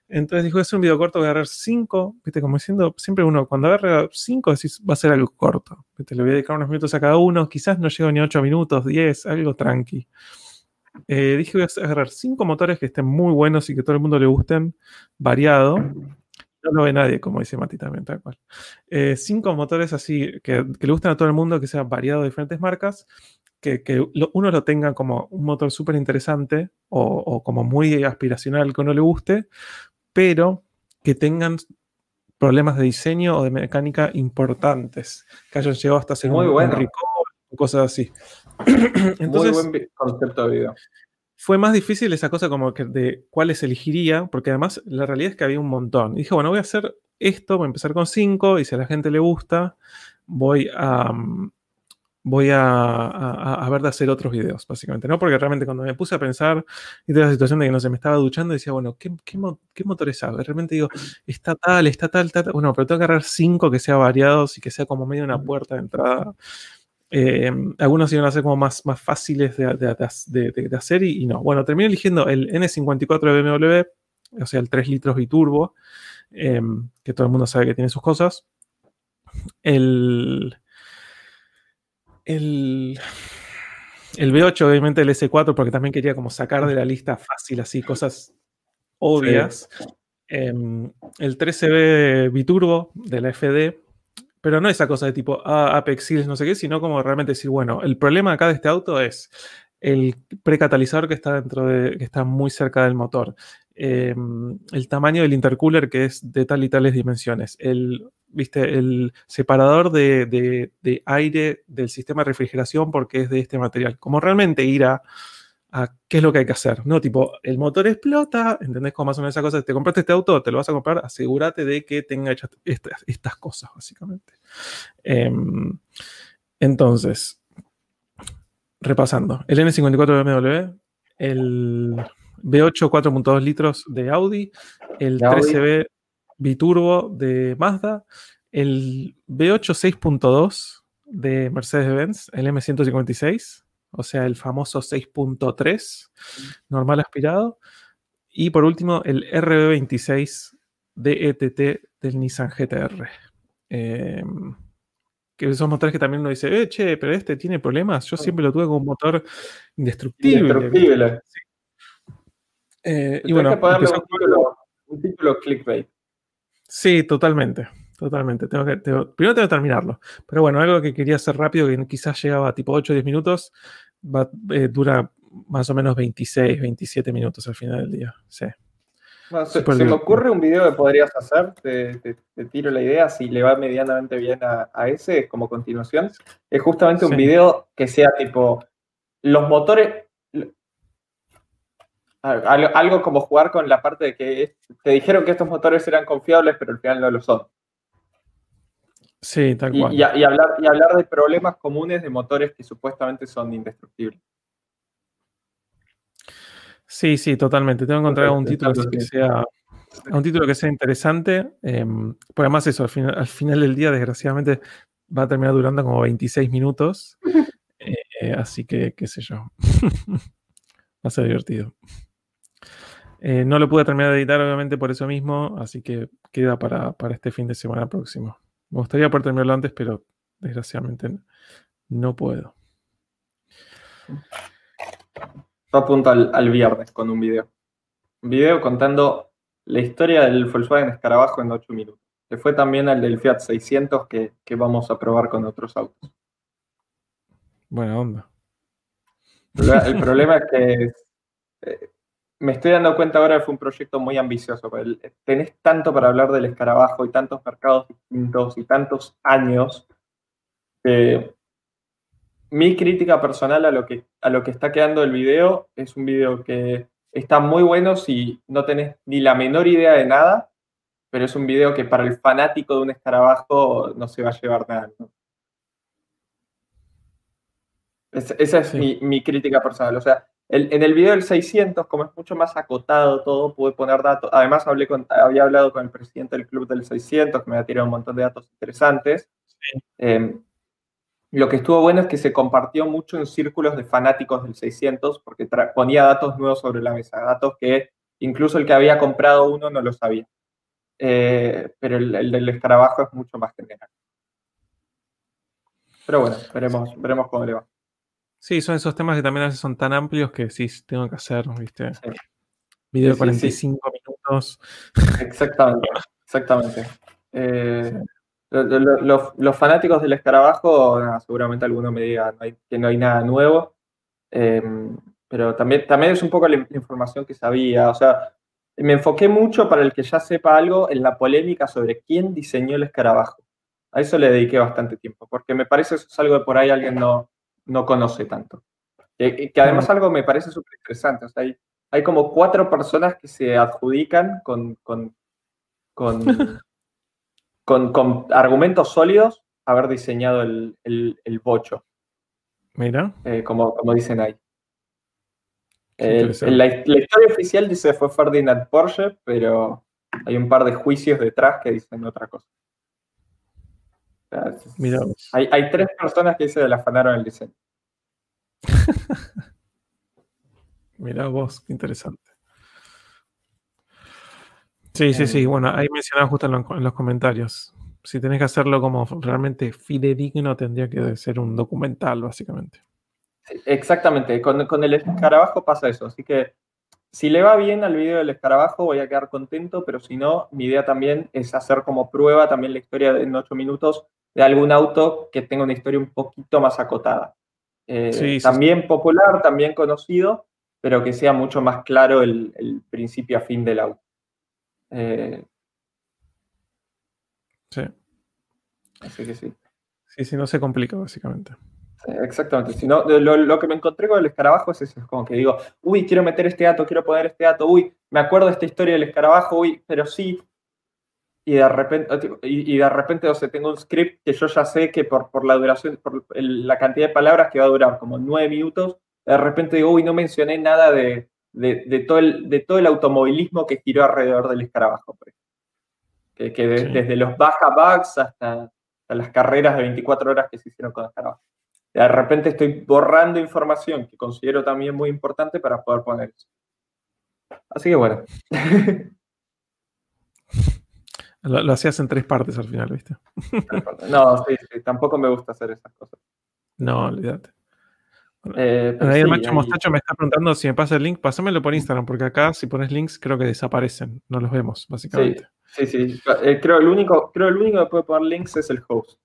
Entonces dijo, es un video corto, voy a agarrar cinco, viste, como diciendo, siempre uno, cuando agarra cinco, decís, va a ser algo corto, viste, le voy a dedicar unos minutos a cada uno, quizás no llego ni ocho minutos, diez, algo tranqui. Eh, dije, voy a agarrar cinco motores que estén muy buenos y que todo el mundo le gusten, variado. No lo ve nadie, como dice Mati también, tal cual. Eh, cinco motores así que, le gusten a todo el mundo, que sean variados de diferentes marcas, que, uno lo tenga como un motor súper interesante o, o, como muy aspiracional que uno le guste, pero que tengan problemas de diseño o de mecánica importantes, que hayan llegado hasta ser Muy un, bueno. o cosas así. Entonces, Muy buen concepto de video. Fue más difícil esa cosa como que de cuáles elegiría, porque además la realidad es que había un montón. Y dije, bueno, voy a hacer esto, voy a empezar con cinco, y si a la gente le gusta, voy a, mm, voy a, ver de hacer otros videos, básicamente, ¿no? Porque realmente cuando me puse a pensar y de la situación de que no sé, me estaba duchando, decía, bueno, ¿qué, qué, qué motores hago? Realmente digo, está tal, está tal, tal, bueno, pero tengo que agarrar cinco que sean variados y que sea como medio una puerta de entrada. Eh, algunos iban a ser como más, más fáciles de, de, hacer y, no. Bueno, terminé eligiendo el N54 de BMW, o sea, el 3 litros biturbo, eh, que todo el mundo sabe que tiene sus cosas. El el, el B8, obviamente el S4, porque también quería como sacar de la lista fácil así cosas obvias. Em, el 13B Biturbo de la FD, pero no esa cosa de tipo ah, no sé qué, sino como realmente decir, bueno, el problema acá de este auto es el precatalizador que está dentro de, que está muy cerca del motor, em, el tamaño del intercooler que es de tal y tales dimensiones, el viste, el separador de, aire del sistema de refrigeración porque es de este material. Como realmente ir a, qué es lo que hay que hacer. No, tipo, el motor explota, ¿entendés cómo más o menos esa cosa? Te compraste este auto, te lo vas a comprar, asegúrate de que tenga hechas estas, cosas, básicamente. Em, entonces, repasando, el N54 de BMW, el V8 4.2 litros de Audi, el 13B biturbo de Mazda, el V8 6.2 de Mercedes-Benz, el M156, o sea, el famoso 6.3 normal aspirado, y por último el RB26 DETT del Nissan GTR. Em, que son motores que también uno dice, eh, che, pero este tiene problemas. Yo siempre lo tuve como un motor indestructible. indestructible. Eh, y bueno, un título clickbait. Sí, totalmente. Totalmente. Tengo que, primero tengo que terminarlo. Pero bueno, algo que quería hacer rápido, que quizás llegaba a tipo 8 o 10 minutos, eh, dura más o menos 26, 27 minutos al final del día. Sí. se, me ocurre un video que podrías hacer, te, tiro la idea, si le va medianamente bien a, ese como continuación. Es justamente un video que sea tipo los motores, algo como jugar con la parte de que te dijeron que estos motores eran confiables, pero al final no lo son. Sí, tal cual. Y, hablar, y hablar de problemas comunes de motores que supuestamente son indestructibles. Sí, sí, totalmente. Tengo que encontrar un título que sea un título que sea interesante. Eh, además eso, al final, al final del día, desgraciadamente, va a terminar durando como 26 minutos. Eh, así que, qué sé yo. va a ser divertido. Eh, no lo pude terminar de editar, obviamente, por eso mismo, así que queda para, este fin de semana próximo. Me gustaría poder terminarlo antes, pero desgraciadamente no puedo. Yo apunto al, viernes con un video. Un video contando la historia del Volkswagen Escarabajo en 8 minutos. Que fue también el del Fiat 600 que, que vamos a probar con otros autos. Buena onda. El problema es que eh, me estoy dando cuenta ahora que fue un proyecto muy ambicioso. Tenés tanto para hablar del escarabajo y tantos mercados distintos y tantos años que mi crítica personal a lo, que, a lo que está quedando el video es un video que está muy bueno si no tenés ni la menor idea de nada, pero es un video que para el fanático de un escarabajo no se va a llevar nada. esa es mi, mi, crítica personal. O sea, en el video del 600, como es mucho más acotado todo, pude poner datos. Además, hablé con, había hablado con el presidente del club del 600, que me ha tirado un montón de datos interesantes. Em, lo que estuvo bueno es que se compartió mucho en círculos de fanáticos del 600, porque ponía datos nuevos sobre la mesa, datos que incluso el que había comprado uno no lo sabía. Eh, pero el, el, del escarabajo es mucho más general. Pero bueno, veremos, veremos cómo le va. Sí, son esos temas que también a veces son tan amplios que sí, tengo que hacer, ¿viste? Video de 45 minutos. Exactamente, exactamente. Eh, los, fanáticos del escarabajo, seguramente alguno me diga que no hay nada nuevo, em, pero también, también es un poco la, información que sabía. O sea, me enfoqué mucho para el que ya sepa algo en la polémica sobre quién diseñó el escarabajo. A eso le dediqué bastante tiempo, porque me parece que eso es algo que por ahí alguien no, no conoce tanto. Que, además algo me parece súper interesante. O sea, hay, hay, como cuatro personas que se adjudican con, con, con, con, argumentos sólidos haber diseñado el, el, bocho. Mira. Eh, como, como dicen ahí. la, historia oficial dice fue Ferdinand Porsche, pero hay un par de juicios detrás que dicen otra cosa. Hay, hay, tres personas que se le afanaron el diseño. Mira vos, qué interesante. Sí, sí, sí. Eh, bueno, ahí mencionaba justo en, los comentarios. Si tenés que hacerlo como realmente fidedigno, tendría que ser un documental, básicamente. exactamente. Con, con, el escarabajo pasa eso. Así que si le va bien al video del escarabajo, voy a quedar contento, pero si no, mi idea también es hacer como prueba también la historia en ocho minutos de algún auto que tenga una historia un poquito más acotada. Eh, también popular, también conocido, pero que sea mucho más claro el, principio a fin del auto. Eh, sí. Así que sí. Sí, sí, no se complica, básicamente. Exactamente. Si no, lo, que me encontré con el escarabajo es eso, es como que digo, uy, quiero meter este dato, quiero poner este dato, uy, me acuerdo de esta historia del escarabajo, uy, pero sí, y de repente, y, de repente, o sea, tengo un script que yo ya sé que por, por la duración, por la cantidad de palabras que va a durar como nueve minutos, de repente digo, uy, no mencioné nada de, de, todo, el, de todo el automovilismo que giró alrededor del escarabajo. Que, que desde los baja bugs hasta, las carreras de 24 horas que se hicieron con el escarabajo. De repente estoy borrando información que considero también muy importante para poder poner eso. Así que bueno. Lo, hacías en tres partes al final, ¿viste? No, sí, sí, tampoco me gusta hacer esas cosas. No, olvídate. Eh, ahí el macho mostacho me está preguntando si me pasa el link, pásamelo por Instagram, porque acá si pones links creo que desaparecen, no los vemos, básicamente. Sí, sí, eh, creo, el único, creo el único que puede poner links es el host.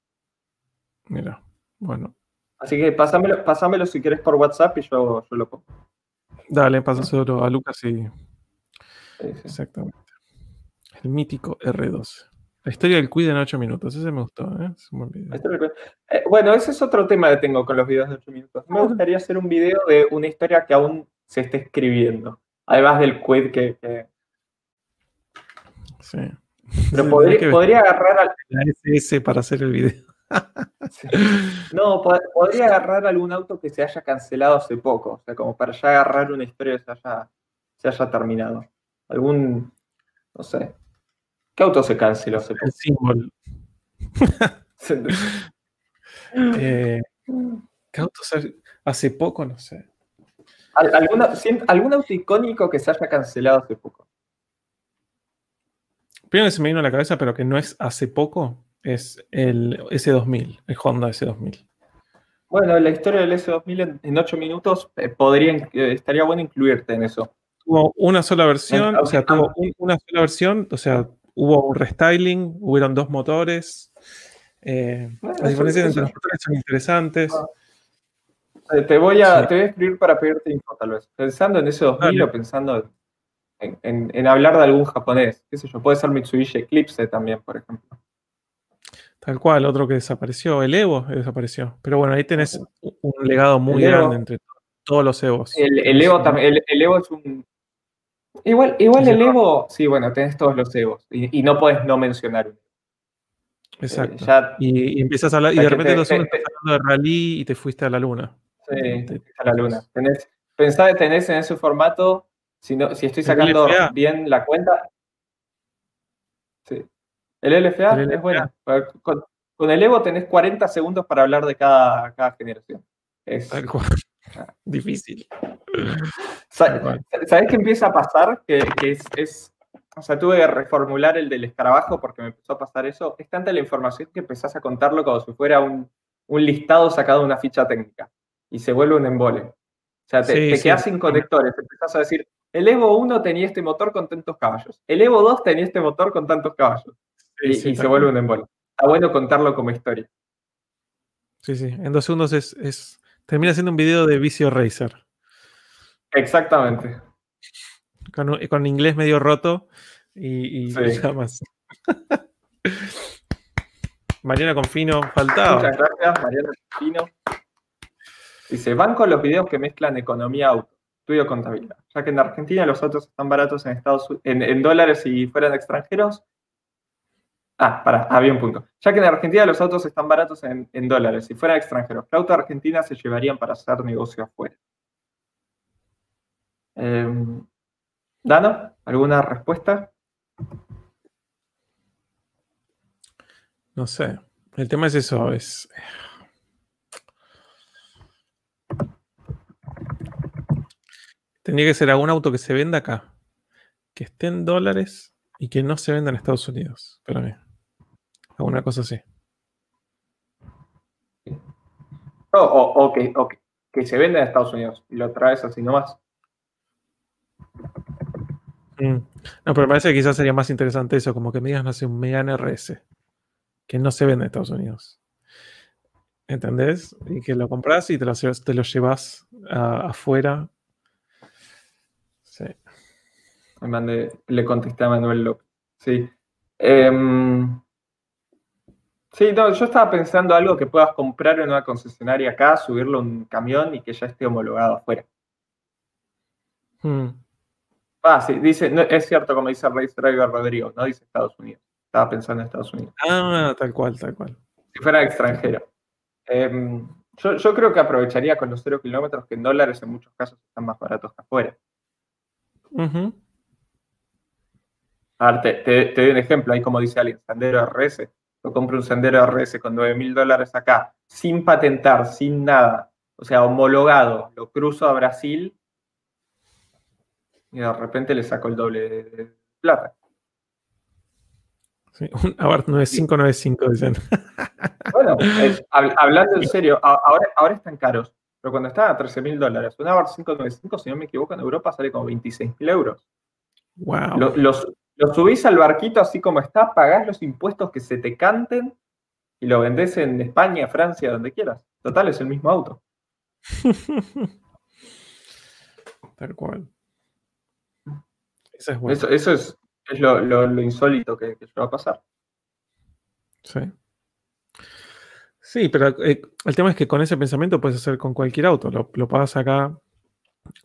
Mira, bueno. Así que pásamelo, pásamelo si quieres por WhatsApp y yo, yo lo pongo. Dale, pásaselo a Lucas y. Exactamente. El mítico R12. La historia del Quid en 8 minutos. Ese me gustó, ¿eh? ¿eh? bueno, ese es otro tema que tengo con los videos de 8 minutos. Me gustaría hacer un video de una historia que aún se esté escribiendo. Además del Quid que. Sí. Pero podría, agarrar al. La SS para hacer el video. No, podría agarrar algún auto que se haya cancelado hace poco. O sea, como para ya agarrar una historia que se haya, se haya terminado. Algún. No sé. ¿Qué auto se canceló hace poco? El eh, ¿Qué auto hace poco? No sé. ¿Algún auto icónico que se haya cancelado hace poco? Primero que se me vino a la cabeza, pero que no es hace poco, es el S2000, el Honda S2000. Bueno, la historia del S2000 en, 8 minutos eh, podría, eh, estaría bueno incluirte en eso. tuvo una sola versión, o sea, tuvo una sola versión, o sea, hubo un restyling, hubieron dos motores. Eh, las diferencias entre los motores son interesantes. Ah. Te voy, a, te voy a escribir para pedirte info, tal vez. Pensando en ese 2000 o pensando en, en, hablar de algún japonés. ¿Qué sé yo? Puede ser Mitsubishi Eclipse también, por ejemplo. Tal cual, otro que desapareció, el Evo desapareció. Pero bueno, ahí tenés un legado muy grande entre todos los Evos. El, Evo también, el, Evo es un. Igual, igual el Evo, sí, bueno, tenés todos los Evos y, no podés no mencionar uno. Exacto. y, empiezas a hablar, y de repente te, estás hablando de rally y te fuiste a la luna. Sí, a la luna. Tenés, pensá que tenés en ese formato, si, no, si estoy sacando bien la cuenta. Sí. El LFA, es bueno. Con, el Evo tenés 40 segundos para hablar de cada, cada generación. Es difícil. ¿Sabes qué empieza a pasar? Que, es, o sea, tuve que reformular el del escarabajo porque me empezó a pasar eso. Es tanta la información que empezás a contarlo como si fuera un, listado sacado de una ficha técnica y se vuelve un embole. O sea, te, quedas sin conectores, empezás a decir, el Evo 1 tenía este motor con tantos caballos, el Evo 2 tenía este motor con tantos caballos y, se vuelve un embole. Está bueno contarlo como historia. Sí, sí, en dos segundos es, termina siendo un video de Vicio Racer. Exactamente. Con, inglés medio roto y, y más. Mariana Confino, faltaba. Muchas gracias, Mariana Confino. Dice, van con los videos que mezclan economía auto, estudio contabilidad. Ya que en Argentina los autos están baratos en Estados en, en dólares y fueran extranjeros, Ah, para, había un punto. Ya que en Argentina los autos están baratos en, dólares, si fueran extranjeros, ¿qué auto Argentina se llevarían para hacer negocio afuera? Em, ¿Dano? ¿Alguna respuesta? No sé. El tema es eso, es. Tendría que ser algún auto que se venda acá, que esté en dólares y que no se venda en Estados Unidos. Una cosa así. O, que, se venda en Estados Unidos y lo traes así nomás. Mm. No, pero me parece que quizás sería más interesante eso, como que me digas, no sé, un Megane RS, que no se vende en Estados Unidos. ¿Entendés? Y que lo compras y te lo, te lo llevas afuera. Sí. le contesté a Manuel López. Sí. Em, Sí, no, yo estaba pensando algo que puedas comprar en una concesionaria acá, subirlo a un camión y que ya esté homologado afuera. Hmm. Ah, sí, dice, es cierto como dice Race Driver Rodrigo, no dice Estados Unidos. Estaba pensando en Estados Unidos. Ah, tal cual, tal cual. Si fuera extranjero. Em, yo, creo que aprovecharía con los cero kilómetros que en dólares en muchos casos están más baratos que afuera. A ver, te, te, doy un ejemplo, ahí como dice alguien, Sandero RS yo compro un Sendero RS con 9 mil dólares acá, sin patentar, sin nada, o sea, homologado, lo cruzo a Brasil y de repente le saco el doble de plata. Sí, un Abarth 9595 dicen. Bueno, hablando en serio, ahora, ahora están caros, pero cuando estaban a 13 mil dólares, un Abarth 595, si no me equivoco, en Europa sale como 26 mil euros. Wow. los, lo subís al barquito así como está, pagás los impuestos que se te canten y lo vendés en España, Francia, donde quieras. Total, es el mismo auto. Tal cual. Eso es, eso, es, lo, insólito que, va a pasar. Sí. Sí, pero eh, el tema es que con ese pensamiento puedes hacer con cualquier auto. Lo, lo pagas acá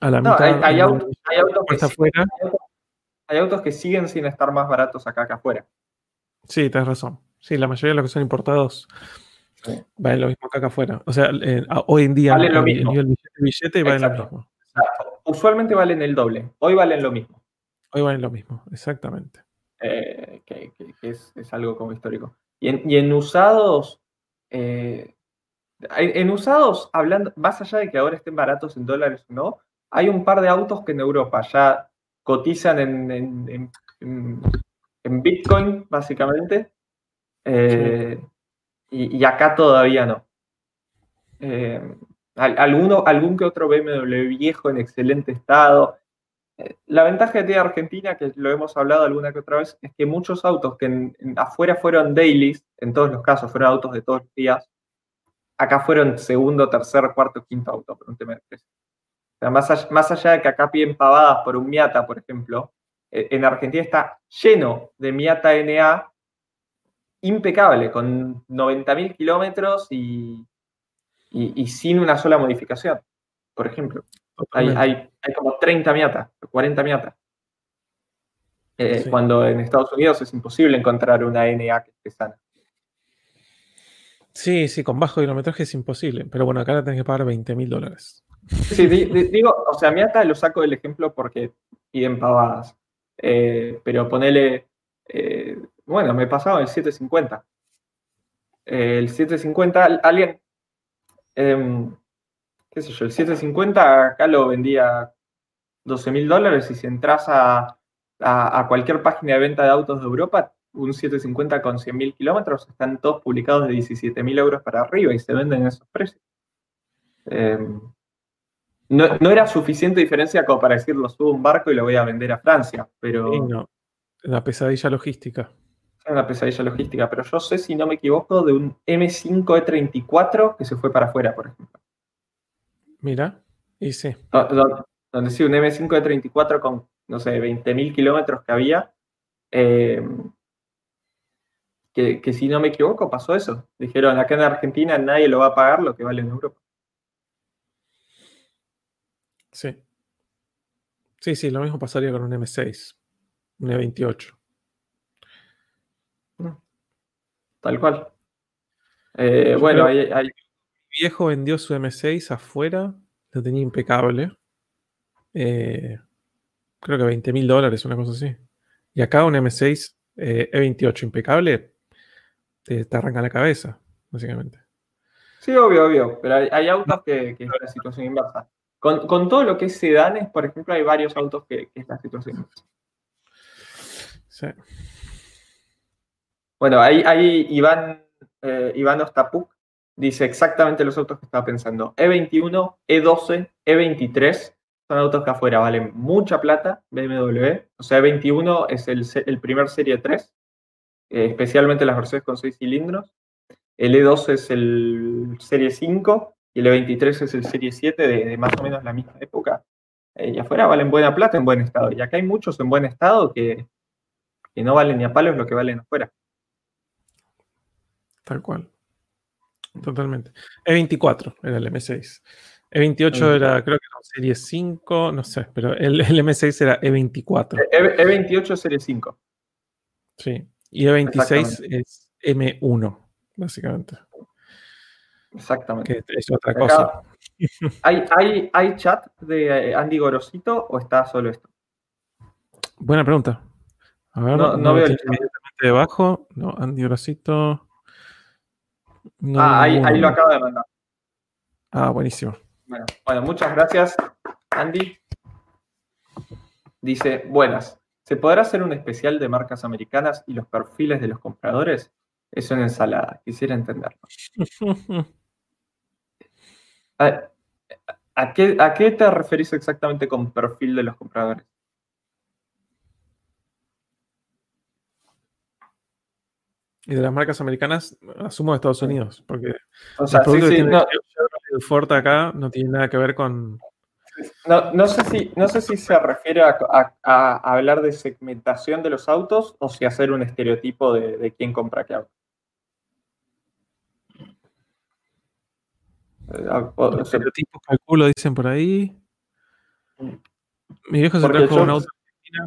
a la mitad. Hay, autos, hay autos que afuera hay autos que siguen sin estar más baratos acá que afuera. Sí, tienes razón. Sí, la mayoría de los que son importados valen lo mismo acá que afuera. O sea, hoy en día valen lo mismo. el billete valen lo mismo. Usualmente valen el doble. Hoy valen lo mismo. Hoy valen lo mismo, exactamente. Eh, que, es, algo como histórico. Y en, usados, eh, en usados, hablando, más allá de que ahora estén baratos en dólares o no, hay un par de autos que en Europa ya cotizan en, en, Bitcoin, básicamente, eh, y, acá todavía no. Eh, alguno, algún que otro BMW viejo en excelente estado, la ventaja tiene Argentina, que lo hemos hablado alguna que otra vez, es que muchos autos que afuera fueron dailies, en todos los casos fueron autos de todos los días, acá fueron segundo, tercer, cuarto, quinto auto de precio. Más, allá, más allá de que acá piden pavadas por un Miata, por ejemplo, eh, en Argentina está lleno de Miata NA impecable, con 90.000 kilómetros y, y, sin una sola modificación, por ejemplo. Hay, hay, como 30 miatas, 40 miatas. Eh, cuando en Estados Unidos es imposible encontrar una NA que esté sana. Sí, sí, con bajo kilometraje es imposible. Pero bueno, acá la tenés que pagar 20 mil dólares. Sí, digo, o sea, Miata lo saco del ejemplo porque piden pavadas. Eh, pero ponele, eh, bueno, me pasaba el 750. el 750, alguien, em, qué sé yo, el 750 acá lo vendía 12 mil dólares y si entras a, cualquier página de venta de autos de Europa, un 750 con 100 mil kilómetros están todos publicados de 17 mil euros para arriba y se venden en esos precios. Em, no, era suficiente diferencia como para decirlo, subo un barco y lo voy a vender a Francia, pero... Sí, no. La pesadilla logística. Una pesadilla logística, pero yo sé, si no me equivoco, de un M5E34 que se fue para afuera, por ejemplo. Mira, y sí. Donde, sí, un M5E34 con, no sé, 20.000 kilómetros que había. Eh, que, que, si no me equivoco pasó eso. Dijeron, acá en Argentina nadie lo va a pagar lo que vale en Europa. Sí. Sí, sí, lo mismo pasaría con un M6, un E28. Tal cual. Eh, bueno, hay, Mi viejo vendió su M6 afuera, lo tenía impecable. Eh, creo que 20 mil dólares, una cosa así. Y acá un M6 E28 impecable, te, arranca la cabeza, básicamente. Sí, obvio, obvio. Pero hay, autos que, que es la situación inversa. Con, todo lo que es sedanes, por ejemplo, hay varios autos que, que es la situación. Sí. Bueno, ahí, ahí Iván, eh, Iván Ostapuk dice exactamente los autos que estaba pensando. E21, E12, E23 son autos que afuera valen mucha plata, BMW. O sea, E21 es el, el primer Serie 3, eh, especialmente las versiones con 6 cilindros. El E12 es el Serie 5 y el 23 es el Serie 7 de, más o menos la misma época. Eh, y afuera valen buena plata en buen estado. Y acá hay muchos en buen estado que, no valen ni a palos lo que valen afuera. Tal cual. Totalmente. E24 era el M6. E28 era, creo que era Serie 5, no sé, pero el, M6 era E24. E, E28 es Serie 5. Sí. Y E26 es M1, básicamente. Exactamente. Que es otra cosa. ¿hay, hay, ¿Hay chat de eh, Andy Gorosito o está solo esto? Buena pregunta. A ver, no, veo el chat. debajo. No, Andy Gorosito. ah, ahí, ahí, lo acabo de mandar. Ah, buenísimo. Bueno, bueno, muchas gracias, Andy. Dice, buenas. ¿Se podrá hacer un especial de marcas americanas y los perfiles de los compradores? Es una ensalada, quisiera entenderlo. ¿A, qué, te referís exactamente con perfil de los compradores? Y de las marcas americanas, asumo de Estados Unidos, porque o sea, sí, sí, no. el Ford acá no tiene nada que ver con. No, sé, si, no sé si se refiere a, hablar de segmentación de los autos o si hacer un estereotipo de, de quién compra qué auto. Los estereotipos, calculo, dicen por ahí. Mi viejo se trajo un auto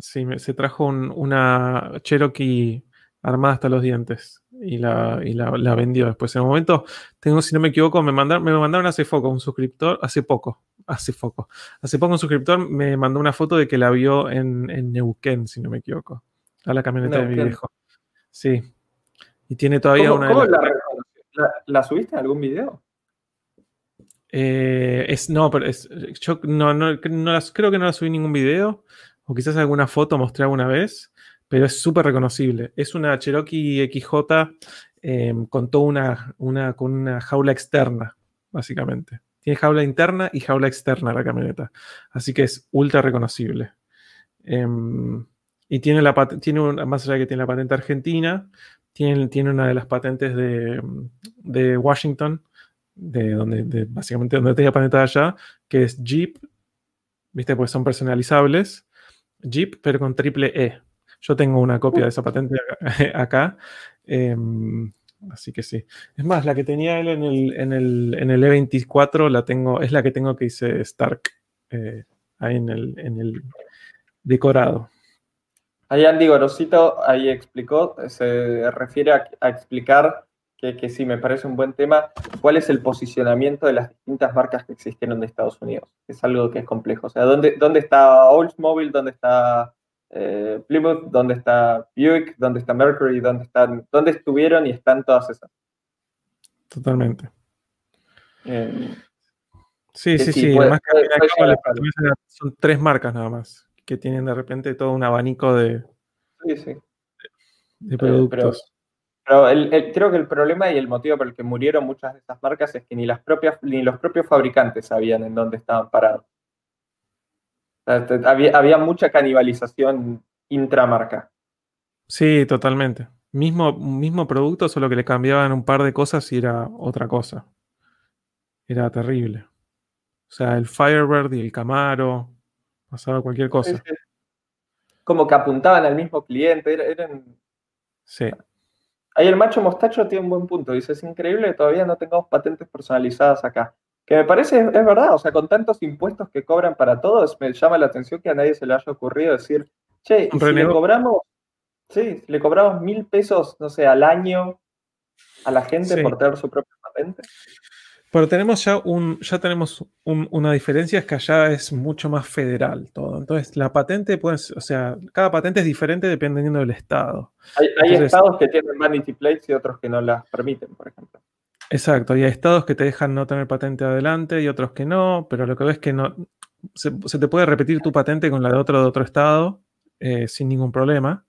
sí, se trajo una Cherokee armada hasta los dientes y la, la, vendió después. En un momento, tengo, si no me equivoco, me mandaron, me mandaron hace poco un suscriptor, hace poco, hace poco, hace poco un suscriptor me mandó una foto de que la vio en, en Neuquén, si no me equivoco, a la camioneta de mi viejo. Sí. Y tiene todavía una. la, la, subiste en algún video? Eh, es, no, pero es, yo no, no, creo que no la subí ningún video, o quizás alguna foto mostré alguna vez, pero es súper reconocible. Es una Cherokee XJ em, con toda una, una, con una jaula externa, básicamente. Tiene jaula interna y jaula externa la camioneta. Así que es ultra reconocible. Em, y tiene, la, tiene una, más allá de que tiene la patente argentina, tiene, tiene una de las patentes de, de Washington, de donde básicamente donde tenía patente allá, que es Jeep, ¿viste? Pues son personalizables. Jeep, pero con triple E. Yo tengo una copia de esa patente acá. Em, así que sí. Es más, la que tenía él en el, en el, en el E24 la tengo, es la que tengo que hice Stark eh, ahí en el, en el decorado. Ahí Andy Gorosito ahí explicó, se refiere a, explicar que, que, sí, me parece un buen tema, cuál es el posicionamiento de las distintas marcas que existen en Estados Unidos. Es algo que es complejo. O sea, ¿dónde, dónde está Oldsmobile? ¿Dónde está eh, Plymouth? ¿Dónde está Buick? ¿Dónde está Mercury? ¿Dónde, están, ¿Dónde estuvieron y están todas esas? Totalmente. Eh, sí, sí, sí. Además son tres marcas nada más que tienen de repente todo un abanico de, de productos. Pero, creo que el problema y el motivo por el que murieron muchas de estas marcas es que ni las propias, ni los propios fabricantes sabían en dónde estaban parados. había, mucha canibalización intramarca. Sí, totalmente. Mismo, mismo producto, solo que le cambiaban un par de cosas y era otra cosa. Era terrible. O sea, el Firebird y el Camaro, pasaba cualquier cosa. Como que apuntaban al mismo cliente, eran... Sí. Ahí el macho mostacho tiene un buen punto, dice, es increíble que todavía no tengamos patentes personalizadas acá. Que me parece, es verdad, o sea, con tantos impuestos que cobran para todos, me llama la atención que a nadie se le haya ocurrido decir, che, si le cobramos, sí, le cobramos mil pesos, no sé, al año a la gente por tener su propia patente. Pero tenemos ya un, ya tenemos una diferencia, es que allá es mucho más federal todo. Entonces, la patente puede, o sea, cada patente es diferente dependiendo del estado. Hay, estados que tienen vanity plates y otros que no las permiten, por ejemplo. Exacto, y hay estados que te dejan no tener patente adelante y otros que no, pero lo que ves es que no se, te puede repetir tu patente con la de otro de otro estado eh, sin ningún problema,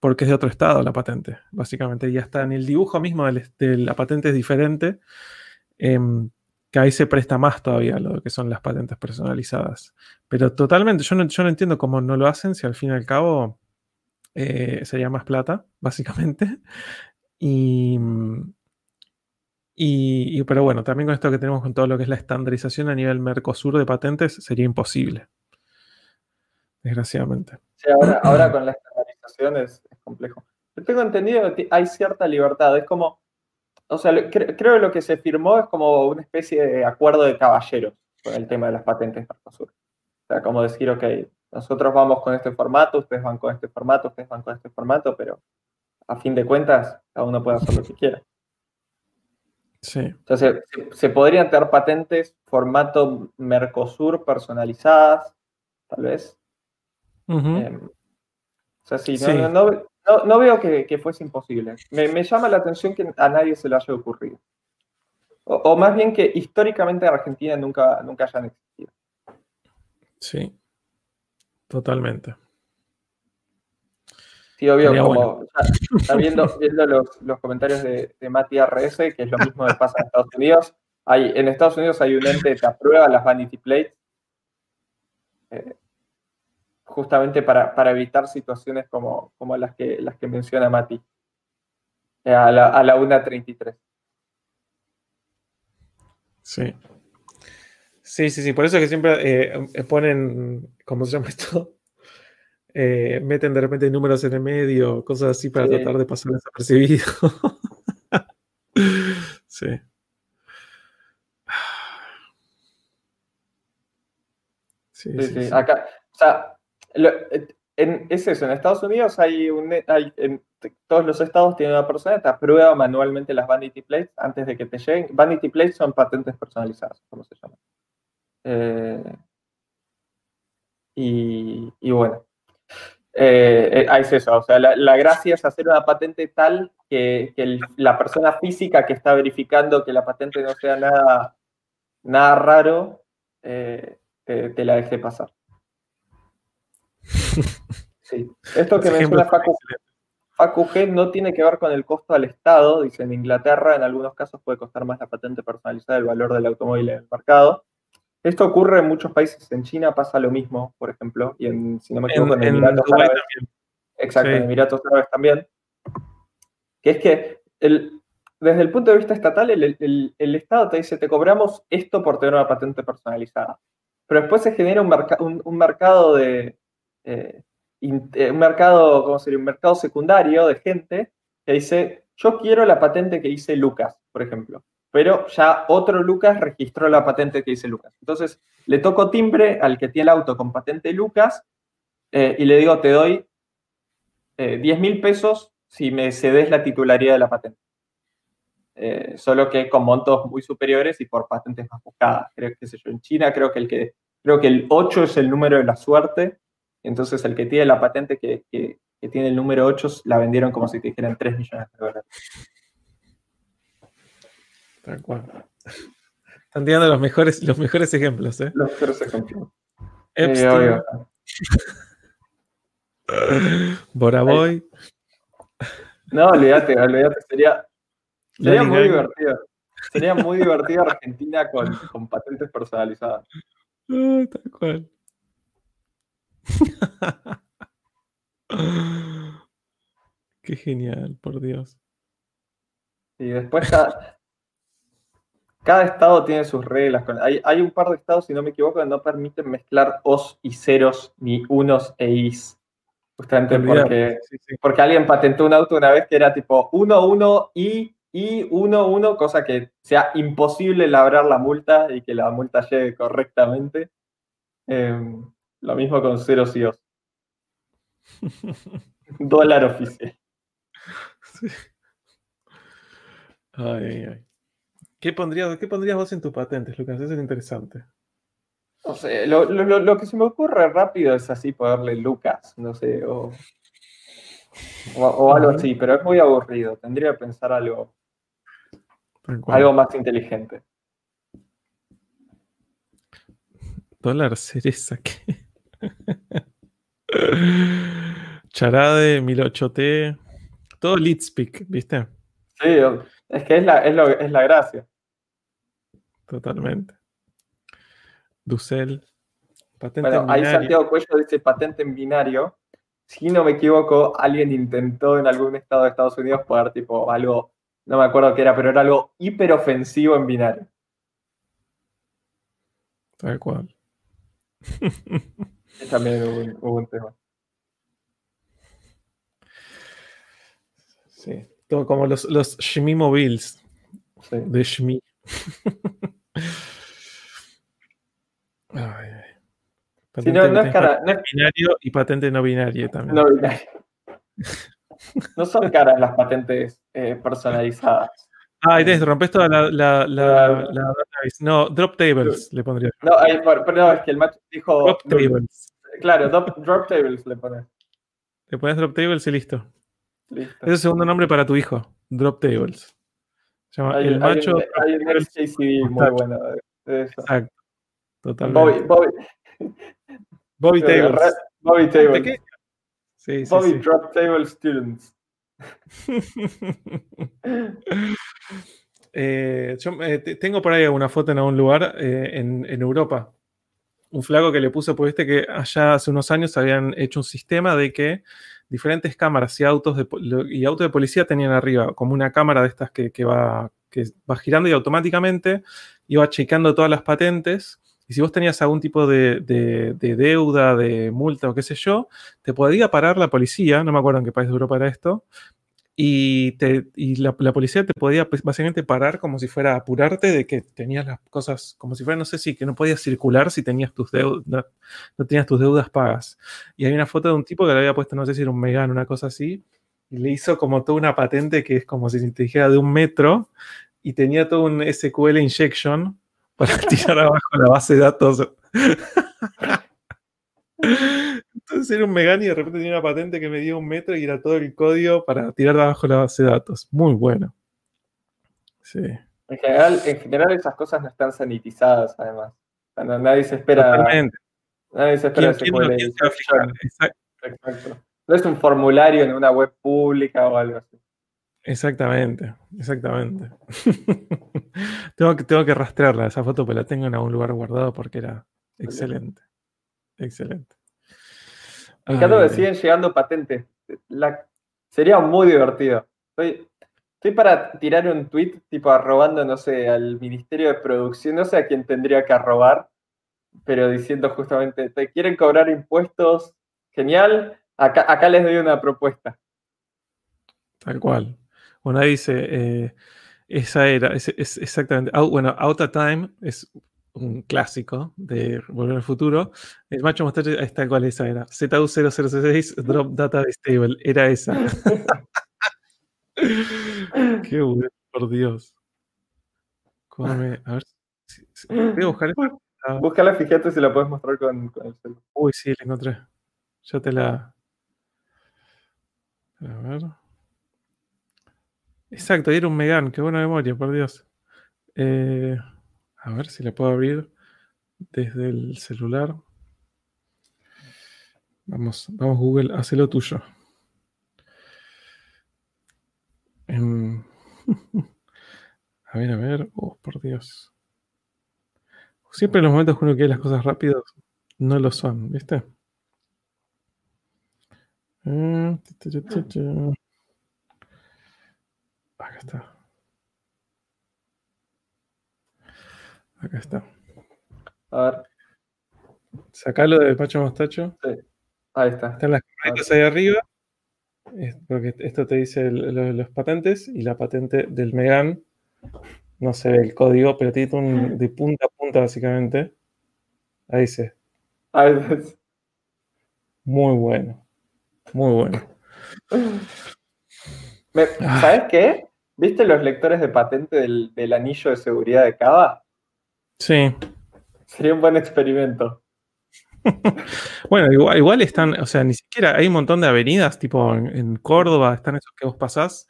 porque es de otro estado la patente, básicamente. Y hasta en el dibujo mismo de la patente es diferente. Em, que ahí se presta más todavía lo que son las patentes personalizadas. Pero totalmente, yo no, yo no entiendo cómo no lo hacen si al fin y al cabo eh, sería más plata, básicamente. Y, y, pero bueno, también con esto que tenemos con todo lo que es la estandarización a nivel Mercosur de patentes, sería imposible. Desgraciadamente. Sí, ahora, con la estandarización es, es complejo. Yo tengo entendido que hay cierta libertad. Es como, o sea, creo que lo que se firmó es como una especie de acuerdo de caballeros con el tema de las patentes Mercosur. O sea, como decir, ok, nosotros vamos con este formato, ustedes van con este formato, ustedes van con este formato, pero a fin de cuentas, cada uno puede hacer lo que quiera. Sí. Entonces, se, podrían tener patentes formato Mercosur personalizadas, tal vez. Em, o sea, sí, no, no, veo que, fuese imposible. Me, llama la atención que a nadie se le haya ocurrido. O, más bien que históricamente en Argentina nunca, nunca hayan existido. Sí, totalmente. Sí, obvio, como está viendo, los, comentarios de, de Mati RS, que es lo mismo que pasa en Estados Unidos. Hay, en Estados Unidos hay un ente que aprueba las vanity plates. Eh, justamente para, evitar situaciones como, como, las, que, las que menciona Mati eh, a la, a la 1.33. Sí. Sí, sí, sí. Por eso es que siempre eh, ponen, ¿cómo se llama esto? Eh, meten de repente números en el medio, cosas así para tratar de pasar desapercibido. sí. Sí, sí, sí, Acá, o sea, en, es eso, en Estados Unidos hay un, hay, en todos los estados tienen una persona que aprueba manualmente las vanity plates antes de que te lleguen. Vanity plates son patentes personalizadas, como se llama. Eh, y, y, bueno, eh, eh es eso, o sea, la, gracia es hacer una patente tal que, que la persona física que está verificando que la patente no sea nada, nada raro, eh, te la deje pasar. Sí. Esto que menciona Facu, Facu G no tiene que ver con el costo al Estado. Dice, en Inglaterra en algunos casos puede costar más la patente personalizada el valor del automóvil en el mercado. Esto ocurre en muchos países. En China pasa lo mismo, por ejemplo, y en, si no me equivoco, en, En- Emiratos Árabes. Exacto, Sí. en Emiratos Árabes también. Que es que el- desde el punto de vista estatal, el, el- el Estado te dice, te cobramos esto por tener una patente personalizada. Pero después se genera un, un- un mercado de... eh, eh, un mercado, ¿cómo sería? Un mercado secundario de gente que dice, yo quiero la patente que dice Lucas, por ejemplo. Pero ya otro Lucas registró la patente que dice Lucas. Entonces, le toco timbre al que tiene el auto con patente Lucas eh, y le digo, te doy eh, 10 mil pesos si me cedes la titularidad de la patente. Solo que con montos muy superiores y por patentes más buscadas. Creo que sé yo, en China creo que el que creo que el 8 es el número de la suerte. Entonces el que tiene la patente que, que- que tiene el número 8 la vendieron como si te dijeran 3 millones de dólares. Tal cual. Están tirando los mejores, los mejores ejemplos, ¿eh? Los peores ejemplos. Epstein, Eh, obvio. Bora Boy, No, olvídate, olvídate, sería, sería muy divertido. Sería muy divertido Argentina con, con patentes personalizadas. Tal cual. Qué genial, por Dios. Y después cada, cada estado tiene sus reglas. Hay, hay un par de estados, si no me equivoco, que no permiten mezclar os y ceros, ni unos e is. Justamente porque, Sí, sí. porque alguien patentó un auto una vez que era tipo 1, 1 y, y 1, 1, cosa que sea imposible labrar la multa y que la multa llegue correctamente. Em, lo mismo con ceros y os. Dólar oficial. Sí. Ay, ay, ay. ¿Qué pondrías, ¿Qué pondrías vos en tus patentes, Lucas? Eso es interesante. No sé, lo, lo- lo- lo que se me ocurre rápido es así ponerle Lucas, no sé, o, o, o algo así, pero es muy aburrido. Tendría que pensar algo, algo más inteligente. Dólar cereza, ¿qué? Charade, 1008T, todo Leadspeak, ¿viste? Sí, es que es la, es lo- es la gracia. Totalmente. Dussel, patente Bueno, en ahí. Santiago Cuello dice patente en binario. Si no me equivoco, alguien intentó en algún estado de Estados Unidos poner tipo algo, no me acuerdo qué era, pero era algo hiperofensivo en binario. Tal cual. Y también hubo un, hubo un tema. Sí. Todo como los, los Shmi Mobiles Sí. de Shmi. Ay, ay. Sí, no, no es cara, no es binario y patente no binaria también. no binario. No son caras las patentes eh, personalizadas. Ah, ahí tenés, rompes toda la, la. No, drop tables le pondría. No, pero no, es que el macho dijo. Drop tables. Claro, drop, drop tables le pones. Le pones drop tables y listo. Listo. Es el segundo nombre para tu hijo. Drop tables. Se llama Hay, el macho. un, hay un. XKCD muy bueno eso. Exacto. Totalmente. Bobby, Bobby, Bobby tables. Bobby Tables. Sí, sí, Bobby sí. Drop Table Students. Eh, yo eh, te- tengo por ahí una foto en algún lugar eh, en, en Europa. Un flaco que le puso, pues viste que allá hace unos años habían hecho un sistema de que diferentes cámaras y autos de, y de policía tenían arriba como una cámara de estas que, va, que va girando y automáticamente iba chequeando todas las patentes. Y si vos tenías algún tipo de, de- de deuda, de multa o qué sé yo, te podía parar la policía, no me acuerdo en qué país de Europa era esto, y, te, y la, la policía te podía pues, básicamente parar como si fuera apurarte de que tenías las cosas, como si fuera, no sé si, que no podías circular si tenías tus deudas, no, no tenías tus deudas pagas. Y hay una foto de un tipo que le había puesto, no sé si era un Megane, una cosa así, y le hizo como toda una patente que es como si te dijera de un metro, y tenía todo un SQL injection para tirar abajo la base de datos. Entonces era un Megane y de repente tenía una patente que medía un metro y era todo el código para tirar de abajo la base de datos. Muy bueno. Sí. En general, en general esas cosas no están sanitizadas, además. Nadie se espera. Totalmente. Nadie se espera ¿Quién, SQL quién se. Exacto. Exacto. No es un formulario en una web pública o algo así. Exactamente, exactamente. tengo, que, tengo que rastrearla, esa foto, pero la tengo en algún lugar guardado porque era excelente. Excelente. Me encanta que siguen llegando patentes. sería muy divertido. Estoy, estoy para tirar un tweet tipo arrobando, no sé, al Ministerio de Producción, no sé a quién tendría que arrobar, pero diciendo justamente, ¿te quieren cobrar impuestos? Genial, acá, acá les doy una propuesta. Tal cual. Bueno, ahí dice, eh, esa era, es, exactamente, bueno, Out of Time es un clásico de Volver al Futuro. El macho mostacho, ahí está cual esa era. ZU0066 Drop Data Stable, era esa. Qué bueno, por Dios. Come, a ver, voy a buscar esta. Búscala, fíjate si la puedes mostrar con, con el celular. Uy, sí, la encontré. Ya te la. A ver. Exacto, era un Megan, qué buena memoria, por Dios. Eh, a ver si la puedo abrir desde el celular. Vamos, vamos Google, haz lo tuyo. Em, a ver, a ver. Oh, por Dios. Siempre en los momentos que uno quiere las cosas rápidas, no lo son, ¿viste? Eh, Acá está. Acá está. A ver. Sacalo del Pacho Mostacho. Sí. Ahí está. Están las carretas ahí arriba. Porque esto te dice los patentes y la patente del Megan. No se ve el código, pero tiene un de punta a punta básicamente. Ahí dice. Ahí dice. Muy bueno. Muy bueno. ¿Sabes qué? ¿Viste los lectores de patente del, anillo de seguridad de Cava? Sí. Sería un buen experimento. bueno, igual, están, o sea, ni siquiera hay un montón de avenidas, tipo en, Córdoba, están esos que vos pasás.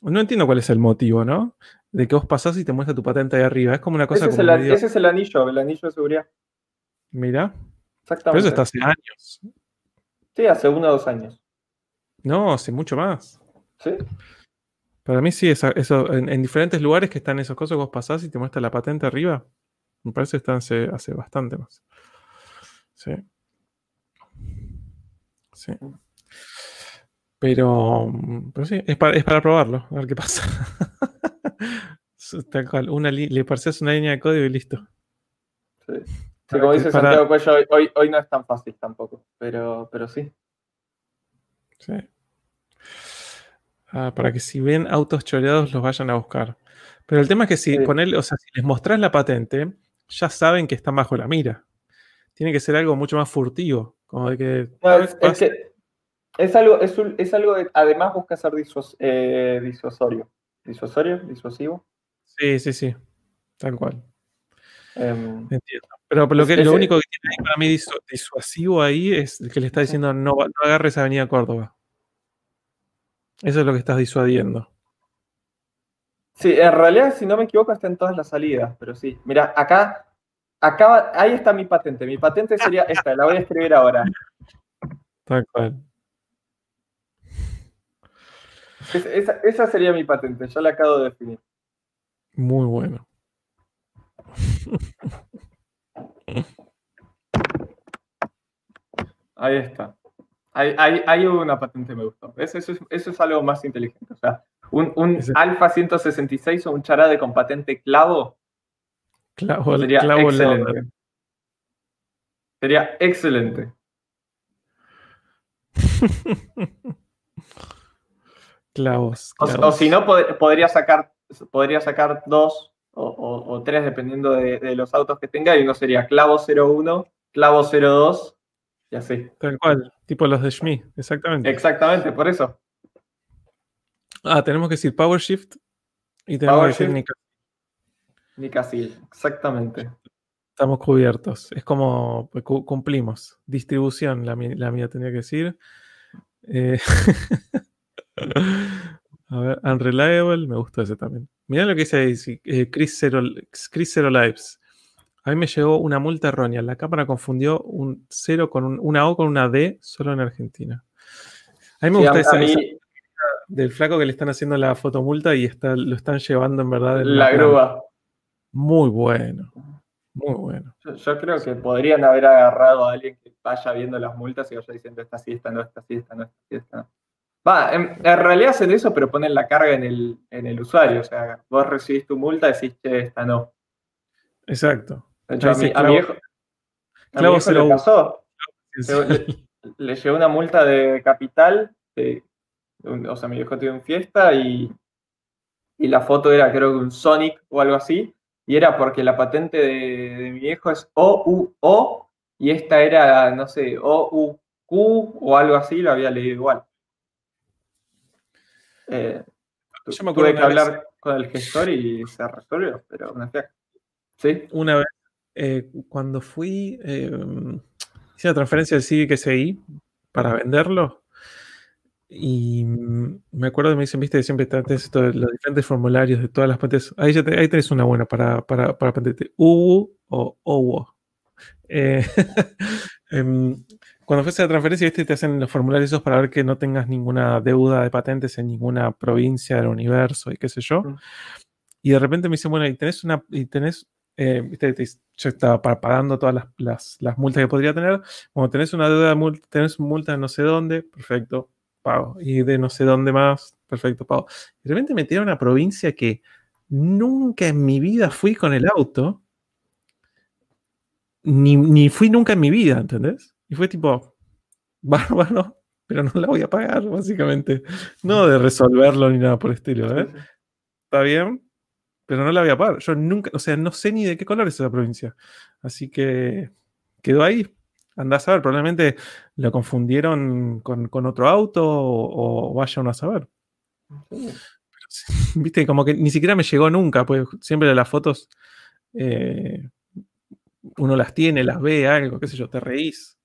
No entiendo cuál es el motivo, ¿no? De que vos pasás y te muestra tu patente ahí arriba. Es como una cosa. Ese, como es, el, ese es el anillo, el anillo de seguridad. Mira. Exactamente. Pero eso está hace años. Sí, hace uno o dos años. No, hace mucho más. Sí. Para mí sí, eso, en, diferentes lugares que están esos cosas, vos pasás y te muestra la patente arriba. Me parece que están hace, bastante más. Sí. Sí. Pero, pero sí, es para, probarlo, a ver qué pasa. una le pareces una línea de código y listo. Sí. como dice Santiago Cuello, hoy, hoy, no es tan fácil tampoco, pero, pero sí. Sí. Ah, para que si ven autos choreados los vayan a buscar. Pero el tema es que si o sea, si les mostrás la patente, ya saben que está bajo la mira. Tiene que ser algo mucho más furtivo. Como de que. es, algo, es, algo además busca ser eh, disuasorio. ¿Disuasorio? ¿Disuasivo? Sí, sí, sí. Tal cual. Em, Entiendo. Pero lo, que, lo único que tiene para mí disuasivo ahí es que le está diciendo no, no agarres Avenida Córdoba. Eso es lo que estás disuadiendo. Sí, en realidad, si no me equivoco, está en todas las salidas, pero sí. Mira, acá, acá, ahí está mi patente. Mi patente sería esta, la voy a escribir ahora. Tal cual. esa, sería mi patente, ya la acabo de definir. Muy bueno. Ahí está. Hay, una patente me gustó. Eso, es, algo más inteligente. O sea, un, un Alfa 166 o un charade con patente clavo. Clavo, sería clavo excelente. Sería excelente. clavos, O, si no, podría sacar, podría sacar dos o, tres, dependiendo de, de, los autos que tenga, y uno sería clavo 01, clavo 02 y así. Tal cual, tipo los de Schmidt, exactamente. Exactamente, por eso. Ah, tenemos que decir Power Shift y tenemos que decir Nicasil. exactamente. Estamos cubiertos. Es como pues, cumplimos. Distribución, la, mía tenía que decir. Eh, a ver, Unreliable, me gustó ese también. Mirá lo que dice ahí, eh, Chris, Zero, Chris Zero Lives. A mí me llegó una multa errónea. La cámara confundió un 0 con una O con una D solo en Argentina. A mí me gusta esa, del flaco que le están haciendo la fotomulta y está, lo están llevando en verdad. en La grúa. Muy bueno. Muy bueno. Yo, yo creo que podrían haber agarrado a alguien que vaya viendo las multas y vaya diciendo esta sí, esta no, esta sí, esta no, esta sí, esta no. Va, en, en realidad hacen eso, pero ponen la carga en el, en el usuario. O sea, vos recibís tu multa y decís, che, esta no. Exacto. De hecho, a mi, a mi viejo, a mi viejo se le lo- pasó. Le, le llegó una multa de capital. de- o sea, mi viejo tiene un fiesta y, y la foto era, creo que un Sonic o algo así. Y era porque la patente de, de mi viejo es OUO y esta era, no sé, OUQ o algo así, lo había leído igual. Eh, Yo me acuerdo tuve que vez- hablar con el gestor y se resolvió, pero una fiaca. ¿Sí? Una vez, eh, cuando fui, eh, hice la transferencia del Civic SI para venderlo. Y me acuerdo que me dicen, viste, siempre tenés esto de los diferentes formularios de todas las patentes. Ahí, ya te- ahí tenés una buena para, para, para patente. UU o OWO. Eh, em, cuando fuese la transferencia, viste, te hacen los formularios esos para ver que no tengas ninguna deuda de patentes en ninguna provincia del universo y qué sé yo. Y de repente me dicen, bueno, y tenés una, y tenés, eh, te dice, yo estaba pa- pagando todas las, las- las multas que podría tener. Bueno, tenés una deuda tenés multa de no sé dónde, perfecto, pago. Y de no sé dónde más, perfecto, pago. Y de repente me tiraron a una provincia que nunca en mi vida fui con el auto. Ni, ni fui nunca en mi vida, ¿entendés? Y fue tipo, bárbaro, pero no la voy a pagar, básicamente. No de resolverlo ni nada por el estilo, ¿eh? Está bien, pero no la voy a pagar. Yo nunca, o sea, no sé ni de qué color es esa provincia. Así que quedó ahí. Andás a ver, probablemente lo confundieron con, con otro auto o, o vaya uno a saber. Sí. Viste, como que ni siquiera me llegó nunca, pues siempre las fotos eh, uno las tiene, las ve, algo, qué sé yo, te reís.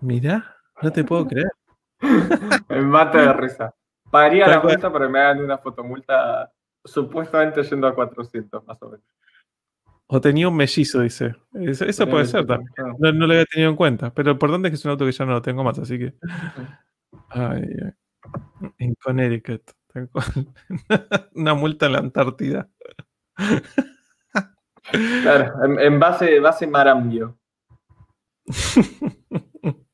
Mirá, no te puedo creer. Me mata de risa. Pagaría Tal la multa, pero me hagan una fotomulta supuestamente yendo a 400, más o menos. O tenía un mellizo, dice. Eso, eso puede ser también. No, no lo había tenido en cuenta. Pero lo importante es que es un auto que ya no lo tengo más, así que. Ay. En Connecticut. Una multa en la Antártida. Claro, en, en base, base Marambio.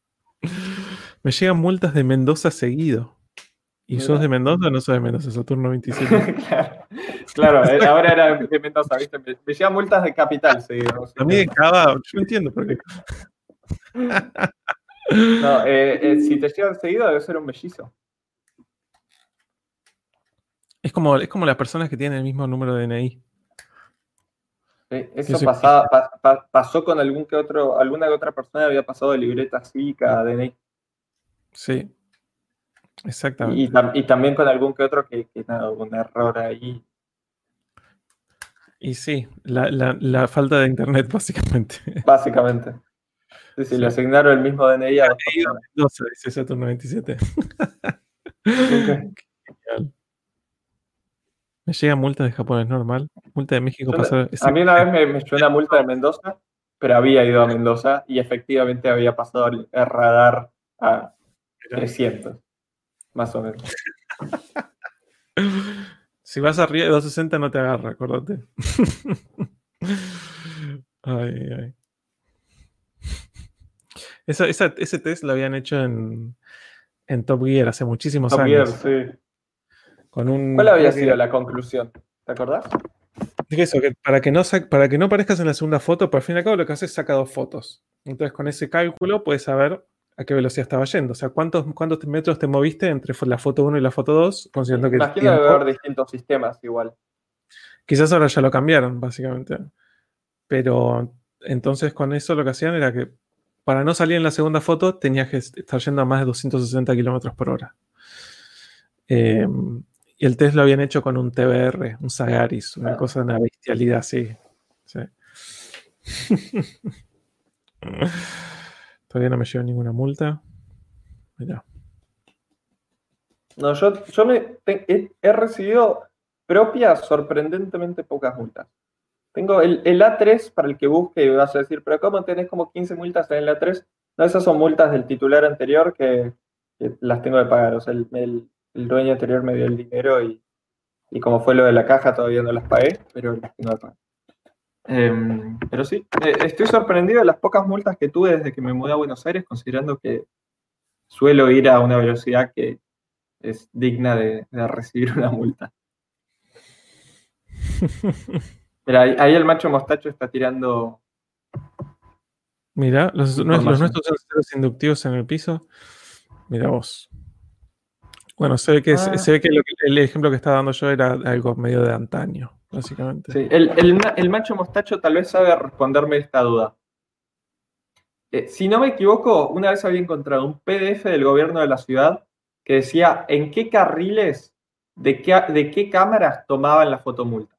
Me llegan multas de Mendoza seguido. ¿Y Mira. sos de Mendoza o no sos de Mendoza? Saturno 27. claro, claro, eh, ahora era de Mendoza, ¿viste? Me, me llegan multas de capital, seguido. A mí de Cava, yo entiendo por qué. No, eh, eh, si te llegan seguido, debe ser un mellizo. Es como, es como las personas que tienen el mismo número de DNI. Eso pasaba- pa- pa- pasó con algún que otro, alguna que otra persona había pasado de libreta cívica a DNI. Sí. Y, Exactamente. tam- y también con algún que otro que, que nada, un error ahí. Y sí, la, la- la falta de internet, básicamente. Básicamente. Sí, sí, le asignaron el mismo DNI a personas. Mendoza, dice Saturno 27. Ok. Genial. Me llega multa de Japón, es normal. Multa de México Yo pasa. A mí una vez me, me llegó una multa de Mendoza, pero había ido a Mendoza y efectivamente había pasado el radar a 300, más o menos. Si vas arriba de 260 no te agarra, acuérdate. ay, ay. Esa- esa- ese test lo habían hecho en, en Top Gear hace muchísimos Top Gear, años. sí. Con un, ¿Cuál había sido la conclusión? ¿Te acordás? Eso, que para que, no para que no aparezcas en la segunda foto, por fin y al cabo lo que haces es saca dos fotos. Entonces con ese cálculo puedes saber a qué velocidad estaba yendo. O sea, cuántos, cuántos metros te moviste entre la foto 1 y la foto 2, considerando que Imagino tiempo- haber distintos sistemas igual. Quizás ahora ya lo cambiaron, básicamente. Pero entonces con eso lo que hacían era que para no salir en la segunda foto tenías que estar yendo a más de 260 kilómetros por hora. Eh, y el test lo habían hecho con un TBR, un Sagaris, una Ah. cosa, una bestialidad así. Sí. Todavía no me llevo ninguna multa. No, yo, yo me, he, recibido propias sorprendentemente pocas multas. Tengo el, el A3 para el que busque y vas a decir, pero ¿cómo tenés como 15 multas en el A3? No, esas son multas del titular anterior que, que las tengo de pagar. O sea, el, el- dueño anterior me dio el dinero y, y como fue lo de la caja, todavía no las pagué, pero las tengo de pagar. Em, pero sí, eh, estoy sorprendido de las pocas multas que tuve desde que me mudé a Buenos Aires, considerando que suelo ir a una velocidad que es digna de, de recibir una multa. Mira, ahí, ahí el macho mostacho está tirando. Mira, los, los nuestros senderos inductivos en el piso. Mira vos. Bueno, se ve que, Ah. se ve que, lo que- el ejemplo que estaba dando yo era algo medio de antaño, básicamente. El, el el macho mostacho tal vez sabe responderme esta duda. Eh, si no me equivoco, una vez había encontrado un PDF del gobierno de la ciudad que decía en qué carriles, de qué, de qué cámaras tomaban la fotomulta.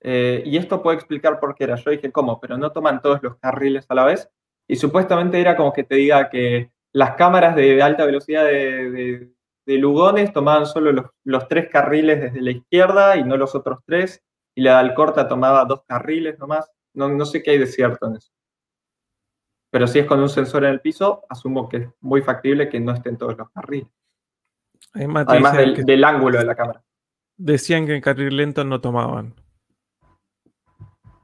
Eh, y esto puede explicar por qué era. Yo dije, ¿cómo? Pero no toman todos los carriles a la vez. Y supuestamente era como que te diga que las cámaras de alta velocidad de, de- de Lugones tomaban solo los, los tres carriles desde la izquierda y no los otros tres. Y la de Alcorta tomaba dos carriles nomás. No, no sé qué hay de cierto en eso. Pero si es con un sensor en el piso, asumo que es muy factible que no estén todos los carriles. Además, del, que del ángulo de la cámara. decían que en carril lento no tomaban.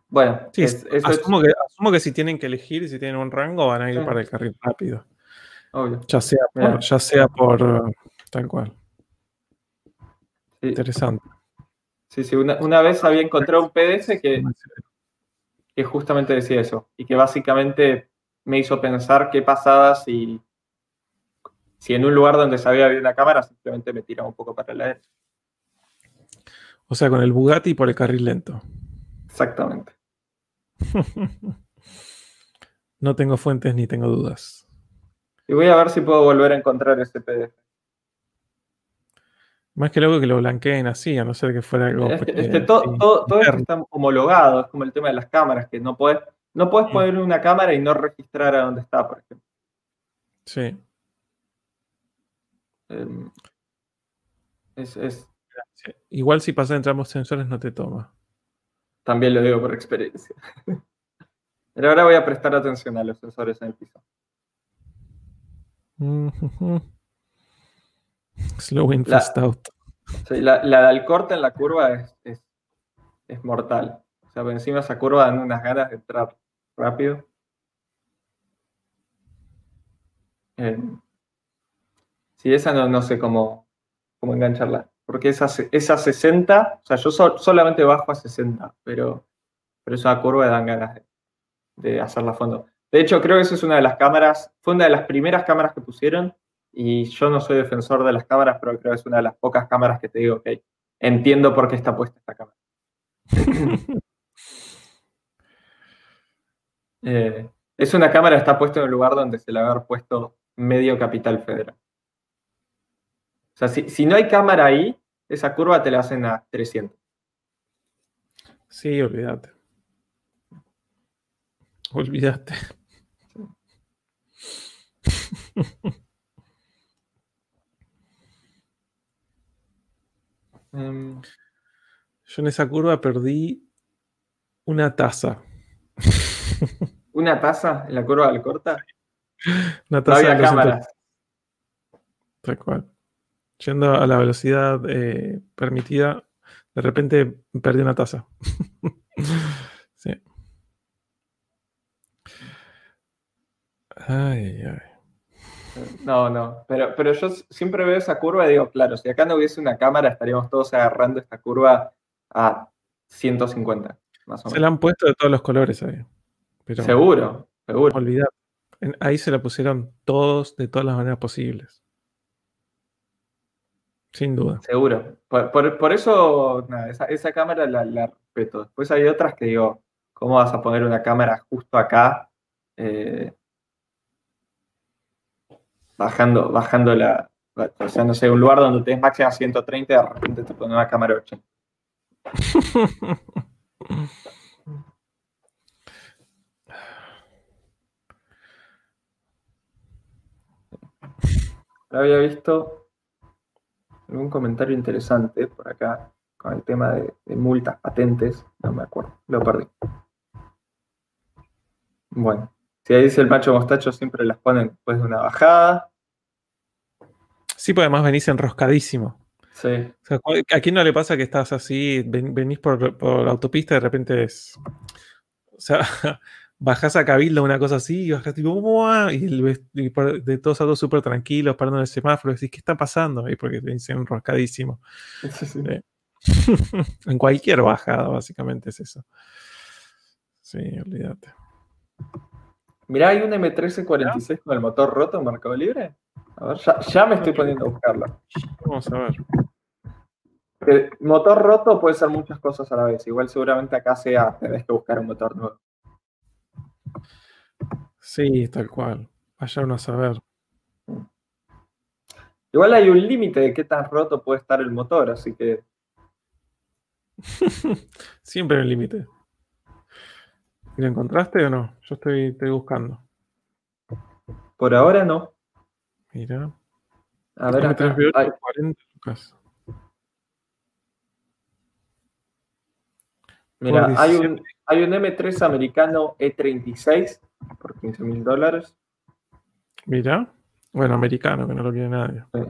Bueno, Sí, es- eso es asumo, que, asumo que si tienen que elegir y si tienen un rango, van a ir Sí. para el carril rápido. obvio. Ya sea por, ya sea por uh, tal cual. Sí, Interesante. Sí, sí, Una, una vez había encontrado un PDF que, que justamente decía eso y que básicamente me hizo pensar qué pasaba si, si en un lugar donde sabía había una cámara simplemente me tiraba un poco para la derecha. O sea, con el Bugatti por el carril lento. Exactamente. No tengo fuentes ni tengo dudas. Y voy a ver si puedo volver a encontrar ese PDF. Más que luego que lo blanqueen así, a no ser que fuera algo. Es que- eh, es que todo, sí, todo- todo esto interno. está homologado, es como el tema de las cámaras, que no puedes, no puedes Sí. poner una cámara y no registrar a dónde está, por ejemplo. Sí. Em, es- es- sí. Igual si pasas entre ambos sensores no te toma. también lo digo por experiencia. Pero ahora voy a prestar atención a los sensores en el piso. Ujujú. Slow in, La- fast out. Sí, la, la de Alcorta en la curva es, es, es mortal. O sea, por encima de esa curva dan unas ganas de entrar rápido. Eh, sí, esa no, no sé cómo, cómo engancharla. Porque esa, esa 60, o sea, yo sol- solamente bajo a 60, pero, pero esa curva dan ganas de, de hacerla a fondo. De hecho, creo que esa es una de las cámaras, fue una de las primeras cámaras que pusieron y yo no soy defensor de las cámaras, pero creo que es una de las pocas cámaras que te digo, ok, entiendo por qué está puesta esta cámara. Eh, es una cámara que está puesta en un lugar donde se le haber puesto medio capital federal. O sea, si, si no hay cámara ahí, esa curva te la hacen a 300. Sí, olvídate. Olvídate. Em, Yo en esa curva perdí una taza. una taza en la curva del corta, Una no taza había de cámaras. Tal cual. Yendo a la velocidad eh, permitida, de repente perdí una taza. sí. Ay, ay. No, no, pero, pero yo siempre veo esa curva y digo, claro, si acá no hubiese una cámara, estaríamos todos agarrando esta curva a 150, más o Se menos. la han puesto de todos los colores ahí. Pero Seguro, seguro. olvidar. Ahí se la pusieron todos de todas las maneras posibles. Sin duda. Seguro. Por, por- por eso, nada, esa, esa cámara la, la respeto. Después hay otras que digo, ¿cómo vas a poner una cámara justo acá? Eh, bajando, bajando la. O sea, no sé, un lugar donde tenés máxima 130 y de repente te pone una cámara 80. Había visto algún comentario interesante por acá con el tema de, de multas, patentes, no me acuerdo, lo perdí. Bueno, si ahí dice el macho mostacho, siempre las ponen después de una bajada. Sí, pues además venís enroscadísimo. Sí. O sea, ¿cu- ¿a quién no le pasa que estás así, ven- venís por, por la autopista y de repente es. O sea, bajás a Cabildo una cosa así y bajás tipo. "Mua", Y, el y por- de todos autos súper tranquilos, parando en el semáforo, y decís, ¿qué está pasando? Y porque venís enroscadísimo. Sí, sí. Sí. en cualquier bajada, básicamente es eso. Sí, olvídate. Mirá, hay un M1346 con el motor roto en Mercado Libre. A ver, ya, ya me estoy poniendo a buscarlo. Vamos a ver. El motor roto puede ser muchas cosas a la vez. Igual seguramente acá sea, tenés que buscar un motor nuevo. Sí, tal cual. Vaya uno a saber. Igual hay un límite de qué tan roto puede estar el motor, así que Siempre en el límite. ¿Y ¿Lo encontraste o no? Yo estoy, estoy buscando. por ahora no. Mira. A ver, acá, M3V8, hay- 40 lucas. mira, hay 17. un, hay un M3 americano E36 por 15 mil dólares. Mira. Bueno, americano, que no lo quiere nadie. Sí.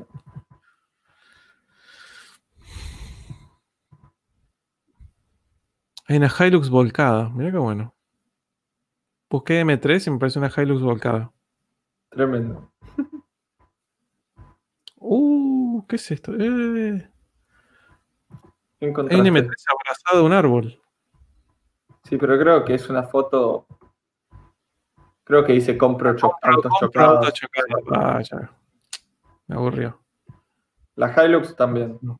Hay una Hilux volcada. Mira qué bueno. Busqué M3 y me parece una Hilux volcada. Tremendo. Uh, ¿qué es esto? Eh, ¿Qué hay un M3 abrazado a un árbol. Sí, pero creo que es una foto. Creo que dice compro cho- autos Compro chocados. autos chocados. Ah, ya. Me aburrió. La Hilux también. No,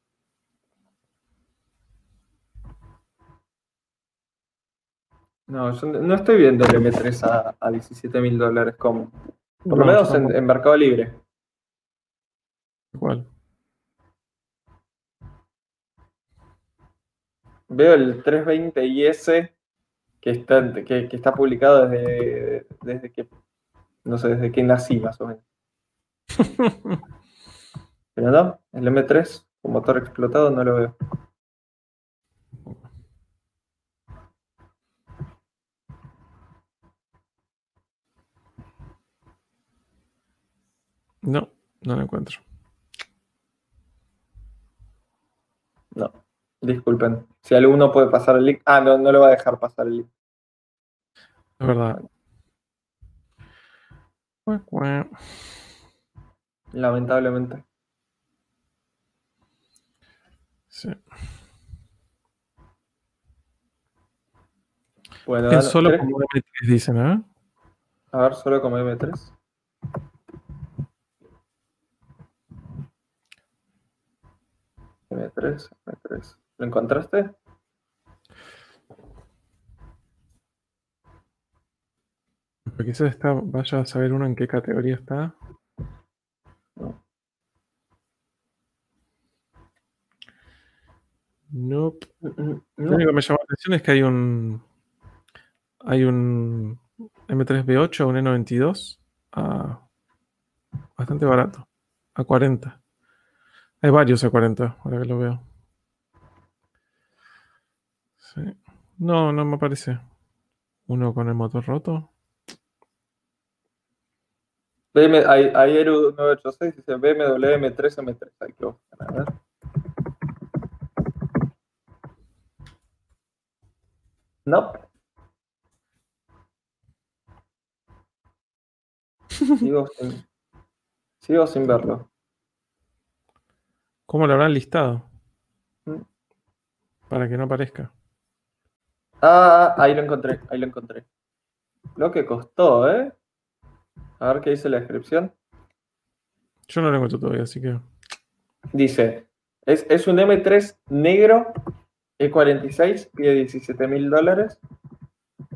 yo no estoy viendo el M3 a, a 17 mil dólares como. Por lo No, menos en, Mercado Libre. Igual. Veo el 320 IS que está, que, que está publicado desde, desde que. No sé, desde que nací más o menos. Pero no, el M3 con motor explotado no lo veo. No, no lo encuentro. No, disculpen. Si alguno puede pasar el link. Ah, no, no lo va a dejar pasar el link. Es verdad. Lamentablemente. Sí. Bueno, Es solo ¿querés- como M3 dicen, ¿eh? A ver, solo como M3. M3, M3. ¿Lo encontraste? Porque quizás está, vaya a saber uno en qué categoría está. No. Nope. Mm, Lo No. único que me llama la atención es que hay un. Hay un M3B8, un E92 a bastante barato. A 40. Hay varios a 40, ahora que lo veo. Sí. No, no me aparece. Uno con el motor roto. BM, ahí, ahí Eru 986 dice BMW M3 M3. Hay que buscar, a ver. No. Sigo sin, sigo sin verlo. ¿Cómo lo habrán listado? Mm. Para que no aparezca. Ah, ahí lo encontré, ahí lo encontré. Lo que costó, ¿eh? A ver qué dice la descripción. Yo no lo encuentro todavía, así que. Dice, es, es un M3 negro E46, pide 17 mil dólares.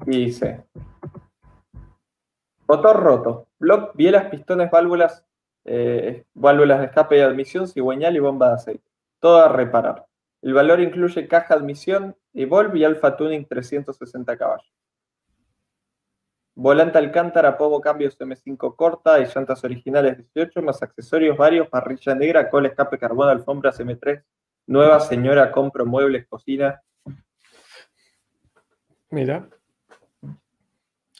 Y dice, motor roto, block, bielas, pistones, válvulas, eh, válvulas de escape y admisión, cigüeñal y bomba de aceite. Todo a reparar. El valor incluye caja admisión, Evolve y Alpha Tuning 360 caballos. Volante Alcántara, Pogo cambios M5 corta y llantas originales 18, más accesorios varios, parrilla negra, cola, escape, carbón, alfombras M3, nueva señora, compro muebles, cocina. Mira.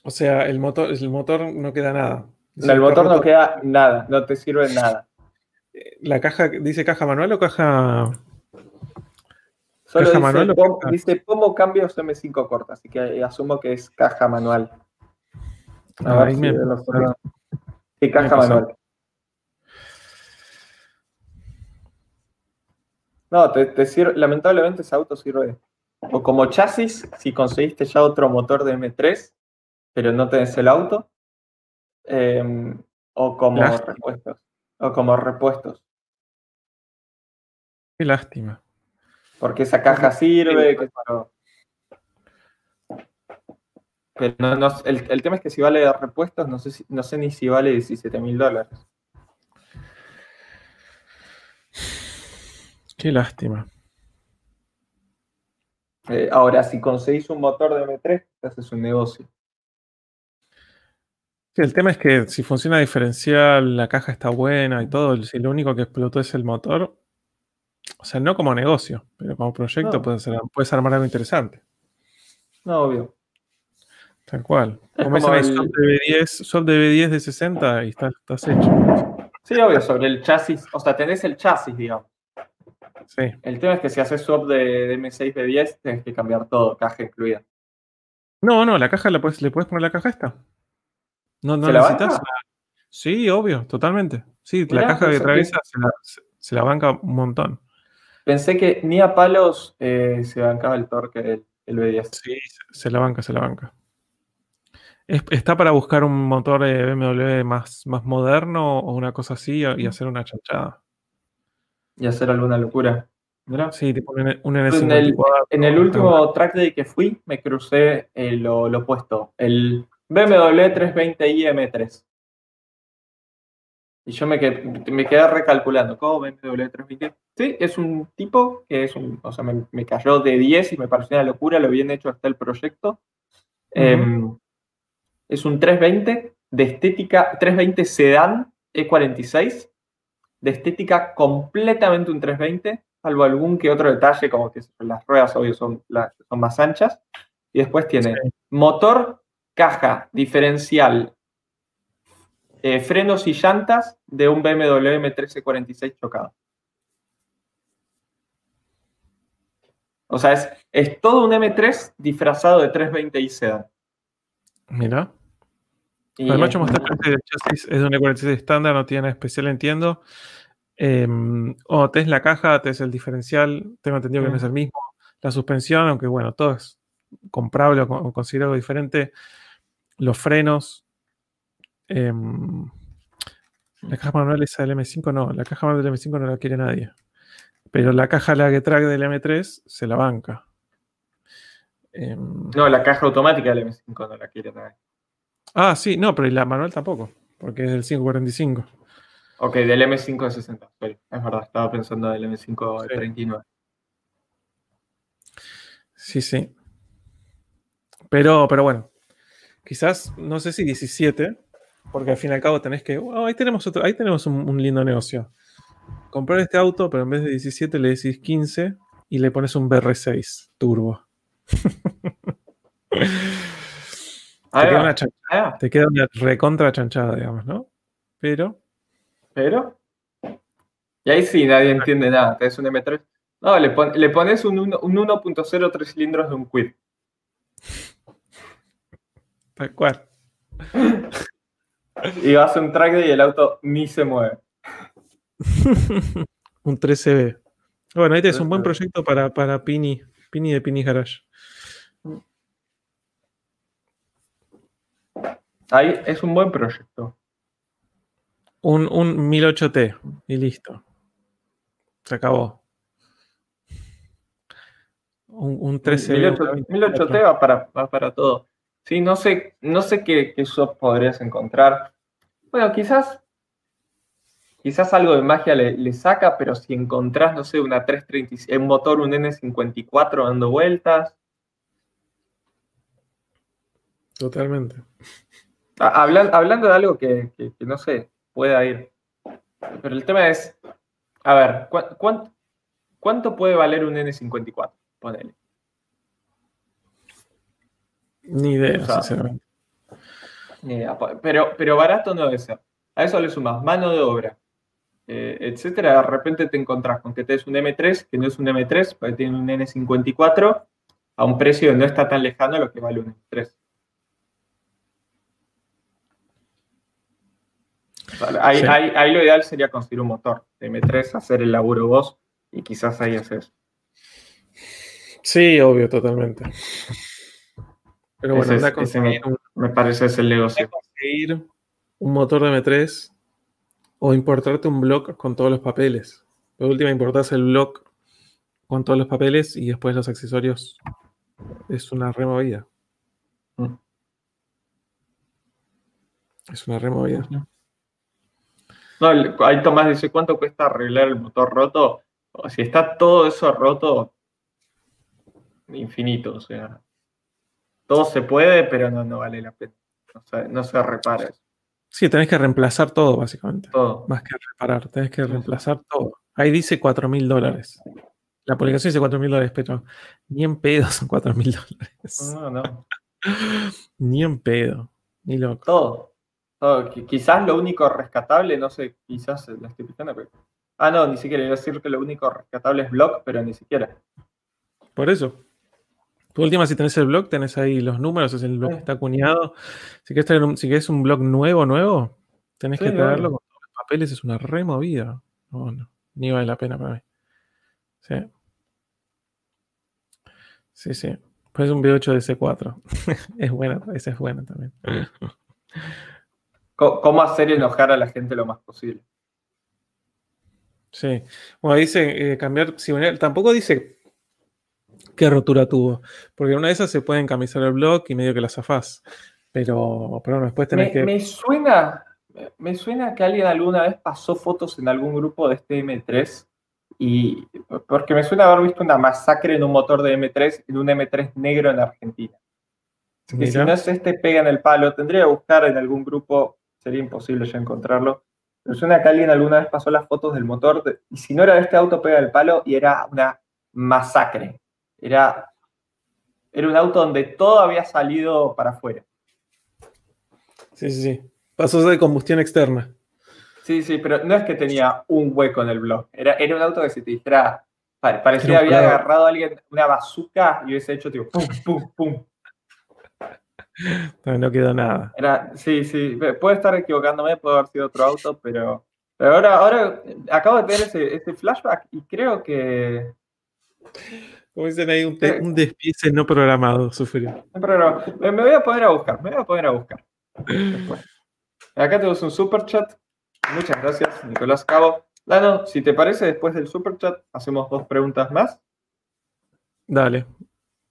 O sea, el motor, el motor no queda nada. No, el motor no queda nada, no te sirve nada. ¿La caja dice caja manual o caja.? Solo dice, manual dice Pomo cambios M5 corta, así que asumo que es caja manual. A ver si me... Sí, caja manual. No, te, sirve, lamentablemente ese auto sirve o como chasis si conseguiste ya otro motor de M3, pero no tenés el auto, em, o como repuestos. O como repuestos. Qué lástima. Porque esa caja sirve, pero no, el, tema es que si vale repuestos, no sé, no sé ni si vale 17 mil dólares. Qué lástima. Eh, ahora, si conseguís un motor de M3, haces un negocio. Sí, el tema es que si funciona diferencial, la caja está buena y todo, si lo único que explotó es el motor, o sea, no como negocio, pero como proyecto puedes, armar algo interesante. No, obvio. Tal cual. como el... Sol de B10, de 60 y estás, estás hecho. Sí, obvio, sobre el chasis, o sea, tenés el chasis, digamos. El tema es que si haces swap de, M6 B10, tienes que cambiar todo, caja incluida. No, no, la caja la puedes, le puedes poner la caja esta. No, no necesitas. Sí, obvio, totalmente. Sí, la caja que atraviesa se, la, banca un montón. Pensé que ni a palos eh, se bancaba el torque del el B10. Sí, se, la banca, se la banca. está para buscar un motor de BMW más, más moderno o una cosa así y hacer una chanchada y hacer alguna locura. Sí, te ponen un n en, el, en el último track day que fui, me crucé eh, lo, opuesto, el BMW 320i M3. Y yo me quedé, me quedé recalculando, ¿cómo BMW 320? Sí, es un tipo que es un, o sea, me, cayó de 10 y me pareció una locura lo bien hecho hasta el proyecto. Em, es un 320 de estética, 320 sedán E46 de estética completamente un 320, salvo algún que otro detalle, como que las ruedas obvio son, son más anchas. Y después tiene motor, caja, diferencial, eh, frenos y llantas de un BMW M1346 chocado. O sea, es, es todo un M3 disfrazado de 320i sedan. Mira. Además, es, el chasis es un E46 estándar, no tiene especial, entiendo. Eh, o tenés la caja, tenés el diferencial, tengo entendido que no es el mismo. La suspensión, aunque bueno, todo es comprable o considerado diferente. Los frenos. Em, la caja manual esa del M5 no, la caja manual del M5 no la quiere nadie. Pero la caja la que trae del M3 se la banca. Em, no, la caja automática del M5 no la quiere nadie. Ah, sí, no, pero la manual tampoco, porque es del 545. Ok, del M5 de 60, es verdad, estaba pensando del M5 de 39. Sí, sí. Pero, pero bueno, quizás, no sé si 17, porque al fin y al cabo tenés que. Oh, ahí tenemos otro, ahí tenemos un, lindo negocio. Comprar este auto, pero en vez de 17 le decís 15 y le pones un BR6 turbo. te, queda una chanchada, te queda una recontra chanchada, digamos, ¿no? Pero. Pero. Y ahí sí, nadie entiende nada. Es un M3. No, le, pones un, 1.0 cilindros de un quid. Tal cual. y vas a un track y el auto ni se mueve. un 13B. Bueno, este es un buen proyecto para, para Pini, Pini de Pini Garage. Ahí es un buen proyecto. Un, un 1008T y listo. Se acabó. Un, un 13 1008, va para, para todo. Sí, no sé, no sé qué, qué podrías encontrar. Bueno, quizás quizás algo de magia le, saca, pero si encontrás, no sé, una 336, un motor, un N54 dando vueltas. Totalmente. hablando de algo que, no sé, pueda ir. Pero el tema es, a ver, cuánto, puede valer un N54? Ponele. Ni idea, sinceramente. Ni idea, pero, pero barato no debe ser. A eso le sumas mano de obra, eh, etcétera, de repente te encontrás con que tenés un M3, que no es un M3, porque tiene un N54, a un precio que no está tan lejano a lo que vale un M3. ahí, lo ideal sería conseguir un motor de M3, hacer el laburo vos y quizás ahí haces. Sí, obvio, totalmente. Pero bueno, me, parece es el negocio. Conseguir un motor de M3 o importarte un blog con todos los papeles. Por última, importás el blog con todos los papeles y después los accesorios. Es una removida. Mm. Es una removida. No, ahí Tomás dice, ¿cuánto cuesta arreglar el motor roto? O si está todo eso roto, infinito, o sea, todo se puede, pero no, no vale la pena. No se, repara. Sí, tenés que reemplazar todo, básicamente. Todo. Más que reparar, tenés que reemplazar todo. Ahí dice 4 mil dólares. La publicación dice 4 mil dólares, pero ni en pedo son 4 mil dólares. No, no. ni en pedo, ni loco. Todo. todo. Quizás lo único rescatable, no sé, quizás la estoy picando, pero... Ah, no, ni siquiera. Iba a decir que lo único rescatable es blog, pero ni siquiera. Por eso. Tu última, si tenés el blog, tenés ahí los números, es el blog que está acuñado. Si quieres, tener un, si un blog nuevo, nuevo, tenés que traerlo con todos los papeles, es una removida. No, no, ni vale la pena para mí. Sí. Sí, sí. Pues un B8 de C4. es buena, esa es buena también. ¿Cómo hacer enojar a la gente lo más posible? Sí. Bueno, dice eh, cambiar. tampoco dice qué rotura tuvo. Porque una de esas se puede encamisar el blog y medio que la zafás. Pero, pero después tenés me, que. Me suena, me suena que alguien alguna vez pasó fotos en algún grupo de este M3 y porque me suena haber visto una masacre en un motor de M3 en un M3 negro en Argentina. si no es este, pega en el palo. Tendría que buscar en algún grupo, sería imposible ya encontrarlo. Me suena que alguien alguna vez pasó las fotos del motor y si no era de este auto, pega el palo y era una masacre. Era, era un auto donde todo había salido para afuera. Sí, sí, sí. Pasos de combustión externa. Sí, sí, pero no es que tenía un hueco en el blog. Era, era un auto que si te dijera, parecía que había agarrado a alguien una bazooka y hubiese hecho tipo pum, pum, pum. No, quedó nada. Era, sí, sí, puede estar equivocándome, puede haber sido otro auto, pero, pero ahora, ahora acabo de tener ese, ese flashback y creo que como dicen ahí, un, un despiece no programado sufrió. Me, me, voy a poner a buscar, me voy a poner a buscar. Acá tenemos un super chat. Muchas gracias, Nicolás Cabo. Lano, si te parece, después del super chat hacemos dos preguntas más. Dale.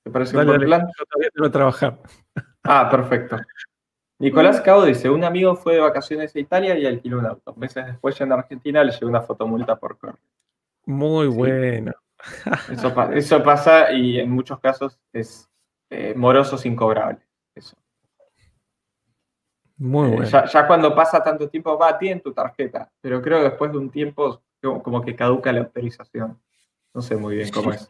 ¿Te parece un buen plan? Yo todavía tengo que trabajar. Ah, perfecto. Nicolás Cabo dice, un amigo fue de vacaciones a Italia y alquiló un auto. Meses después, ya en Argentina, le llegó una fotomulta por correo. Muy bueno. Eso, pasa y en muchos casos es eh, moroso sin cobrable. Eso. Muy eh, bueno. ya, cuando pasa tanto tiempo, va, en tu tarjeta, pero creo que después de un tiempo como que caduca la autorización. No sé muy bien cómo es.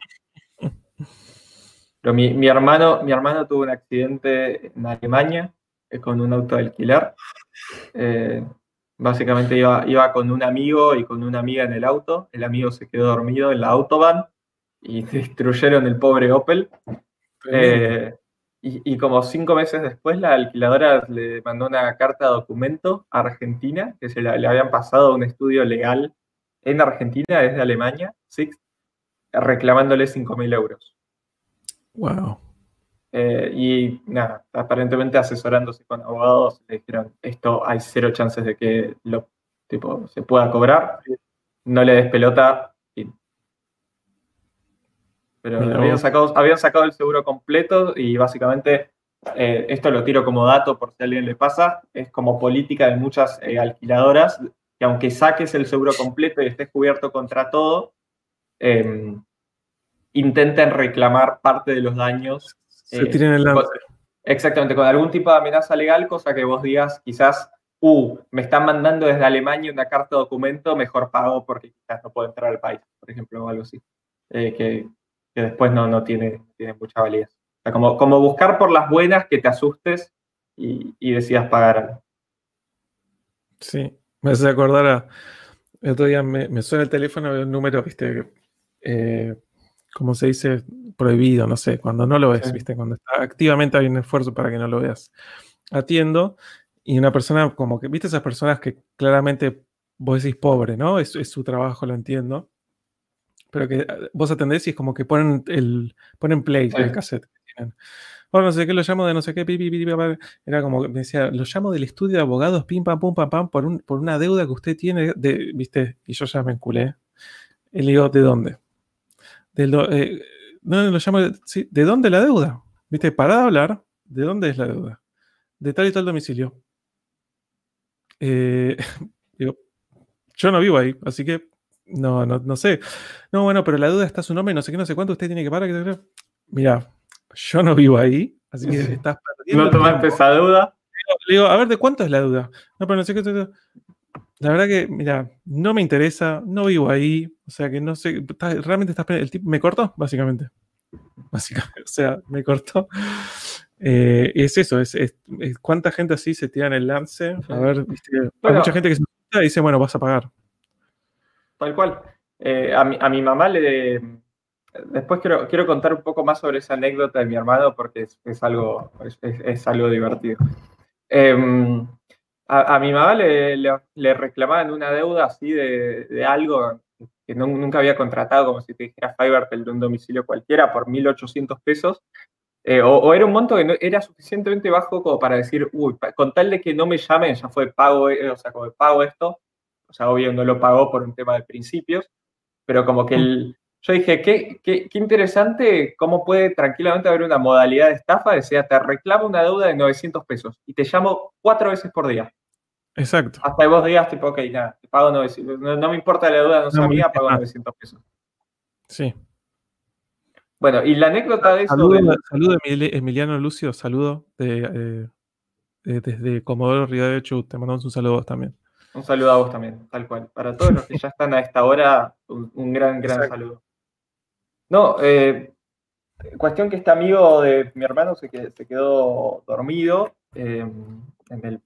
Pero mi, hermano, mi hermano tuvo un accidente en Alemania eh, con un auto de alquiler. Básicamente iba, iba con un amigo y con una amiga en el auto. El amigo se quedó dormido en la autobahn y destruyeron el pobre Opel. Eh, y, como cinco meses después, la alquiladora le mandó una carta de documento a Argentina, que se le habían pasado un estudio legal en Argentina desde Alemania, Six, reclamándole 5.000 euros. Wow. Eh, y nada, aparentemente asesorándose con abogados, le dijeron, esto hay cero chances de que lo, tipo, se pueda cobrar, no le des pelota. Pero habían sacado, habían sacado el seguro completo y básicamente, eh, esto lo tiro como dato por si a alguien le pasa, es como política de muchas eh, alquiladoras, que aunque saques el seguro completo y estés cubierto contra todo, em, intenten reclamar parte de los daños se tiren el lance. Exactamente, con algún tipo de amenaza legal, cosa que vos digas quizás, uh, me están mandando desde Alemania una carta de documento, mejor pago porque quizás no puedo entrar al país, por ejemplo, o algo así. Eh, que, después no, no tiene, tiene mucha validez. O sea, como, como buscar por las buenas que te asustes y, y decidas pagar algo. Sí, me hace acordar El otro día me, suena el teléfono, veo un número, viste, eh, como se dice, prohibido, no sé, cuando no lo ves, viste, cuando está, activamente hay un esfuerzo para que no lo veas. Atiendo y una persona, como que, viste esas personas que claramente vos decís pobre, ¿no? Es, es su trabajo, lo entiendo. Pero que eh, vos atendés y es como que ponen el ponen play del cassette que tienen. Bueno, no sé qué lo llamo de no sé qué, pi, era como que me decía, lo llamo del estudio de abogados, pim, pam, pum, pam, pam, por, un, por una deuda que usted tiene, de, ¿viste? Y yo ya me enculé. Y le digo, ¿de dónde? De lo, eh, no, lo llamo, sí, ¿de dónde la deuda? ¿Viste? Para de hablar, ¿de dónde es la deuda? De tal y tal domicilio. Eh, digo, yo no vivo ahí, así que no, no, no sé. No, bueno, pero la deuda está a su nombre, no sé qué, no sé cuánto usted tiene que pagar. Mira, yo no vivo ahí, así que estás perdiendo. ¿No tomaste esa deuda? Le digo, a ver, ¿de cuánto es la deuda? No, pero no sé qué. La verdad que, mira, no me interesa, no vivo ahí, o sea que no sé, realmente estás. El tipo me cortó, básicamente. Básicamente, o sea, me cortó. Eh, es eso, es, cuánta gente así se tira en el lance. A ver, hay mucha gente que se y dice, bueno, vas a pagar. Tal cual. Eh, a, mi, a mi mamá le, Después quiero, quiero contar un poco más sobre esa anécdota de mi hermano porque es, algo, es, algo divertido. Em, a, mi mamá le, le, reclamaban una deuda así de, algo que nunca había contratado, como si te dijera Fiverr de un domicilio cualquiera, por 1.800 pesos. Eh, o, era un monto que no, era suficientemente bajo como para decir, uy, con tal de que no me llamen, ya fue pago, eh, o sea, como pago esto, o sea, obvio no lo pagó por un tema de principios, pero como que el, yo dije, qué, qué, qué, interesante cómo puede tranquilamente haber una modalidad de estafa, decía, te reclamo una deuda de 900 pesos y te llamo cuatro veces por día. Exacto. Hasta vos digas, tipo, ok, nada, te pago 900, no, me importa la deuda, no sea mía, pago 900 pesos. Sí. Bueno, y la anécdota de eso... Saludo, Emiliano Lucio, saludo de, eh, desde Comodoro Rivadavia te mandamos un saludo a vos también. Un saludo a vos también, tal cual. Para todos los que ya están a esta hora, un, gran, gran saludo. No, eh, cuestión que este amigo de mi hermano se, quedó dormido eh, en,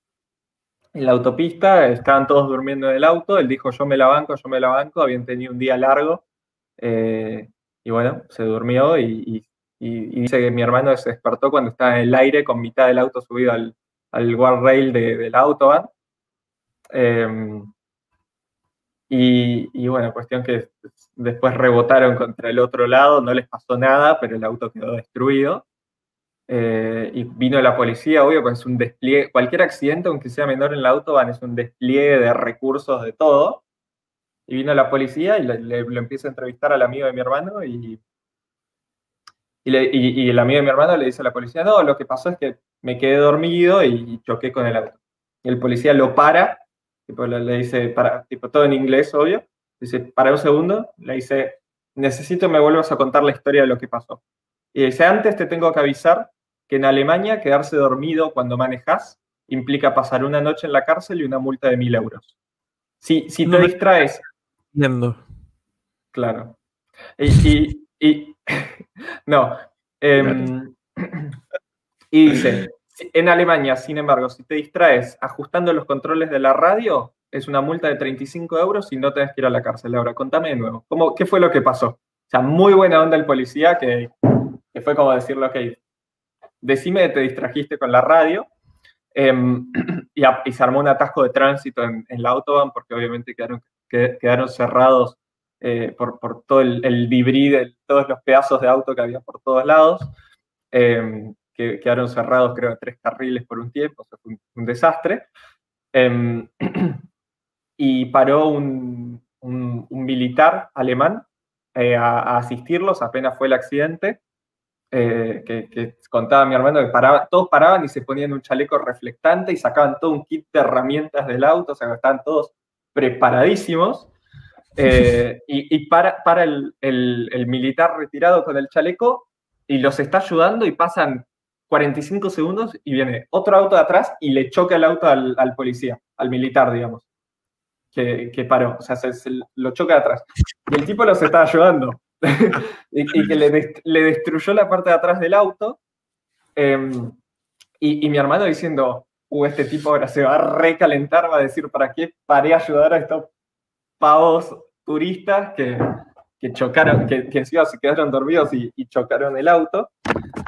la autopista, estaban todos durmiendo en el auto, él dijo yo me la banco, yo me la banco, habían tenido un día largo eh, y bueno, se durmió y, dice que mi hermano se despertó cuando estaba en el aire con mitad del auto subido al, al guardrail de, del autobahn. Y, bueno, cuestión que después rebotaron contra el otro lado, no les pasó nada, pero el auto quedó destruido. Eh, y vino la policía, obvio, pues es un despliegue, cualquier accidente, aunque sea menor en el auto, van, es un despliegue de recursos de todo. Y vino la policía y le, lo empieza a entrevistar al amigo de mi hermano y, y, el amigo de mi hermano le dice a la policía, no, lo que pasó es que me quedé dormido y choqué con el auto. Y el policía lo para tipo, le, dice, para, tipo, todo en inglés, obvio, dice, para un segundo, le dice, necesito me vuelvas a contar la historia de lo que pasó. Y dice, antes te tengo que avisar que en Alemania quedarse dormido cuando manejas implica pasar una noche en la cárcel y una multa de mil euros. Si, si te distraes... Viendo. Claro. Y, y, no. Em, y dice, en Alemania, sin embargo, si te distraes ajustando los controles de la radio, es una multa de 35 euros y no tenés que ir a la cárcel. Ahora, contame de nuevo, ¿cómo, ¿qué fue lo que pasó? O sea, muy buena onda el policía que, fue como decirle, ok, decime que te distrajiste con la radio. Em, y, se armó un atasco de tránsito en, la autobahn porque obviamente quedaron, quedaron cerrados eh, por, todo el, el de todos los pedazos de auto que había por todos lados. Em, que quedaron cerrados, creo, tres carriles por un tiempo, fue un, desastre. Em, y paró un, militar alemán eh, a, asistirlos apenas fue el accidente. Eh, que, contaba mi hermano que paraba, todos paraban y se ponían un chaleco reflectante y sacaban todo un kit de herramientas del auto, o sea, estaban todos preparadísimos. Eh, y, para, el, el, militar retirado con el chaleco y los está ayudando y pasan 45 segundos y viene otro auto de atrás y le choca el auto al, policía, al militar, digamos, que, paró. O sea, se, lo choca de atrás. Y el tipo los está ayudando. y, que le, destruyó la parte de atrás del auto. Em, y, mi hermano diciendo, uh, este tipo ahora se va a recalentar, va a decir, ¿para qué paré a ayudar a esto? pavos turistas que, que chocaron, que, que se quedaron dormidos y, y chocaron el auto.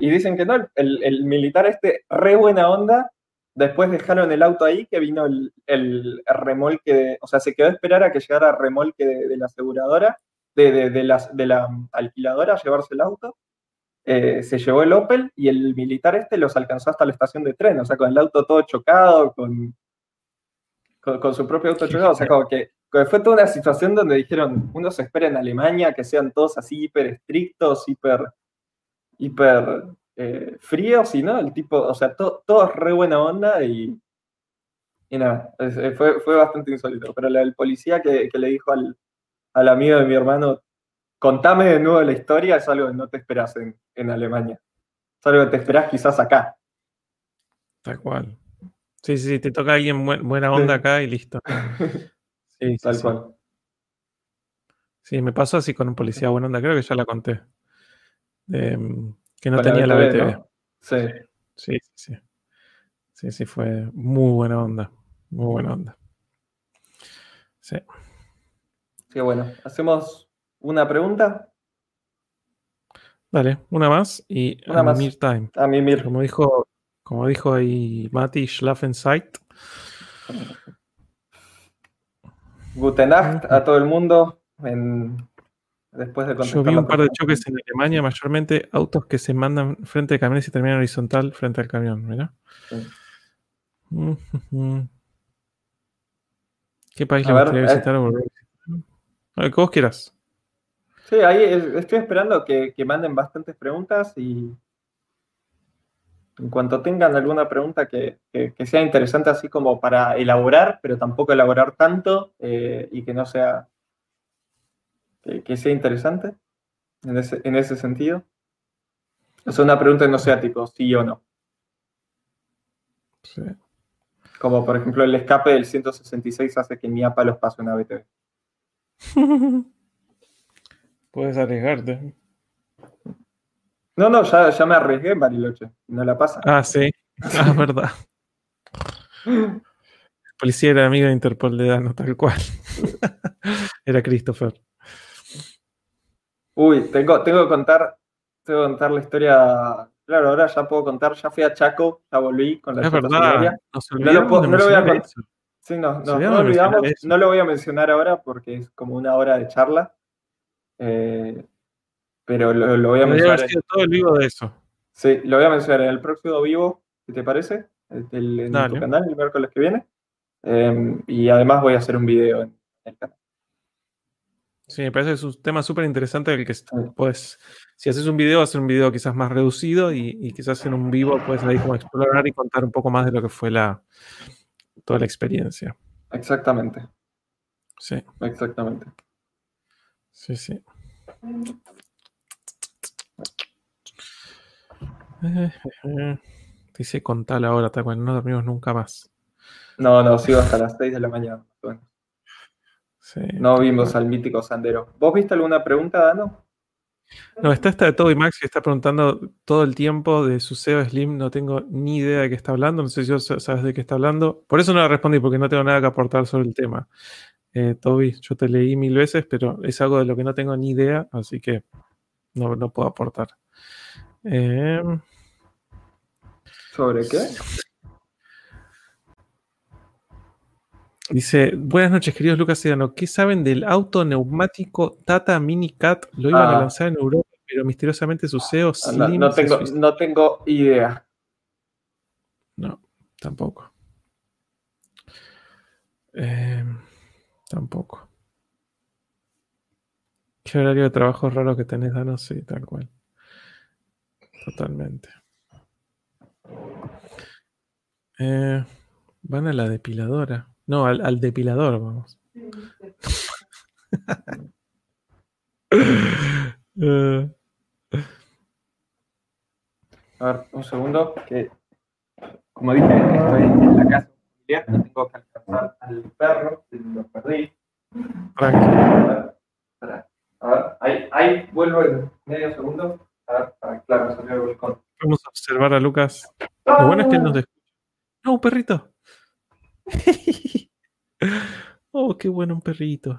Y dicen que no, el, el militar este, re buena onda, después dejaron el auto ahí, que vino el, el remolque, de- o sea, se quedó a esperar a que llegara el remolque de la aseguradora, de, de, de las- de la alquiladora a llevarse el auto. Eh, se llevó el Opel y el militar este los alcanzó hasta la estación de tren, o sea, con el auto todo chocado, con, con, con su propio auto chocado, o sea, como que, fue toda una situación donde dijeron, uno se espera en Alemania que sean todos así hiper estrictos, hiper, hiper eh, fríos, y no, el tipo, o sea, to- todo es re buena onda y, y nada, fue, fue bastante insólito, pero del policía que, que le dijo al, al amigo de mi hermano, contame de nuevo la historia, es algo que no te esperas en, en Alemania. Es algo que te esperás quizás acá. Tal cual. Sí, sí, te toca alguien buen- buena onda Sí. acá y listo. Sí, Tal sí. cual. Sí, me pasó así con un policía buena onda, creo que ya la conté. De, mm, que no la tenía la BTV, BTV. ¿no? Sí. Sí, sí, sí. Sí, sí, fue muy buena onda. Muy buena onda. Sí. Bueno, hacemos una pregunta Dale, una más y Una a más. mimir time. a mí, Mir. Como dijo, como dijo ahí Mati Schlafenzeit. Guten Nacht a todo el mundo. en- después de Yo vi un par de choques en Alemania, mayormente autos que se mandan frente de camiones y terminan horizontal frente al camión, ¿verdad? Sí. ¿Qué país A le ver, gustaría eh. visitar o volver a ver, que vos quieras. Sí, ahí es- estoy esperando que, que manden bastantes preguntas y en cuanto tengan alguna pregunta que, que- que sea interesante así como para elaborar, pero tampoco elaborar tanto eh, y que no sea, que, que sea interesante en ese, en ese sentido. O sea, una pregunta que no sea tipo sí o no. Sí. Como por ejemplo el escape del 166 hace que mi APA los pase una BTV. Puedes arriesgarte. No, no, ya, ya me arriesgué en Bariloche. No la pasa. Ah, sí. Ah, verdad. El policía era amigo de Interpol de Dano, tal cual. Era Christopher. Uy, tengo, tengo que contar, tengo que contar la historia. Claro, ahora ya puedo contar, ya fui a Chaco, ya volví con la Es verdad. No lo puedo- no lo voy a mencionar cont- eso. Sí, no, no, no olvidamos, no lo voy a mencionar ahora porque es como una hora de charla. Eh, pero lo, lo voy a mencionar. haber sido todo el vivo de eso. Sí, lo voy a mencionar en el próximo vivo, si te parece, el- el- en Dale. tu canal el miércoles que viene. Eh, y además voy a hacer un video en el canal. Sí, me parece que es un tema súper interesante del que puedes, si haces un video, hacer un video quizás más reducido y, y quizás en un vivo puedes ahí como explorar y contar un poco más de lo que fue la toda la experiencia. Exactamente, Sí, exactamente. sí, sí. Eh, eh, Dice contar la hora, tal cual, no dormimos nunca más. No, no, sigo hasta las 6 de la mañana. Bueno, Sí. no vimos al mítico Sandero. ¿Vos viste alguna pregunta, Dano? No, está esta de Toby Max que está preguntando todo el tiempo de su SEO Slim. No tengo ni idea de qué está hablando. No sé si vos sabes de qué está hablando. Por eso no la respondí, porque no tengo nada que aportar sobre el tema. Eh, Toby, yo te leí mil veces, pero es algo de lo que no tengo ni idea, así que no, no puedo aportar. Eh, ¿Sobre qué? Dice: Buenas noches, queridos Lucas y Dano. ¿Qué saben del auto neumático Tata Mini Cat? Lo iban a Ah. lanzar en Europa, pero misteriosamente su SEO Ah, No, no tengo, no tengo idea. No, tampoco. Eh, tampoco. ¿Qué horario de trabajo raro que tenés, Dano? Sí, tal cual. Totalmente. Eh, van a la depiladora. No, al, al depilador, vamos. A ver, un segundo, que como dije, estoy en la casa familiar, no tengo que alcanzar al perro, lo perdí. tranqui. A ver. A ver, ahí, ahí vuelvo en medio segundo. A ver, para, claro, salió el balcón. Vamos a observar a Lucas. Lo bueno es que él nos escucha. No, un perrito. Oh, qué bueno un perrito.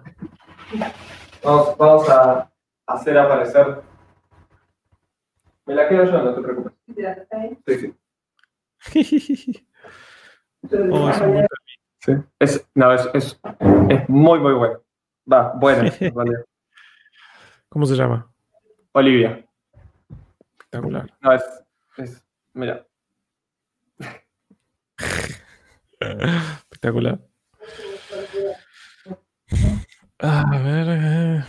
Vamos, vamos a hacer aparecer. Me la quedo yo, no te preocupes. Sí, sí. oh, es un buen Sí. Es, no, es, es, es muy, muy bueno. Va, bueno, vale. ¿Cómo se llama? Olivia. Espectacular. No, es, es. Mira. Espectacular. A ver. eh,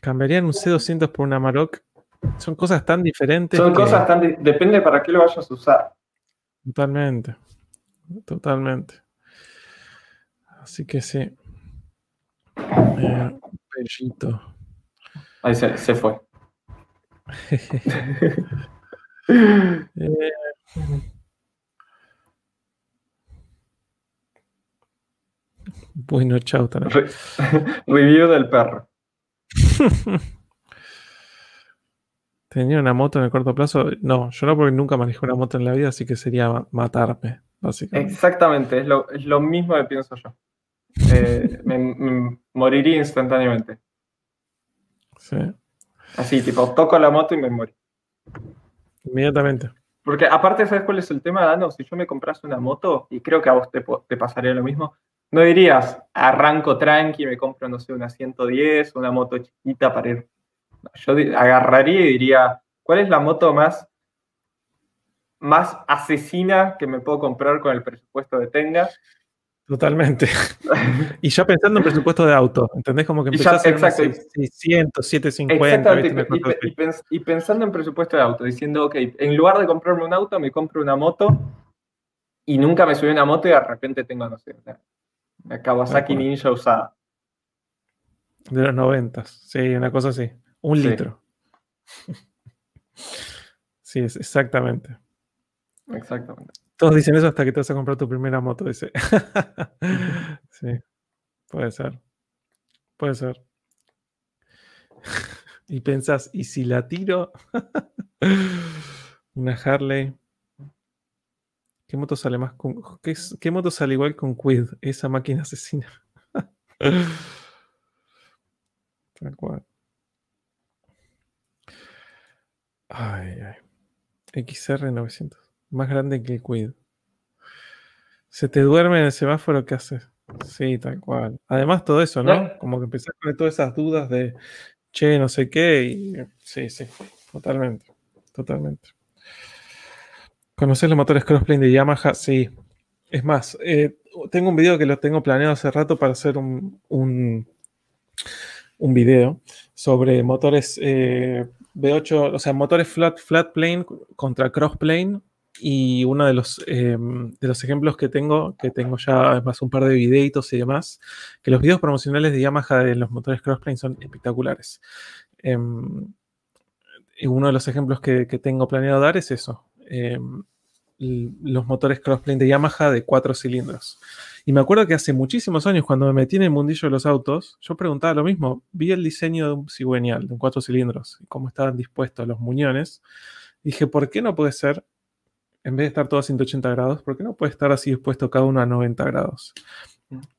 Cambiarían un C200 por una Maroc. Son cosas tan diferentes. Son que- cosas tan. Depende para qué lo vayas a usar. Totalmente. Totalmente. Así que sí. Eh. Ahí se, se fue. Eh, bueno, chao. Tana. Re- Review del perro. ¿Tenía una moto en el corto plazo? No, yo no porque nunca manejé una moto en la vida, así que sería ma- matarme, básicamente. Exactamente, es lo, es lo mismo que pienso yo. Eh, me, me moriría instantáneamente. Sí, Así, tipo, toco la moto y me muero. inmediatamente. Porque aparte, ¿sabes cuál es el tema, Dano? Si yo me comprase una moto, y creo que a vos te, te pasaría lo mismo, no dirías, arranco tranqui, me compro, no sé, una 110, una moto chiquita para ir. No, yo agarraría y diría, ¿cuál es la moto más, más asesina que me puedo comprar con el presupuesto que tenga? Totalmente. Y ya pensando en presupuesto de auto, ¿entendés? Como que ya- empezás exacto. 600, 750, Exactamente, ¿viste? Una y, y- y pensando en presupuesto de auto, diciendo, ok, en lugar de comprarme un auto, me compro una moto y nunca me subí una moto y de repente tengo, no sé, Kawasaki. Ninja usada. De los 90, sí, una cosa así. Un Sí. litro. Sí, es exactamente. Exactamente. Todos dicen eso hasta que te vas a comprar tu primera moto, dice. Sí, puede ser. Puede ser. Y pensás, ¿y si la tiro? Una Harley. ¿Qué moto sale más con. ¿Qué, moto sale igual con Quid? Esa máquina asesina. Tal cual. Ay, ay. XR900. Más grande que el Quid. Se te duerme en el semáforo, ¿qué haces? Sí, tal cual. Además, todo eso, ¿no? No. Como que empezás con todas esas dudas de, che, no sé qué, y sí, sí, totalmente, totalmente. ¿Conoces los motores crossplane de Yamaha? Sí. Es más, eh, tengo un video que lo tengo planeado hace rato para hacer un, un, un video sobre motores eh, V8, o sea, motores flat, flat plane contra crossplane y uno de los, eh, de los ejemplos que tengo, que tengo ya además un par de videitos y demás, que los videos promocionales de Yamaha de los motores crossplane son espectaculares. Em, y uno de los ejemplos que, que tengo planeado dar es eso. Los motores crossplane de Yamaha de cuatro cilindros. Y me acuerdo que hace muchísimos años, cuando me metí en el mundillo de los autos, yo preguntaba lo mismo. Vi el diseño de un cigüeñal, de un cuatro cilindros, y cómo estaban dispuestos los muñones. Dije, ¿por qué no puede ser, en vez de estar todo a 180 grados, por qué no puede estar así dispuesto cada uno a 90 grados?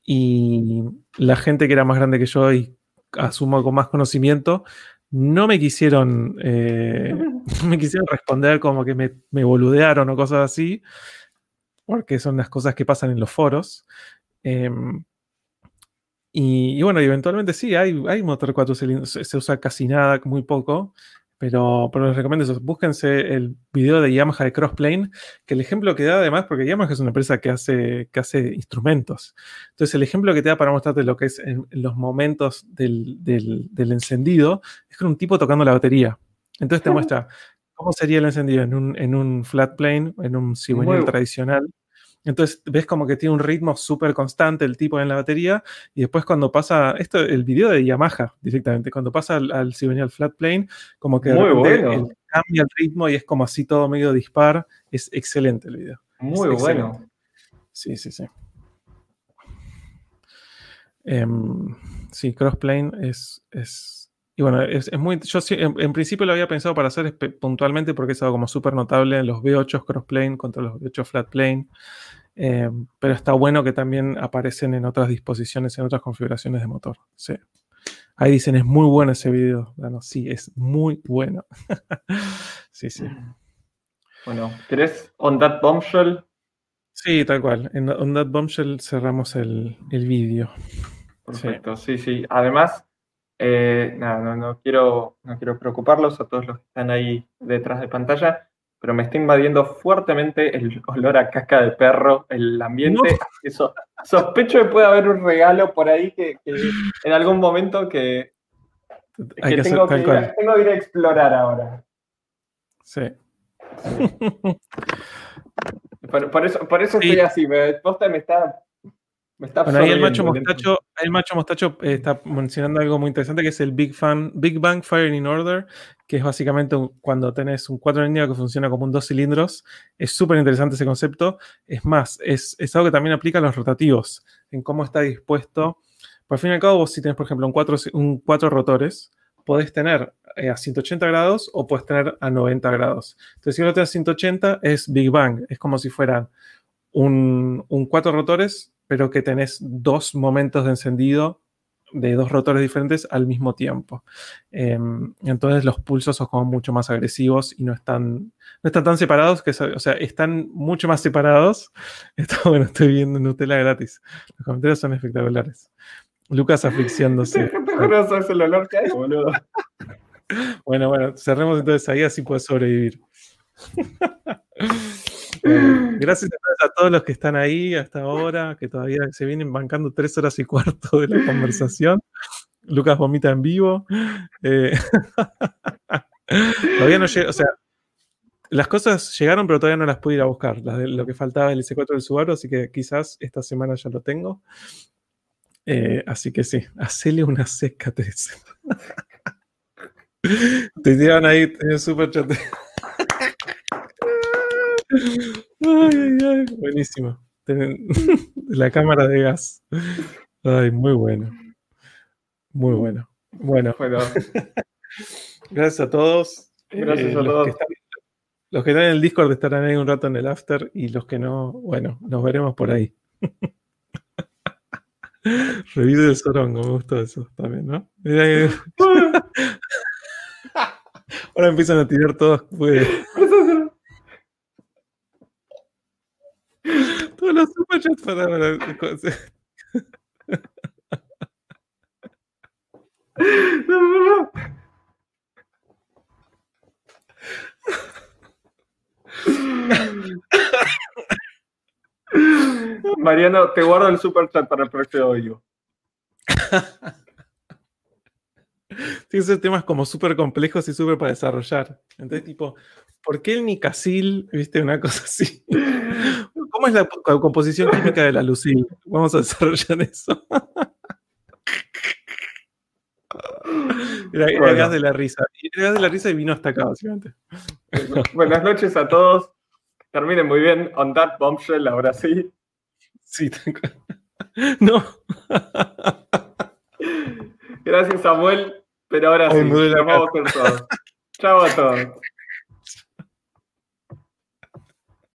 Y la gente que era más grande que yo y asumo con más conocimiento, no me quisieron, eh, me quisieron responder como que me, me boludearon o cosas así, porque son las cosas que pasan en los foros. Em, y, y bueno, y eventualmente sí, hay, hay motor cuatro cilindros, se, se usa casi nada, muy poco, pero, pero les recomiendo eso. Búsquense el video de Yamaha de Crossplane, que el ejemplo que da además, porque Yamaha es una empresa que hace, que hace instrumentos. Entonces, el ejemplo que te da para mostrarte lo que es en, los momentos del, del- del encendido es con un tipo tocando la batería. Entonces te muestra cómo sería el encendido en un, en un flat plane, en un cigüeñal tradicional. Entonces ves como que tiene un ritmo súper constante el tipo en la batería y después cuando pasa, esto el video de Yamaha directamente, cuando pasa al, al cigüeñal flat plane, como que de Muy repente bueno. el- cambia el ritmo y es como así todo medio dispar. Es excelente el video. Muy Es bueno. excelente. Sí, sí, sí. Em, sí, Crossplane es, es. Y bueno, es, es muy. Yo en, en principio lo había pensado para hacer puntualmente porque es algo como súper notable en los V8 Crossplane contra los V8 Flatplane. Eh, pero está bueno que también aparecen en otras disposiciones, en otras configuraciones de motor. Sí. Ahí dicen, es muy bueno ese video. Bueno, sí, es muy bueno. sí, sí. Bueno, ¿querés On That Bombshell? Sí, tal cual. En On That Bombshell cerramos el, el vídeo. Perfecto, sí, sí. Además, eh, nada, no, quiero, no quiero preocuparlos a todos los que están ahí detrás de pantalla, pero me está invadiendo fuertemente el olor a caca de perro, el ambiente. Eso, sospecho que puede haber un regalo por ahí que, en algún momento que, tengo, que ir, tengo, que ir, a explorar ahora. Sí. Por, eso, por eso estoy así, me, me está bueno, ahí el macho mostacho, el macho mostacho eh, está mencionando algo muy interesante que es el Big, Fan, Big Bang Firing in Order, que es básicamente cuando tenés un 4 en que funciona como un dos cilindros. Es súper interesante ese concepto. Es más, es, algo que también aplica a los rotativos, en cómo está dispuesto. Por fin y al cabo, vos si tenés, por ejemplo, un 4 un cuatro rotores, podés tener eh, a 180 grados o puedes tener a 90 grados. Entonces, si uno tiene a 180 es Big Bang, es como si fueran un, un cuatro rotores pero que tenés dos momentos de encendido de dos rotores diferentes al mismo tiempo. Em, entonces los pulsos son como mucho más agresivos y no están, no están tan separados, que, o sea, están mucho más separados. Esto, bueno, estoy viendo Nutella gratis. Los comentarios son espectaculares. Lucas asfixiándose. el olor que hay, boludo. Bueno, bueno, cerremos entonces ahí, así puedes sobrevivir. gracias a todos los que están ahí hasta ahora, que todavía se vienen bancando tres horas y cuarto de la conversación. Lucas vomita en vivo. Eh, todavía no llega, o sea, las cosas llegaron, pero todavía no las pude ir a buscar. lo que faltaba el S4 del Subaru, así que quizás esta semana ya lo tengo. Eh, así que sí, hacele una seca, te Te tiran ahí en el super chat. Ay, ay, buenísimo. La cámara de gas. Ay, muy bueno. Muy bueno. Bueno. Gracias a todos. Gracias a todos. los que están en el Discord estarán ahí un rato en el after y los que no, bueno, nos veremos por ahí. Revive del Sorongo, me gustó eso también, ¿no? Ahora empiezan a tirar todos. Pues. Todos los superchats para. No, no, no. Mariano, te guardo el superchat para el próximo video. Tiene ser temas como súper complejos y súper para desarrollar. Entonces, tipo, ¿por qué el Nicasil? ¿Viste? Una cosa así. ¿Cómo es la composición química de la lucil? Vamos a desarrollar eso. Era, gas de la risa. Era gas de la risa y vino hasta acá, básicamente. Buenas noches a todos. Terminen muy bien. On that bombshell, ahora sí. Sí, No. Gracias, Samuel. Pero ahora sí, vamos con todo. Chao a todos.